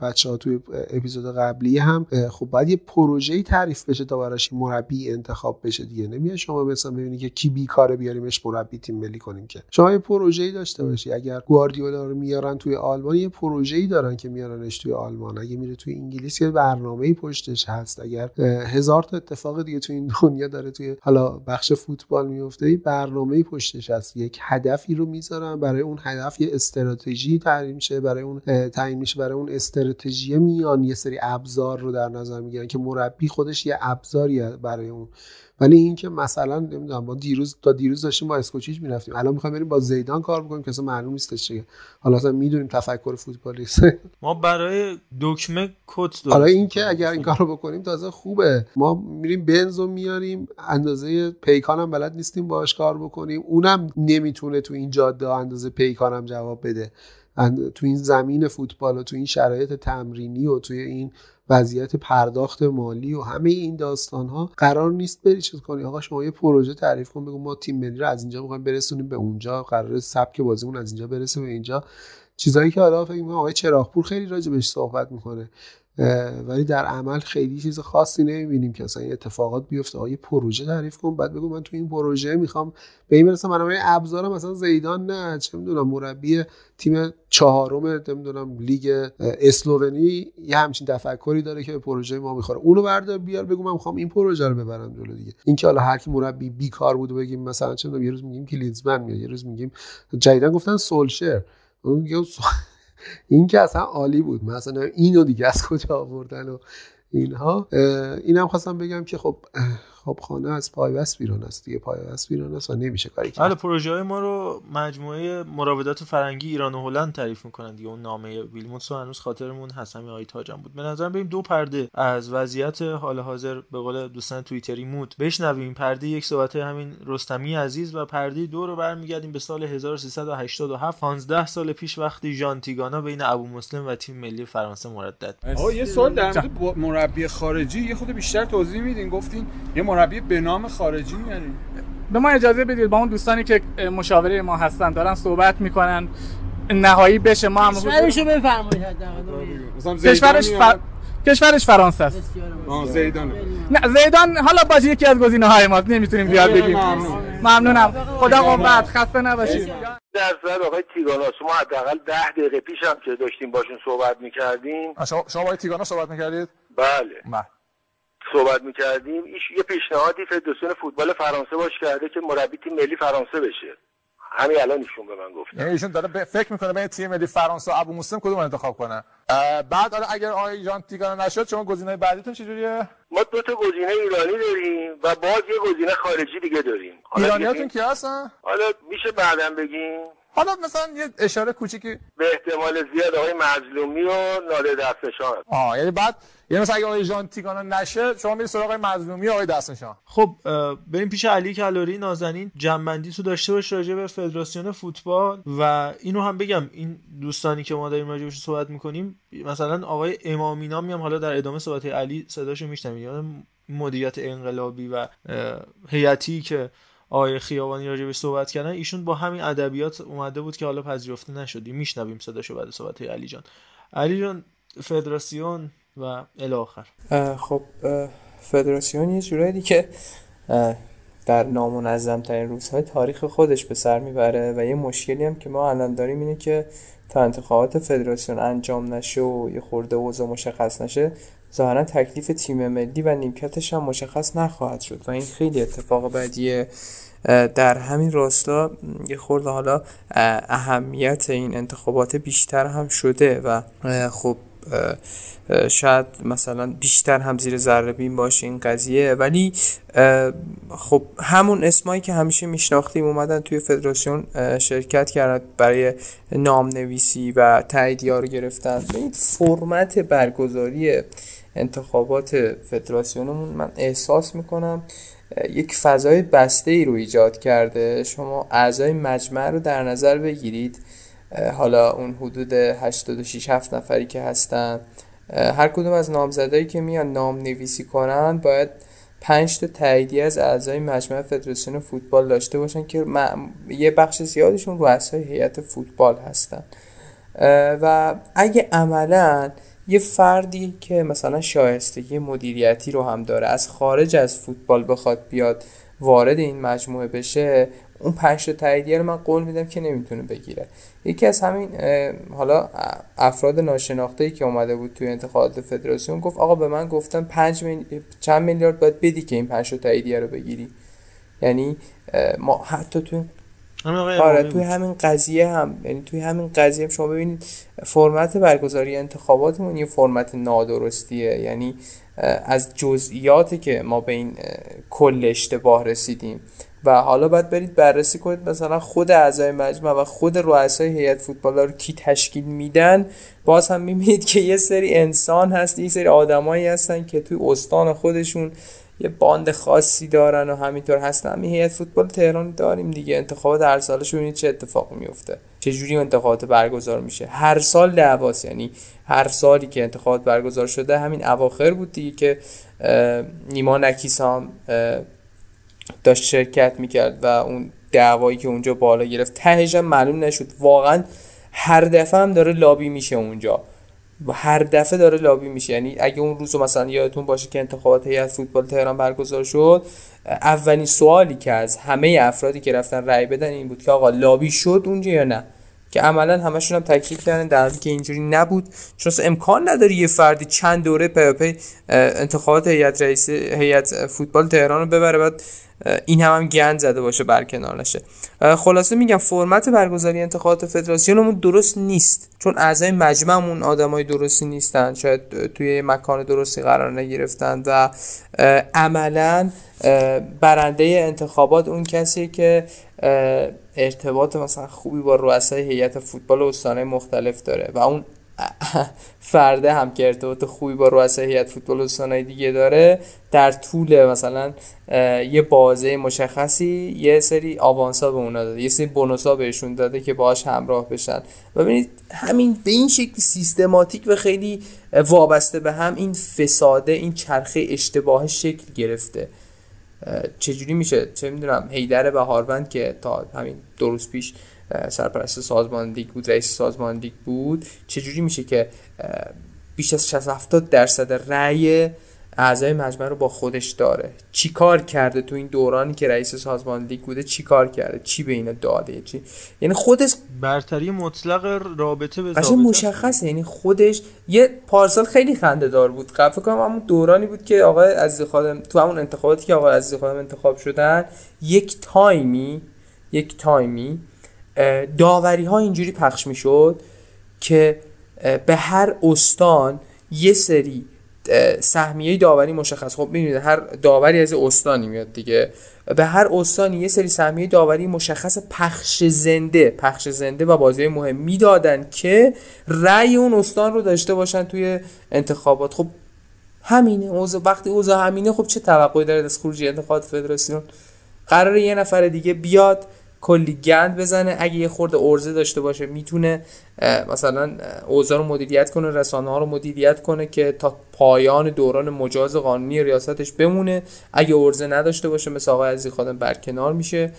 بچه ها توی اپیزود قبلی هم خب باید یه پروژه‌ای تعریف بشه تا براش مربی انتخاب بشه دیگه. نمیاد شما مثلا ببینی که کی بیکاره بیاریمش مربی تیم ملی کنیم که. شما یه پروژه‌ای داشته باشی. اگر گواردیولا رو میارن توی آلمان یه پروژه‌ای دارن که میارنش توی آلمان. اگه میره توی انگلیس یه برنامه‌ای پشتش هست. اگر هزار تا اتفاق دیگه توی این دنیا داره توی حالا بخش فوتبال میفته برنامه‌ای پشتش هست. یک هدفی رو می‌ذارن برای اون هدف. یه استراتژی تعیین میشه برای اون تعیین میشه برای اون استراتژی میان. یه سری ابزار رو در نظر می‌گیرن که مربی خودش یه ابزاریه برای اون. ولی اینکه مثلا نمی‌دونم ما دیروز تا دیروز داشتیم با اسکوچیچ می‌رفتیم. الان می‌خوایم بریم با زیدان کار بکنیم که اصلا معلوم نیستش چیه. حالا اصلا می‌دونیم تفکر فوتبالیست. ما برای دکمه کد حالا اینکه اگر این کارو بکنیم تازه خوبه. ما میریم بنزو میاریم اندازه پیکان هم بلد نیستیم باش کار بکنیم. اونم نمی‌تونه تو این جاده اندازه پیکان هم جواب بده. تو این زمین فوتبال و تو این شرایط تمرینی و توی این وضعیت پرداخت مالی و همه این داستان ها قرار نیست بری چیز کنی. آقا شما یه پروژه تعریف کن بگو ما تیم ملی رو از اینجا می‌خوایم برسونیم به اونجا. قرار سبک بازیمون از اینجا برسه به اینجا. چیزایی که حالا فکر می‌کنم آقای چراغپور خیلی راجع بهش صحبت می‌کنه. ولی در عمل خیلی چیز خاصی نمی‌بینیم که اصلا اتفاقات بیفته. آقا یه پروژه تعریف کن بعد بگو من تو این پروژه می‌خوام به این برسم من ابزارم مثلا زیدان نه چه می‌دونم مربی تیم چهارم نمی‌دونم لیگ اسلوونی یه همچین تفکری داره که به پروژه ما می‌خوره. اونو بردار بیار بگو من می‌خوام این پروژه رو ببرم جلو دیگه. اینکه حالا هر کی مربی بیکار بود بگیم مثلا چه یه روز میگیم کلینزمن میاد یه روز میگیم جدیدا گفتن سولشر. این که اصلا عالی بود. مثلا اینو دیگه از کجا آوردن و اینها. اینم خواستم بگم که خب خب خانه از پایبست بیرون است. دیگه پایبست بیرون است و نمیشه کاری کرد. بله پروژه های ما رو مجموعه مراودات فرنگی ایران و هلند تعریف می‌کنن. دیگه اون نامه ویلموتس هنوز خاطرمون هست همین آقای تاجم بود. به نظر بریم دو پرده از وضعیت حال حاضر به قول دوستان توییتری مود بشنویم. پرده یک صحبت همین رستمی عزیز و پرده دو رو برمیگردیم به سال 1387 15 سال پیش وقتی ژان تیگانا بین ابو مسلم و تیم ملی فرانسه مردد آقا یه سوال در مورد مربی خارجی. یه خود بیشتر توضیح میدین. گفتین یه مربی به نام خارجی میاریم. به ما اجازه بدید با اون دوستانی که مشاوره ما هستن دارن صحبت می‌کنن نهایی بشه ما هم کشورشو بفرمایید کشورش. کشورش فرانسه است. زیدان نه زیدان حالا باشه یکی از گزینه های ماست نمی‌تونیم زیاد بگیم. ممنونم. خدا قوت. خسته نباشید. در صورت آقای تیگانا شما حداقل ده دقیقه پیش هم که داشتیم باشون صحبت می‌کردیم. شما با تیگانا صحبت می‌کردید؟ بله. صحبت می‌کردیم ایش یه پیشنهادی فدراسیون فوتبال فرانسه باش کرده که مربی تیم ملی فرانسه بشه. همین الان ایشون به من گفت یعنی ایشون داره فکر می‌کنه بین تیم ملی فرانسه و ابو مسلم کدوم انتخاب کنه؟ بعد حالا اگر آقای جان تیگانا نشد شما گزینه بعدیتون چجوریه؟ ما دو تا گزینه ایرانی داریم و باز یه گزینه خارجی دیگه داریم. ایرانیاتون کی هستن؟ حالا میشه بعدا بگیم. حالا مثلا یه اشاره کوچیکی به احتمال زیاد آقای مظلومی و ناله دستشان آه یعنی بعد یعنی مثلا اگه آقای ژان تیگانا نشه شما میری سراغ آقای مظلومی آقای دستنشان. خب بریم پیش علی کلاری نازنین. جنبندی تو داشته باش راجع به فدراسیون فوتبال. و اینو هم بگم این دوستانی که ما داریم راجع صحبت می‌کنیم مثلا آقای امامینا میام حالا در ادامه صحبت علی صداشو میشنوید. یعنی مدیریت انقلابی و هیئتی که آقای خیابانی راجع به صحبت کردن ایشون با همین ادبیات اومده بود که حالا پذیرفته نشدی. میشنویم صداشو بعد صحبت علی جان. علی جان فدراسیون و الی آخر. خب فدراسیون یه جورایی که در نامنظم ترین روزهای تاریخ خودش به سر می‌بره و یه مشکلی هم که ما الان داریم اینه که تا انتخابات فدراسیون انجام نشه و یه خورده اوضاع مشخص نشه ظاهرا تکلیف تیم ملی و نیمکتش هم مشخص نخواهد شد و این خیلی اتفاق بعدیه در همین راستا یه خورده حالا اهمیت این انتخابات بیشتر هم شده و خب شاید مثلا بیشتر هم زیر ذره بین باشه این قضیه. ولی خب همون اسمایی که همیشه میشناختیم اومدن توی فدراسیون شرکت کردن برای نام نویسی و تاییدیه رو گرفتن. این فرمت برگزاری انتخابات فدراسیونمون من احساس می‌کنم یک فضای بسته ای رو ایجاد کرده. شما اعضای مجمع رو در نظر بگیرید. حالا اون حدود 86 7 نفری که هستن. هر کدوم از نامزدایی که میان نام نویسی کنن باید پنج تا تاییدی از اعضای مجمع فدراسیون فوتبال داشته باشن که یه بخش زیادشون رؤسای هیئت فوتبال هستن. و اگه عملا یه فردی که مثلا شایستگی مدیریتی رو هم داره از خارج از فوتبال بخواد بیاد وارد این مجموعه بشه اون پنج تا تاییدیه رو من قول میدم که نمی‌تونه بگیره. یکی از همین حالا افراد ناشناخته ای که اومده بود توی انتخابات فدراسیون گفت آقا به من گفتن پنج چند میلیارد باید بدی که این پنج تا تاییدیه رو بگیری. یعنی ما حتی توی آره توی همین قضیه هم یعنی توی همین قضیه هم شما ببینید فرمت برگزاری انتخاباتمون یه فرمت نادرستیه. یعنی از جزئیاتی که ما به این کل اشتباه رسیدیم. و حالا باید برید بررسی کنید مثلا خود اعضای مجمع و خود رؤسای هیئت فوتبال رو کی تشکیل میدن. باز هم می‌بینید که یه سری انسان هست یه سری آدمایی هستن که توی استان خودشون یه باند خاصی دارن و همینطور هستن. همین هیئت فوتبال تهران داریم دیگه. انتخابات هر سالش ببینید چه اتفاقی میفته چه جوری انتخابات برگزار میشه؟ هر سال دعواست. یعنی هر سالی که انتخابات برگزار شده همین اواخر بود دیگه که نیما نکیسام داشت شرکت می‌کرد و اون دعوایی که اونجا بالا گرفت تهش معلوم نشد. واقعا هر دفعه هم داره لابی میشه اونجا. و هر دفعه داره لابی میشه. یعنی اگه اون روز مثلا یادتون باشه که انتخابات هیئت فوتبال تهران برگزار شد اولین سوالی که از همه افرادی که رفتن رأی بدن این بود که آقا لابی شد اونجا یا نه؟ که عملا همشون هم تکلیف کردن. در حالی که اینجوری نبود. چون امکان نداره یه فردی چند دوره پی انتخابات هیئت رئیس هیئت فوتبال تهران رو ببره بعد این هم هم گند زده باشه برکنار نشه. خلاصه میگم فرمت برگزاری انتخابات فدراسیونمون درست نیست. چون اعضای مجمعمون آدمای درستی نیستن. شاید توی مکان درستی قرار نگرفتن و عملا برنده انتخابات اون کسیه که ارتباط مثلا خوبی با رؤسای هیئت فوتبال استانهای مختلف داره و اون فرده هم که ارتباط خوبی با رؤسای هیئت فوتبال استانهای دیگه داره در طول مثلا یه بازه مشخصی یه سری آوانسا به اونا داده یه سری بونوسا بهشون داده که باهاش همراه بشن. و ببینید همین به این شکل سیستماتیک و خیلی وابسته به هم این فساده این چرخه اشتباه شکل گرفته. چجوری میشه؟ چه می‌دونم هیدر بهاروند که تا همین دو روز پیش سرپرست سازمان لیگ بود رئیس سازمان لیگ بود چجوری میشه که بیش از 60 70 درصد رأی اعضای مجمع رو با خودش داره؟ چی کار کرده تو این دورانی که رئیس سازمان لیگ بوده؟ چی کار کرده؟ چی به اینا داده؟ چی؟ یعنی خودش برتری مطلق رابطه به قشنگ مشخصه یعنی خودش یه پارسال خیلی خنده دار بود. قبل فکر کنم همون دورانی بود که آقای عزیز خادم تو همون انتخاباتی که آقای عزیز خادم انتخاب شدن یک تایمی یک تایمی داوری ها اینجوری پخش می‌شد که به هر استان یه سری سهمیه داوری مشخص. خب می‌دونید هر داوری از استانی میاد دیگه. به هر استانی یه سری سهمیه داوری مشخص پخش زنده پخش زنده و بازی مهم می‌دادن که رأی اون استان رو داشته باشن توی انتخابات. خب همینه اوضاع وقتی اوضاع همینه خب چه توقعی داره از خروجی انتخابات فدراسیون؟ قرار یه نفر دیگه بیاد کلی گند بزنه. اگه یه خورده ارزه داشته باشه می‌تونه مثلا اوضاع رو مدیریت کنه رسانه ها رو مدیریت کنه که تا پایان دوران مجاز قانونی ریاستش بمونه. اگه ارزه نداشته باشه مثل آقای عزیزی خادم برکنار میشه.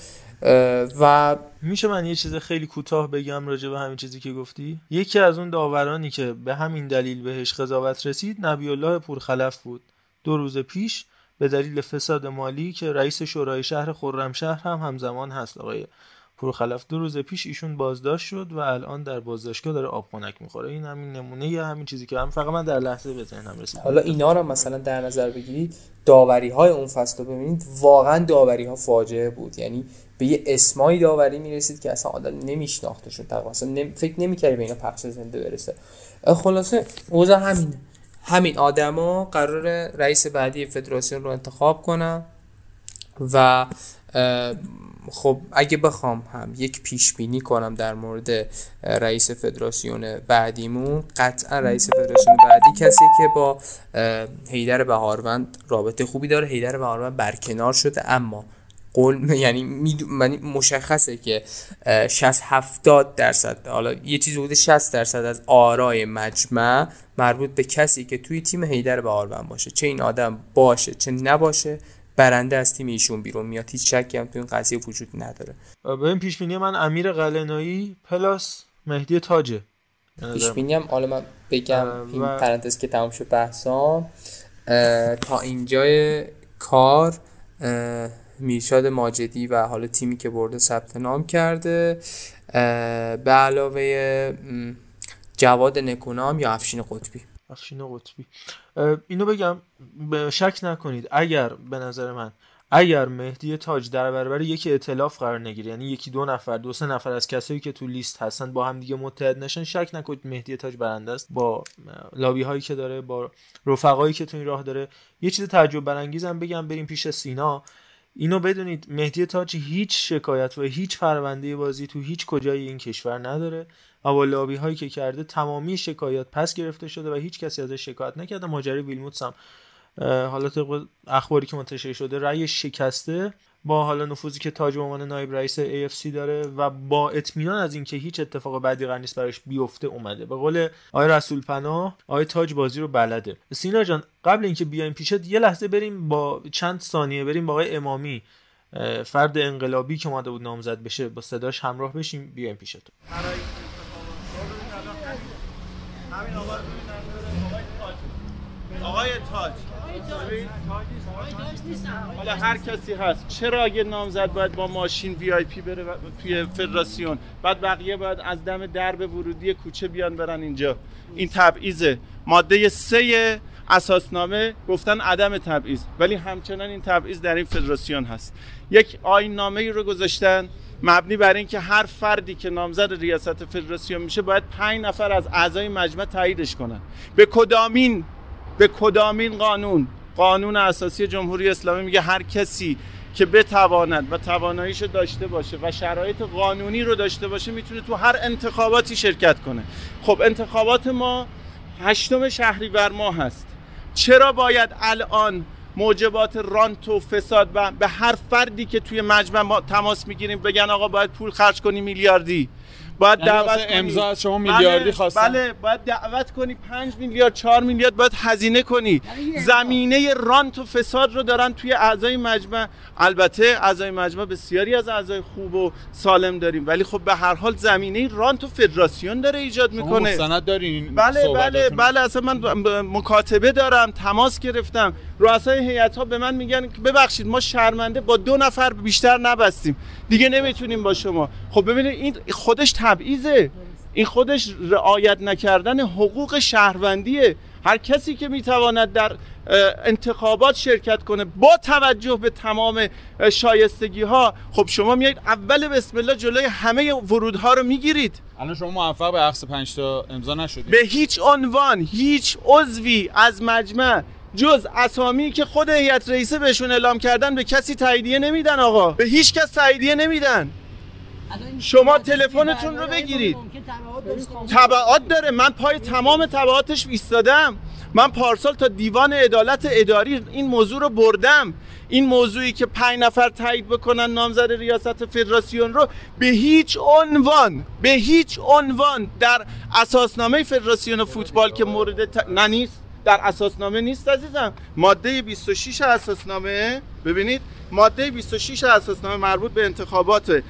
و میشه من یه چیز خیلی کوتاه بگم راجع به همین چیزی که گفتی؟ یکی از اون داورانی که به همین دلیل بهش قضاوت رسید نبی الله پورخلف بود. دو روز پیش به دلیل فساد مالی که رئیس شورای شهر خرمشهر هم همزمان هست. آقای پورخلف دو روز پیش ایشون بازداشت شد و الان در بازداشتگاه داره آب خنک می‌خوره. این همین نمونه یا همین چیزی که هم فقط من در لحظه به ذهنم رسید. حالا اینا رو مثلا در نظر بگیرید داوری های اون فصل رو ببینید واقعا داوری ها فاجعه بود. یعنی به یه اسمایی داوری می‌رسید که اصلا آدم نمیشناختشون. تقریبا اصلا. فکر نمی‌کردی به اینا پخش زنده برسه. خلاصه اوضاع همین همین آدما قرار رئیس بعدی فدراسیون رو انتخاب کنن و خب اگه بخوام هم یک پیش بینی کنم در مورد رئیس فدراسیون بعدیمون قطعا رئیس فدراسیون بعدی کسی که با هیدر بهاروند رابطه خوبی داره هیدر بهاروند برکنار شده اما قول یعنی مشخصه که 60 70 درصد. حالا یه چیز حدود 60 درصد از آرای مجمع مربوط به کسی که توی تیم هیدر بهاروند باشه. چه این آدم باشه چه نباشه برنده از تیم ایشون بیرون میاد. هیچ شکی هم تو این قضیه وجود نداره. به این پیش بینی من امیر قلنایی پلاس مهدی تاجه. پیش بینی هم حالا من بگم این و... پرانتز که تمام شد بحثام تا اینجای کار میرشاد ماجدی و حالا تیمی که برده ثبت نام کرده. به علاوه جواد نکونام یا افشین قطبی. افشین قطبی. اینو بگم شک نکنید اگر به نظر من اگر مهدی تاج در برابر یکی اطلاف قرار نگیره یعنی یکی دو نفر دو سه نفر از کسایی که تو لیست هستن با هم دیگه متحد نشن شک نکنید مهدی تاج برنده است. با لابی هایی که داره با رفقایی که تو این راه داره. یه چیز تعجب برانگیزم بگم بریم پیش سینا. اینو بدونید مهدی تاج هیچ شکایت و هیچ پرونده بازی تو هیچ کجای این کشور نداره و با لابی هایی که کرده تمامی شکایات پس گرفته شده و هیچ کسی ازش شکایت نکرده. ماجرای ویلموتس هم حالا طبق اخباری که منتشر شده رأی شکسته با حالا نفوذی که تاج به عنوان نایب رئیس AFC داره و با اطمینان از اینکه هیچ اتفاق بدی قرار نیست براش بیفته اومده. به قول آقای رسول پناه آقای تاج بازی رو بلده. سینا جان قبل اینکه بیایم پیشت یه لحظه بریم با چند ثانیه بریم با آقای امامی. فرد انقلابی که اومده بود نامزد بشه با صداش همراه بشیم بیایم پیشت آقای تاج. حالا هر کسی هست. چرا اگه نامزد باید با ماشین وی آی پی بره توی فدراسیون؟ بعد بقیه باید از دم درب ورودی کوچه بیان برن اینجا. این تبعیضه. ماده سه اساسنامه گفتن عدم تبعیض. ولی همچنان این تبعیض در این فدراسیون هست. یک آیین نامه ای رو گذاشتن. مبنی بر اینکه هر فردی که نامزد ریاست فدراسیون میشه باید پنج نفر از اعضای مجمع تاییدش کنن. به کدامین به کدامین قانون؟ قانون اساسی جمهوری اسلامی میگه هر کسی که بتواند و تواناییشو داشته باشه و شرایط قانونی رو داشته باشه می‌تونه تو هر انتخاباتی شرکت کنه. خب انتخابات ما هشتم شهریور ماه هست چرا باید الان موجبات رانت و فساد و به هر فردی که توی مجمع ما تماس می‌گیریم بگن آقا باید پول خرج کنی میلیاردی؟ باید یعنی دعوت امضا از شما میلیاردی بله، خواستن؟ بله باید دعوت کنی. 5 میلیارد 4 میلیارد باید هزینه کنی. زمینه رانت و فساد رو دارن توی اعضای مجمع. البته اعضای مجمع بسیاری از اعضای خوب و سالم داریم. ولی خب به هر حال زمینه رانت و فدراسیون داره ایجاد شما می‌کنه. مستند دارین بله بله؟ بله اصلا من مکاتبه دارم تماس گرفتم. رؤسای هیئت ها به من میگن ببخشید ما شرمنده با دو نفر بیشتر نبستیم. دیگه نمی‌تونیم با شما. خب ببینید این خودش تبعیضه. این خودش رعایت نکردن حقوق شهروندیه. هر کسی که می‌تواند در انتخابات شرکت کنه با توجه به تمام شایستگی ها خب شما میایید اول بسم الله جلوی همه ورودها رو می‌گیرید. الان شما موفق به اخذ 5 تا امضا نشدید. به هیچ عنوان هیچ عضوی از مجمع جز اسامی که خود هیئت رئیسه بهشون اعلام کردن به کسی تاییدیه نمیدن آقا. به هیچ کس تاییدیه نمیدن. شما تلفنتون رو بگیرید. تبعات داره. من پای تمام تبعاتش ایستادم. من پارسال تا دیوان عدالت اداری این موضوع رو بردم. این موضوعی که پنج نفر تایید بکنن نامزد ریاست فدراسیون رو به هیچ عنوان به هیچ عنوان در اساسنامه فدراسیون فوتبال که مورد ت... نه نیست. در اساسنامه نیست عزیزم. ماده 26 اساسنامه ببینید ماده 26 اساسنامه مربوط به انتخابات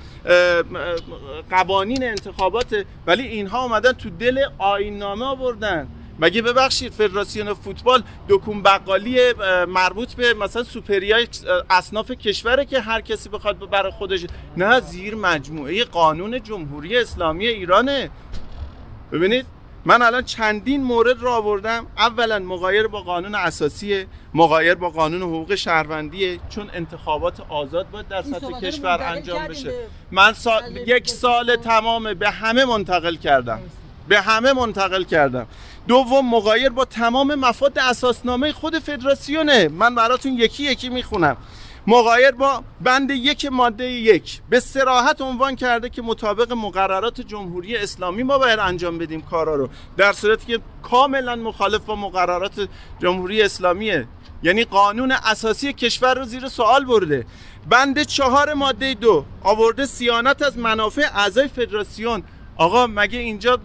قوانین انتخابات ولی اینها اومدن تو دل آیین نامه آوردن. مگه ببخشید فدراسیون فوتبال دکون بقالی مربوط به مثلا سوپریای اصناف کشوره که هر کسی بخواد برای خودش؟ نه زیر مجموعه قانون جمهوری اسلامی ایرانه. ببینید من الان چندین مورد را آوردم. اولا مغایر با قانون اساسی مغایر با قانون حقوق شهروندیه چون انتخابات آزاد باید در سطح کشور انجام بشه. من سال... یک سال تمام به همه منتقل کردم. به همه منتقل کردم. دوم مغایر با تمام مفاد اساسنامه خود فدراسیونه. من براتون یکی یکی می‌خونم. مغایر با بند یک ماده یک به سراحت عنوان کرده که مطابق مقررات جمهوری اسلامی ما باید انجام بدیم کارا رو. در صورتی که کاملا مخالف با مقررات جمهوری اسلامیه. یعنی قانون اساسی کشور رو زیر سوال برده. بند چهار ماده دو آورده سیانت از منافع اعضای فدراسیون. آقا مگه اینجا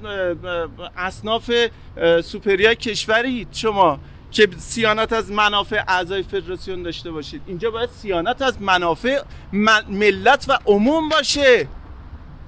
اصناف سوپریای کشوری شما که سیانت از منافع اعضای فدراسیون داشته باشید. اینجا باید سیانت از منافع ملت و عموم باشه.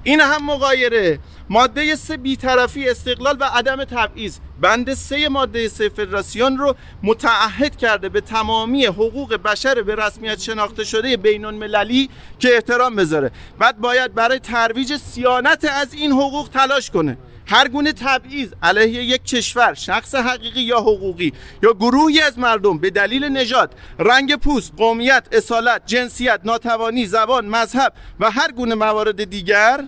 این هم مقایره. ماده سه بیطرفی استقلال و عدم تبعیض. بند سه ماده سه فدراسیون رو متعهد کرده به تمامی حقوق بشر به رسمیت شناخته شده بین المللی که احترام بذاره. بعد باید برای ترویج سیانت از این حقوق تلاش کنه. هر گونه تبعیض علیه یک کشور شخص حقیقی یا حقوقی یا گروهی از مردم به دلیل نژاد رنگ پوست قومیت اصالت جنسیت ناتوانی زبان مذهب و هر گونه موارد دیگر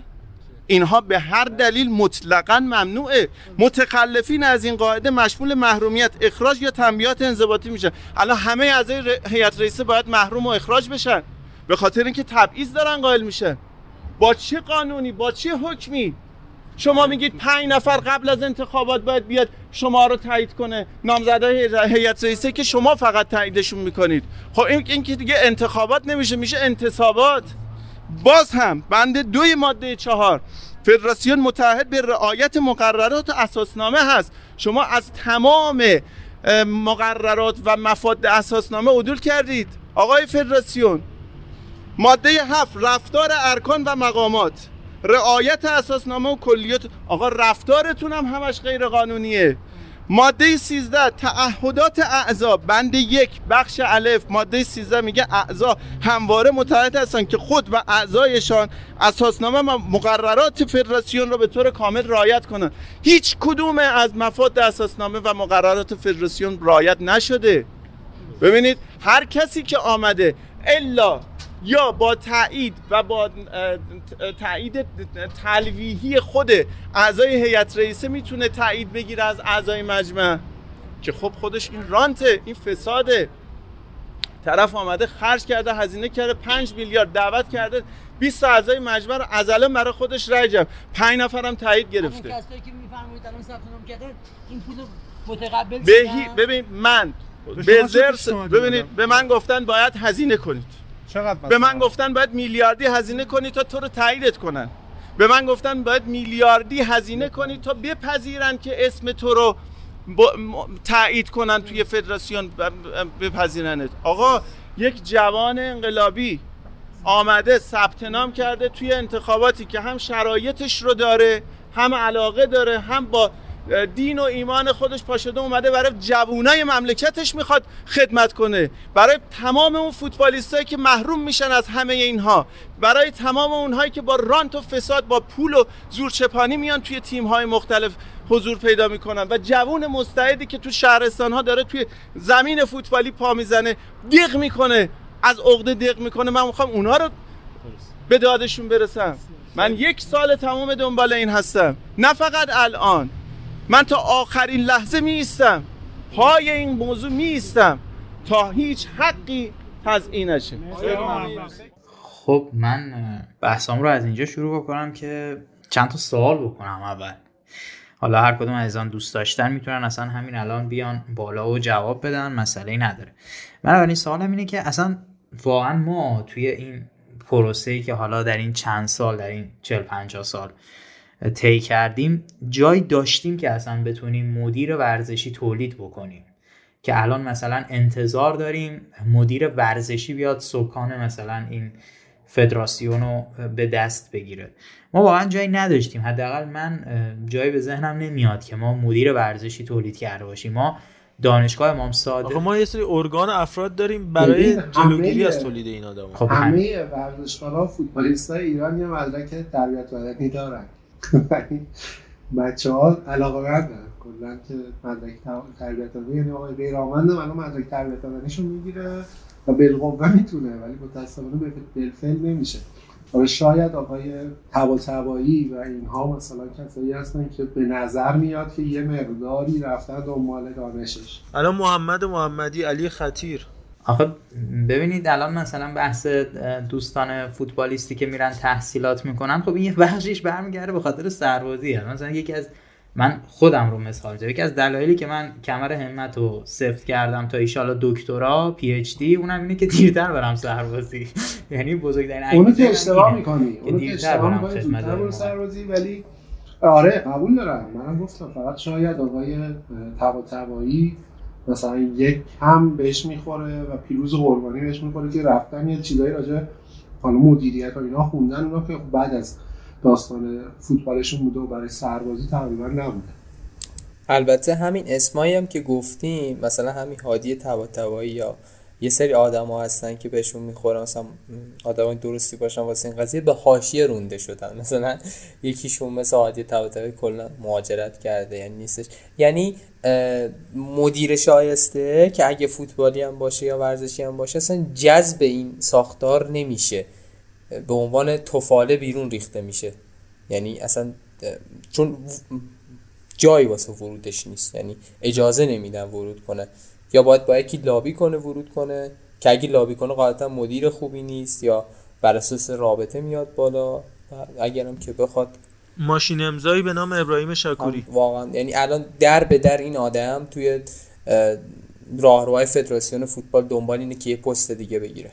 اینها به هر دلیل مطلقا ممنوعه. متخلفین از این قاعده مشمول محرومیت اخراج یا تنبیات انضباطی میشن. الان همه اعضای هیئت رئیسه باید محروم و اخراج بشن. به خاطر اینکه تبعیض دارن قائل میشن. با چه قانونی؟ با چه حکمی؟ شما میگید پنج نفر قبل از انتخابات باید بیاد شما رو تایید کنه. نامزدای هیئت رئیسه که شما فقط تاییدشون می‌کنید. خب این, این که دیگه انتخابات نمیشه میشه انتصابات باز هم بند دوی ماده چهار فدراسیون متحد به رعایت مقررات و اساسنامه هست. شما از تمام مقررات و مفاد اساسنامه عدول کردید. آقای فدراسیون ماده هفت رفتار ارکان و مقامات. رعایت اساسنامه و کلیات آقا رفتارتون هم همش غیر قانونیه ماده 13 تعهدات اعضا. بند یک بخش الف. ماده 13 میگه اعضا همواره متحد هستن که خود و اعضایشان اساسنامه و مقررات فدراسیون رو به طور کامل رعایت کنن. هیچ کدوم از مفاد اساسنامه و مقررات فدراسیون رعایت نشده. ببینید هر کسی که آمده الا یا با تایید و با تایید تلویحی خود اعضای هیئت رئیسه می‌تونه تایید بگیره از اعضای مجمع؟ که خب خودش این رانته این فساده طرف آمده خرج کرده هزینه کرده 5 میلیارد دعوت کرده 20 اعضای مجمع رو از الان برای خودش رای جمع. 5 نفرم تایید گرفته. کسایی که میفرمایید الان ثبت نام کردن این پول متقبل ببین من به زرس ببینید به من گفتن باید هزینه کنید. چقدر به من گفتن باید میلیاردی هزینه کنی تا تو رو تاییدت کنن. به من گفتن باید میلیاردی هزینه کنی تا بپذیرن که اسم تو رو تایید کنن توی فدراسیون بپذیرنت. آقا یک جوان انقلابی آمده ثبت نام کرده توی انتخاباتی که هم شرایطش رو داره هم علاقه داره هم با دین و ایمان خودش پاشده اومده برای جوونای مملکتش می‌خواد خدمت کنه. برای تمام اون فوتبالیستایی که محروم میشن از همه اینها. برای تمام اونهایی که با رانت و فساد با پول و زورچپانی میان توی تیم های مختلف حضور پیدا می‌کنن و جوون مستعدی که تو شهرستان ها داره توی زمین فوتبالی پا می‌زنه دق می‌کنه. از عقده دق می‌کنه. من می‌خوام اونا رو به دادشون برسم. من یک سال تمام دنبال این هستم. نه فقط الان. من تا آخرین لحظه می ایستم پای این موضوع می ایستم تا هیچ حقی تزیین نشه. خب من بحثام رو از اینجا شروع بکنم که چند تا سوال بکنم اول. حالا هر کدوم از آن دوست داشتن می‌تونن اصلا همین الان بیان بالا و جواب بدن مسئله نداره. من اولین سوالم اینه که اصلا واقعا ما توی این پروسه ای که حالا در این چند سال در این 40 50 سال طی کردیم جایی داشتیم که اصلا بتونیم مدیر ورزشی تولید بکنیم. که الان مثلا انتظار داریم مدیر ورزشی بیاد سکان مثلا این فدراسیون رو به دست بگیره. ما واقعا جایی نداشتیم. حداقل من جایی به ذهنم نمیاد که ما مدیر ورزشی تولید کرده باشیم. ما دانشگاه امام صادق ما یه سری ارگان افراد داریم برای جلوگیری از تولید این آدم خب همه ورزشکارا فوتبالیستای ایران یه مدرک تربیت بدنی دارن. بچه ها علاقه مندن. کلا که مدرک تربیت بدنی یعنی آقای بیرامند الان مدرک تربیت بدنیشو می‌گیره و بالقوه می‌تونه ولی متاسفانه بالفعل نمیشه. حالا شاید آقای تبایی و اینها مثلا کسایی هستن که به نظر میاد که یه مقداری رفتن دنبال دانشش. الان محمد محمدی علی خطیر. آخه ببینید الان مثلا بحث دوستان فوتبالیستی که میرن تحصیلات می‌کنن خب این یه بخشیش برمیگرده به خاطر سربازیه. مثلا یکی از من خودم رو مثال زدم یکی از دلایلی که من کمر همت رو سفت کردم تا ایشالا دکترا پی اچ دی اونم اینه که دیرتر برم سربازی. یعنی بزرگترین اونو که اشتباه می‌کنی. اونو که اشتباه می‌کنی سربازی. ولی آره قبول دارم. منم گفتم فقط شاید آقای تبا تبایی مثلا یک هم بهش می‌خوره و پیروز قربانی بهش می‌خوره که رفتن یه چیزایی راجع حالا مدیریت و اینا خوندن اونا که بعد از داستان فوتبالشون بوده و برای سربازی تقریبا نبوده. البته همین اسمایی هم که گفتیم مثلا همین هادی تباتبایی یا یه سری آدما هستن که بهشون می‌خورن مثلا آدمای درستی باشن واسه این قضیه به حاشیه رونده شدن. مثلا یکیشون مثل هادی تباتبایی کلا مهاجرت کرده یعنی نیستش. یعنی مدیر شایسته که اگه فوتبالی هم باشه یا ورزشی هم باشه اصلا جذب این ساختار نمیشه. به عنوان توفاله بیرون ریخته میشه. یعنی اصلا چون جایی واسه ورودش نیست. یعنی اجازه نمیدن ورود کنه یا باید با یکی لابی کنه ورود کنه که اگه لابی کنه قاعدتا مدیر خوبی نیست یا بر اساس رابطه میاد بالا. اگرم که بخواد. ماشین امضایی به نام ابراهیم شکوری. واقعا. یعنی الان در به در این آدم توی راهروهای فدراسیون فوتبال دنبال اینه که یه پست دیگه بگیره.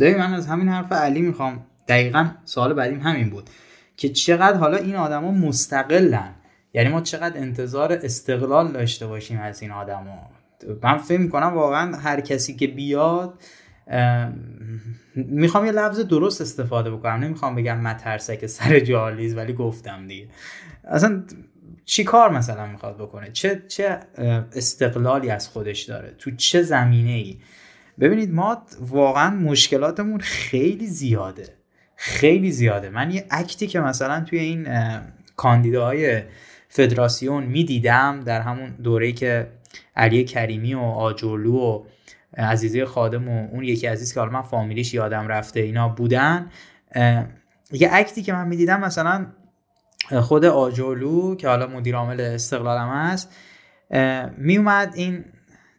دقیقا من از همین حرف علی می‌خوام. دقیقا سوال بعدیم همین بود. که چقدر حالا این آدما مستقلن. یعنی ما چقدر انتظار استقلال داشته باشیم از این آدما. من فکر می‌کنم واقعا هر کسی که بیاد می‌خوام یه لفظ درست استفاده بکنم. نمی‌خوام بگم مترسک سر جالیز ولی گفتم دیگه. اصلا چی کار مثلا می‌خواد بکنه؟ چه چه استقلالی از خودش داره؟ تو چه زمینه ای ببینید ما واقعا مشکلاتمون خیلی زیاده. خیلی زیاده. من یه اکتی که مثلا توی این کاندیداهای فدراسیون می‌دیدم در همون دوره‌ای که علی کریمی و آجولو و عزیزی خادم و اون یکی عزیز که حالا من فامیلیش یادم رفته اینا بودن یه اکتی که من می‌دیدم مثلا خود آجولو که حالا مدیر عامل استقلالم هست میومد این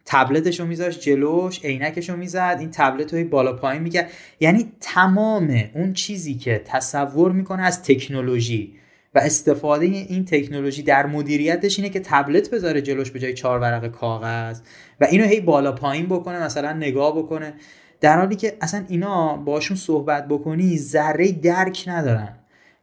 تبلتش رو جلوش عینکش رو می‌زد این تبلت رو بالا پایین می‌کرد. یعنی تمام اون چیزی که تصور می‌کنه از تکنولوژی و استفاده این تکنولوژی در مدیریتش اینه که تبلت بذاره جلوش به جای چهار ورق کاغذ و اینو هی بالا پایین بکنه مثلا نگاه بکنه. در حالی که اصلا اینا باشون صحبت بکنی ذره درک ندارن.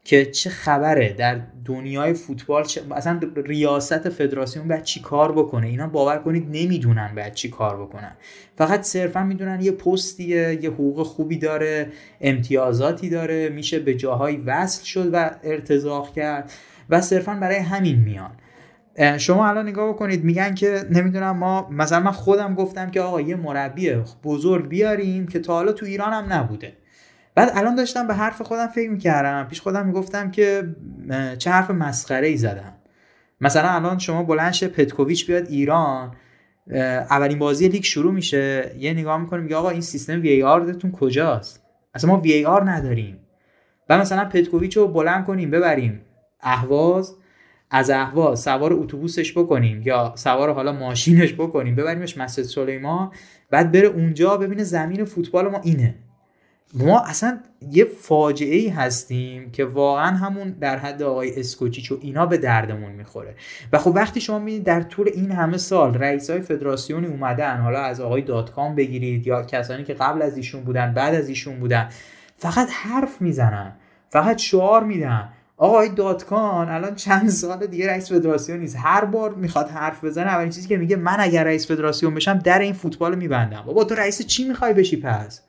که چه خبره در دنیای فوتبال چه... اصلا ریاست فدراسیون باید چی کار بکنه؟ اینا باور کنید نمی‌دونن باید چی کار بکنن. فقط صرفا می‌دونن یه پستیه یه حقوق خوبی داره امتیازاتی داره میشه به جاهایی وصل شد و ارتزاق کرد و صرفا برای همین میان. شما الان نگاه بکنید میگن که نمی‌دونم ما مثلا من خودم گفتم که آقا یه مربی بزرگ بیاریم که تا حالا تو ایران هم نبوده. بعد الان داشتم به حرف خودم فکر می‌کردم. پیش خودم می‌گفتم که چه حرف مسخره ای زدم. مثلا الان شما بلنش پتکوویچ بیاد ایران اولین بازی لیگ شروع میشه یه نگاه می‌کنیم میگه آقا این سیستم وی آرتون کجاست؟ اصلا ما وی آر نداریم. و مثلا پتکوویچ رو بلند کنیم ببریم. اهواز از اهواز سوار اتوبوسش بکنیم یا سوار حالا ماشینش بکنیم ببریمش مسجد سلیمان بعد بره اونجا ببینه زمین فوتبال ما اینه. ما اصلا یه فاجعه ای هستیم که واقعا همون در حد آقای اسکوچیچ و اینا به دردمون می‌خوره. و خب وقتی شما می‌بینید در طول این همه سال رئیس های فدراسیونی اومدن حالا از آقای داتکام بگیرید یا کسانی که قبل از ایشون بودن بعد از ایشون بودن فقط حرف می‌زنن فقط شعار میدن. آقای داتکان الان چند سال دیگه رئیس فدراسیون نیست. هر بار می‌خواد حرف بزنه اولین چیزی که میگه من اگر رئیس فدراسیون بشم در این فوتبال میبندم. بابا تو رئیس چی می‌خوای بشی پس؟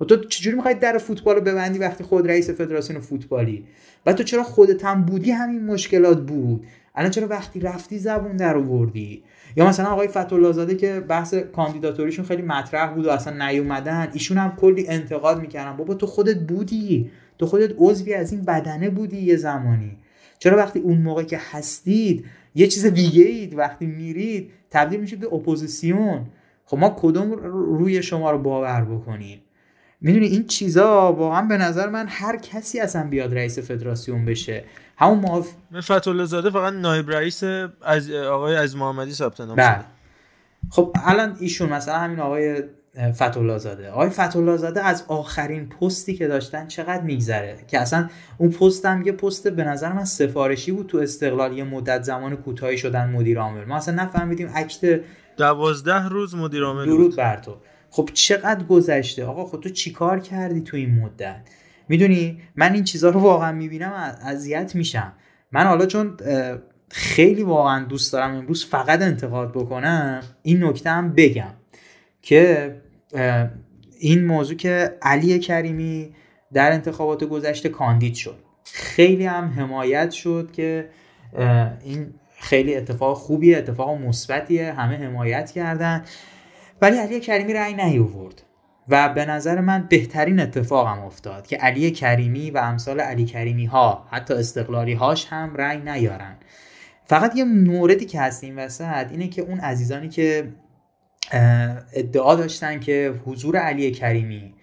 و تو چجوری می‌خوای در فوتبال رو ببندی وقتی خود رئیس فدراسیون فوتبالی؟ و تو چرا خودت هم بودی همین مشکلات بود؟ الان چرا وقتی رفتی زبون در آوردی؟ یا مثلا آقای فتح زاده که بحث کاندیداتوریشون خیلی مطرح بود و اصلا نیومدن ایشون هم کلی انتقاد می‌کردن. بابا تو خودت بودی. تو خودت عضوی از این بدنه بودی یه زمانی. چرا وقتی اون موقع که هستید یه چیز دیگه اید وقتی میرید تبدیل میشید به اپوزیسیون. خب ما کدوم روی شما رو باور بکنیم؟ می‌دونی این چیزا واقعا به نظر من هر کسی اصلا بیاد رئیس فدراسیون بشه. همون معاف فتوله زاده فقط نایب رئیس از آقای از محمدی ثبت نام بله. خب الان ایشون مثلا همین آقای فتولا زاده آقای فتولا زاده از آخرین پستی که داشتن چقدر میگذره؟ که اصلا اون پست هم یه پست به نظر من سفارشی بود تو استقلال. یه مدت زمان کوتاهی شدن مدیر عامل. ما اصلا نفهمیدیم اکت دوازده روز مدیر عامل درود بر تو. خب چقدر گذشته؟ آقا خب تو چیکار کردی تو این مدت؟ می‌دونی من این چیزها رو واقعا می‌بینم اذیت میشم. من حالا چون خیلی واقعا دوست دارم امروز فقط انتقاد بکنم این نکته هم بگم که این موضوع که علی کریمی در انتخابات گذشته کاندید شد. خیلی هم حمایت شد که این خیلی اتفاق خوبیه اتفاق مثبتیه همه حمایت کردن. ولی علی کریمی رأی نیاورد. و به نظر من بهترین اتفاقم افتاد که علی کریمی و امثال علی کریمی ها حتی استقلالی هاش هم رأی نیارن. فقط یه موردی که هست این وسط اینه که اون عزیزانی که ادعا داشتن که حضور علی کریمی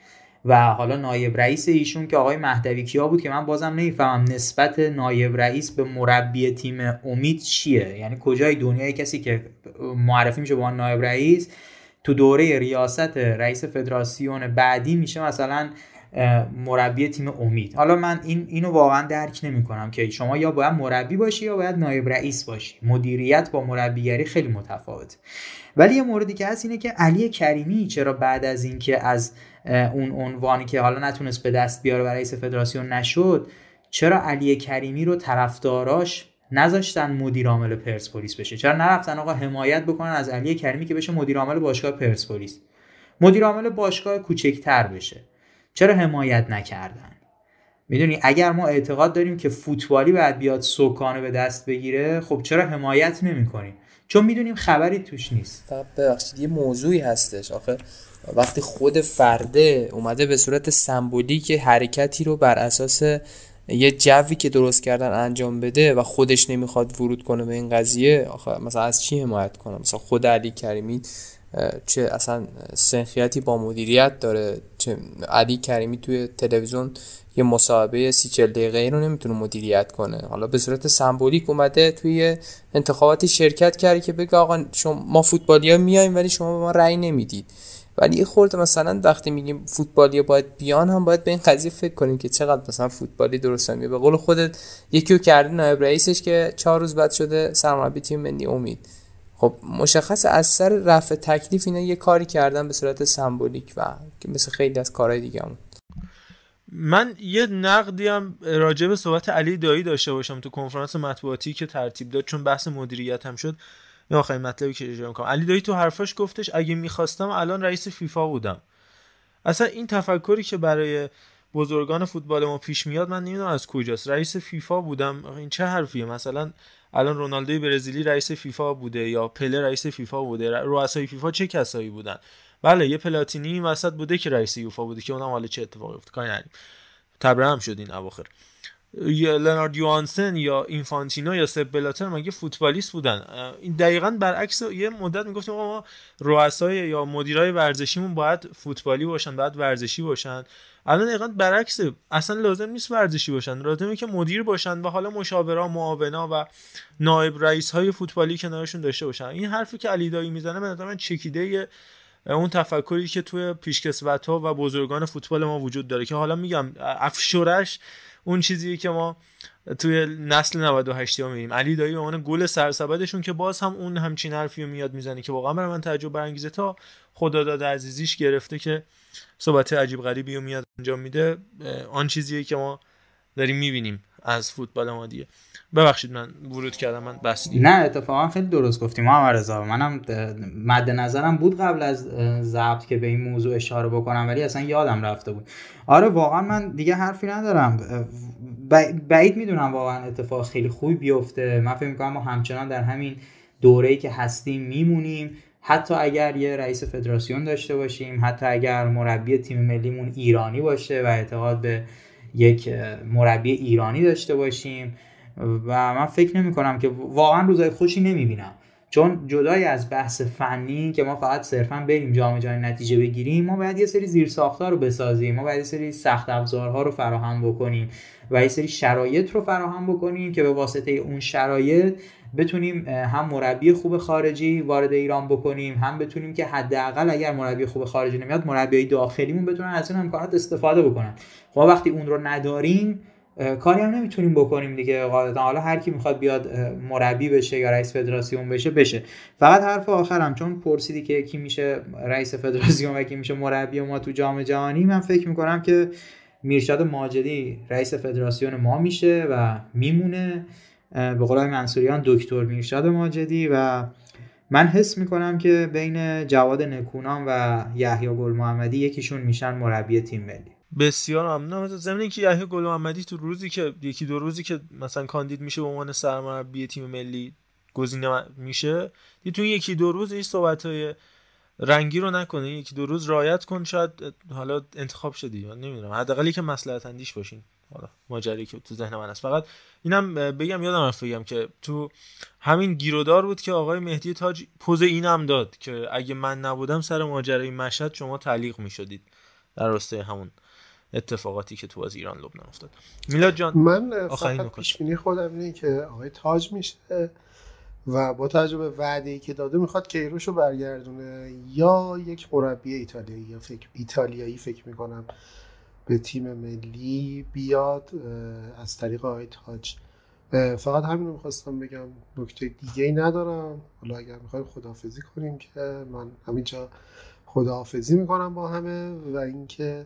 و حالا نایب رئیس ایشون که آقای مهدوی کیا بود که من بازم نمی‌فهمم نسبت نایب رئیس به مربی تیم امید چیه؟ یعنی کجای دنیای کسی که معرفی میشه عنوان نایب رئیس؟ تو دوره ریاست رئیس فدراسیون بعدی میشه مثلا مربی تیم امید. حالا من این اینو واقعا درک نمی کنم که شما یا باید مربی باشی یا باید نایب رئیس باشی. مدیریت با مربیگری خیلی متفاوت ولی یه موردی که هست اینه که علی کریمی چرا بعد از اینکه از اون عنوانی که حالا نتونست به دست بیاره برای رئیس فدراسیون نشد چرا علی کریمی رو طرفداراش نذاشتن مدیر عامل پرسپولیس بشه. چرا نرفتن آقا حمایت بکنن از علی کریمی که بشه مدیر عامل باشگاه پرسپولیس مدیر عامل باشگاه کوچکتر بشه. چرا حمایت نکردن؟ می‌دونی اگر ما اعتقاد داریم که فوتبالی باید بیاد سوکانه به دست بگیره خب چرا حمایت نمی‌کنیم؟ چون می‌دونیم خبری توش نیست. ببخشید یه موضوعی هستش. آخه وقتی خود فرده اومده به صورت سمبولیک حرکتی رو بر اساس یه جوی که درست کردن انجام بده و خودش نمی‌خواد ورود کنه به این قضیه آخه مثلا از چی حمایت کنه مثلا خود علی کریمی چه اصلا سنخیتی با مدیریت داره چه علی کریمی توی تلویزیون یه مصاحبه سی چل دقیقه رو نمی‌تونه مدیریت کنه. حالا به صورت سمبولیک اومده توی انتخاباتی شرکت کردی که بگه آقا شما ما فوتبالی ها میایم ولی شما به ما رأی نمی‌دید. ولی یه خورده مثلا وقتی میگیم فوتبالی باید بیان هم باید به این قضیه فکر کنیم که چقدر مثلا فوتبالی درست به قول خودت یکی رو کرده نایب رئیسش که چهار روز بعد شده سرمربی تیم ملی امید. خب مشخص از سر رفع تکلیف اینا یه کاری کردن به صورت سمبولیک و که مثل خیلی از کارهای دیگه هم. من یه نقدی هم راجع به صحبت علی دایی داشته باشم تو کنفرانس مطبوعاتی که ترتیب داد چون بحث مدیریت هم شد. این آخرین مطلبی که اجرا می‌کنم. علی دایی تو حرفاش گفتش اگه می‌خواستم الان رئیس فیفا بودم. اصلا این تفکری که برای بزرگان فوتبال ما پیش میاد من نمی‌دونم از کجاست. رئیس فیفا بودم این چه حرفیه؟ مثلا الان رونالدوی برزیلی رئیس فیفا بوده یا پله رئیس فیفا بوده؟ رؤسای فیفا چه کسایی بودن؟ بله یه پلاتینی وسط بوده که رئیس یوفا بوده که اونم حالا چه اتفاقی افتاد؟ کاری نداریم. تبرم شد این اواخر. یا لنارد یوانسن یا اینفانتینو یا سب بلاتر مگه فوتبالیست بودن؟ این دقیقا برعکس یه مدت می‌گفتیم ما رؤسای یا مدیرای ورزشیمون باید فوتبالی باشن باید ورزشی باشن. الان دقیقا برعکس اصلا لازم نیست ورزشی باشن. لازمه که مدیر باشن و حالا مشاورا معاونا و نایب رئیس های فوتبالی کنارشون داشته باشن. این حرفی که علی دایی می‌زنه به من چکیده اون تفکری که توی پیشکسوت ها و بزرگان فوتبال ما وجود داره که حالا میگم افشورش اون چیزی که ما توی نسل 98 ها می‌بینیم علی دایی به عنوان گل سرسبدشون که باز هم اون همچین حرفی رو میاد می‌زنه که واقعا برای من تعجب برانگیزه تا خدا داده عزیزیش گرفته که صحبت عجیب غریبی رو میاد انجام میده. آن چیزیه که ما داریم می‌بینیم. از فوتبال ما دیگه. ببخشید من ورود کردم من بس نه اتفاقا خیلی درست گفتیم. محمد رضا منم مد نظرم بود قبل از ضبط که به این موضوع اشاره بکنم ولی اصلا یادم رفته بود. آره واقعا من دیگه حرفی ندارم. بعید می‌دونم واقعا اتفاق خیلی خوبی بیفته. من فکر می‌کنم ما همچنان در همین دوره‌ای که هستیم میمونیم. حتی اگر یه رئیس فدراسیون داشته باشیم حتی اگر مربی تیم ملیمون ایرانی باشه و اعتقاد به یک مربی ایرانی داشته باشیم و من فکر نمی کنم که واقعا روزای خوشی نمی بینم. چون جدای از بحث فنی که ما فقط صرفا بریم جام جهانی نتیجه بگیریم ما باید یه سری زیر ساختار رو بسازیم. ما باید یه سری سخت افزارها رو فراهم بکنیم و یه سری شرایط رو فراهم بکنیم که به واسطه اون شرایط بتونیم هم مربی خوب خارجی وارد ایران بکنیم هم بتونیم که حداقل اگر مربی خوب خارجی نمیاد مربی داخلیمون بتونن از این امکانات استفاده بکنن. خب وقتی اون رو نداریم کاری هم نمی‌تونیم بکنیم دیگه. قاعدتا حالا هر کی می‌خواد بیاد مربی بشه یا رئیس فدراسیون بشه بشه. فقط حرف آخرم چون پرسیدی که کی میشه رئیس فدراسیون و کی میشه مربی ما تو جام جهانی من فکر می‌کنم که میرشاد ماجدی رئیس فدراسیون ما میشه و میمونه. به قول منصوریان دکتر میرشاد ماجدی و من حس می‌کنم که بین جواد نکونام و یحیی گل محمدی یکیشون میشن مربی تیم ملی. بسیار ممنونم از زمینی که یحیی گل محمدی تو روزی که یکی دو روزی که مثلا کاندید میشه به عنوان سرمربی تیم ملی گزینه میشه تو این یکی دو روز این صحبت های رنگی رو نکنه. یکی دو روز رایت کن شاید حالا انتخاب شدی. من نمی‌دونم. حداقل که مصلحت اندیش باشین. حالا ماجرایی که تو ذهن من است فقط اینم بگم یادم رفت بگم که تو همین گیرودار بود که آقای مهدی تاج پوز اینم داد که اگه من نبودم سر ماجرای مشهد شما تعلیق می‌شدید. در راستای همون اتفاقاتی که تو از ایران لبنان افتاد. میلاد جان من فقط پیش بینی خودم اینه که آقای تاج میشه و با تجربه وعده که داده می‌خواد کیروش رو برگردونه. یا یک مربی ایتالیایی یا فکر ایتالیایی فکر می‌کنم. به تیم ملی بیاد از طریق آقای تاج فقط همین رو می‌خواستم بگم نکته دیگه ای ندارم. حالا اگر می‌خوایم خداحافظی کنیم که من همینجا خداحافظی می‌کنم با همه و اینکه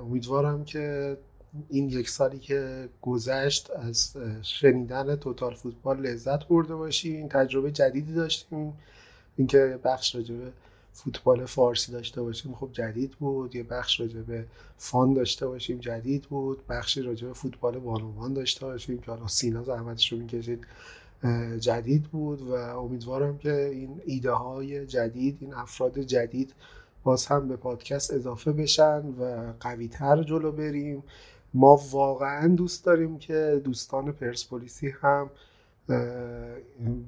امیدوارم که این یک سالی که گذشت از شنیدن توتال فوتبال لذت برده باشیم تجربه جدیدی داشتیم. اینکه بخش راجبه فوتبال فارسی داشته باشیم خب جدید بود. یه بخش راجع به فان داشته باشیم جدید بود. بخشی راجع به فوتبال بانوان داشته باشیم که حالا سینا زحمتش رو می‌کشید جدید بود و امیدوارم که این ایده های جدید این افراد جدید باز هم به پادکست اضافه بشن و قویتر جلو بریم. ما واقعا دوست داریم که دوستان پرسپولیسی هم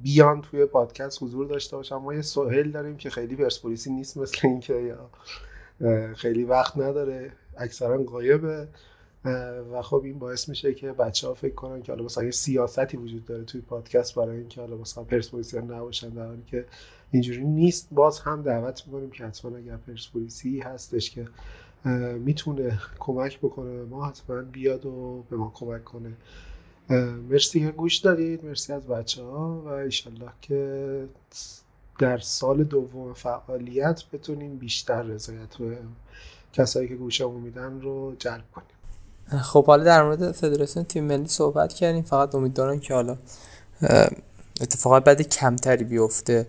بیان توی پادکست حضور داشته باشن ما یه سوهل داریم که خیلی پرسپولیسی نیست مثل اینکه یا خیلی وقت نداره. اکثرا قایبه. و خب این باعث میشه که بچه ها فکر کنن که حالا مثلا یه سیاستی وجود داره توی پادکست برای اینکه حالا مثلا پرسپولیسی نباشن در حالی که اینجوری نیست. باز هم دعوت می‌کنیم که حتما اگر پرسپولیسی هستش که می‌تونه کمک بکنه به ما حتما بیاد و به ما کمک کنه. مرسی که گوش دادید مرسی از بچه ها و ایشالله که در سال دوم فعالیت بتونیم بیشتر رضایت و کسایی که گوشمون میدن رو جلب کنیم. خب حالا در مورد فدراسیون تیم ملی صحبت کردیم. فقط امیدوارم که حالا اتفاقات بعد کمتری بیفته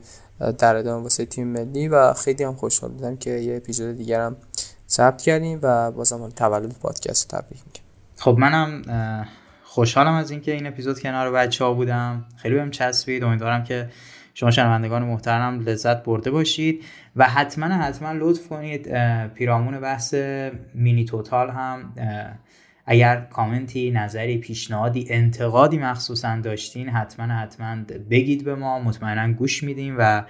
در ادامه واسه تیم ملی و خیلی هم خوشحال بودم که یه اپیزود دیگر هم ثبت کردیم و بازم تولد پادکست تبریک میگم. خب منم خوشحالم از اینکه این اپیزود کنار بچه ها بودم. خیلی بهم چسبید. امیدوارم که شما شنوندگان محترم لذت برده باشید. و حتما حتما لطف کنید پیرامون بحث مینی توتال هم اگر کامنتی نظری پیشنهادی انتقادی مخصوصا داشتین حتما حتما بگید به ما. مطمئنا گوش میدیم و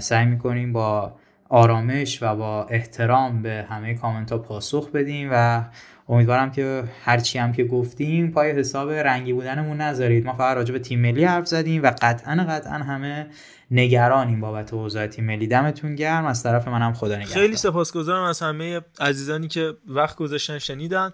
سعی می‌کنیم با آرامش و با احترام به همه کامنت ها پاسخ بدیم و امیدوارم که هرچی هم که گفتیم پای حساب رنگی بودنمون نذارید. ما فقط راجع به تیم ملی حرف زدیم و قطعا قطعا همه نگرانیم بابت اوضاع تیم ملی. دمتون گرم. از طرف منم خدا نگهدار. خیلی سپاسگزارم از همه عزیزانی که وقت گذاشتن شنیدن.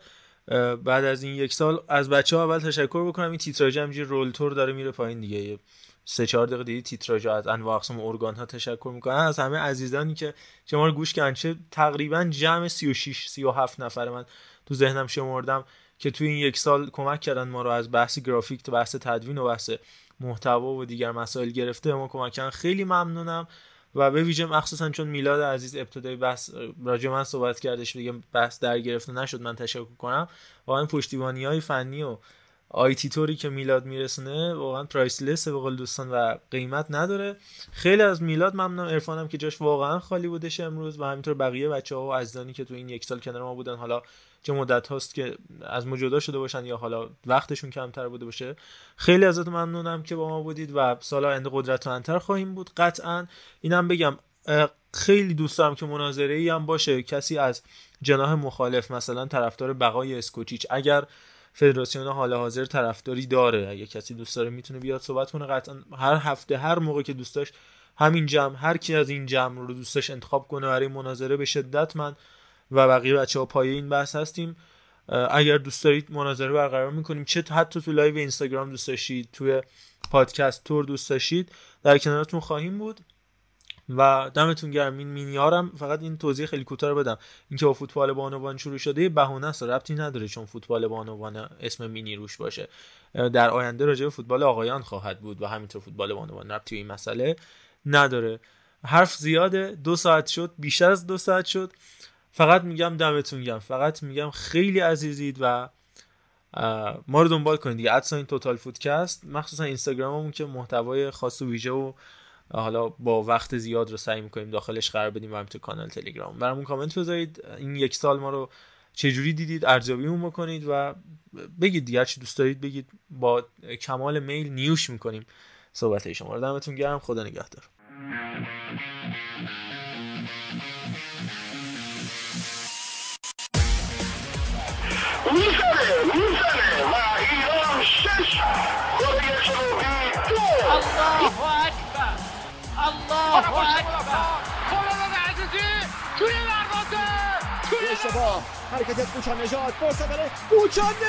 بعد از این یک سال از بچه ها اول تشکر بکنم. این تیتراژ همینجوری رول تور داره میره پایین دیگه. سه چهار دقیقه دیگه تیتراژ از انواع اقسام ارگان ها تشکر می‌کنن از همه عزیزانی که شما رو گوش کردن. چه تقریبا جمع 36 37 نفر. من تو ذهنم شمردم که توی این یک سال کمک کردن ما رو از بحث گرافیک تا بحث تدوین و بحث محتوا و دیگر مسائل گرفته ما کمک کردن. خیلی ممنونم. و به ویژه مخصوصا چون میلاد عزیز ابتدای بحث راجع من صحبت کردش دیگه بحث در گرفته نشد من تشکر کنم. واقعا پشتیبانی های فنی و آیتی توری که میلاد میرسونه واقعا پرایسلس به قول دوستان و قیمت نداره. خیلی از میلاد ممنونم. عرفانم که جاش واقعا خالی بودش امروز و همینطور بقیه بچه ها و عزیزانی که تو این یک سال کنار ما بودن حالا چه مدت هاست که از ما جدا شده باشن یا حالا وقتشون کمتر بوده باشه. خیلی ازتون ممنونم که با ما بودید و سال آینده قدرتمندتر خواهیم بود. قطعا اینم بگم خیلی دوست دارم که مناظره ای هم باشه کسی از جناح مخالف مثلا طرفدار بقای اسکوچیچ. اگر فدراسیون حال حاضر طرفداری داره اگه کسی دوست داره می‌تونه بیاد صحبت کنه. قطعا هر هفته هر موقع که دوست داشت همین جمع هر کی از این جمع رو دوستش انتخاب کنه برای مناظره به شدت من و بقیه بچه ها پایه این بحث هستیم. اگر دوست دارید مناظره برقرار می‌کنیم. چه حتی تو live اینستاگرام دوست داشتید توی پادکستتون دوست داشتید. در کنارتون خواهیم بود. و دمتون گرم. این مینیارم. فقط این توضیح خیلی کوتاه بدم. اینکه با فوتبال بانوان شروع شده بهونه است. ربطی نداره چون فوتبال بانوان اسم مینی روش باشه. در آینده راجع به فوتبال آقایان خواهد بود و همینطور فوتبال بانوان. ربطی به این مسئله نداره. حرف زیاده. دو ساعت شد. بیشتر از دو ساعت شد. فقط میگم دمتون گرم. فقط میگم خیلی عزیزید و ما رو دنبال کنید دیگه. این توتال فودکست مخصوصا اینستاگراممون که محتوای خاص و ویژه و حالا با وقت زیاد رو سعی می‌کنیم داخلش قرار بدیم و تو کانال تلگرام. برامون کامنت بذارید. این یک سال ما رو چجوری دیدید ارزیابیمون بکنید و بگید دیگه. چی دوست دارید بگید. با کمال میل نیوش می‌کنیم صحبت شما رو. دمتون گرم. خدا نگهدار. می‌زنه ایران شش الله الله توی دروازه توی حرکت کوچان نجات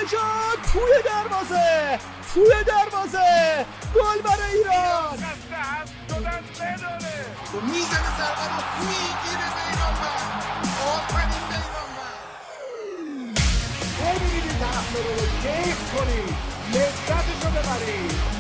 نجات توی دروازه توی دروازه گل برای ایران می‌زنه رو می‌گیره طرفدارا رو کیف کنید لذتش رو ببرید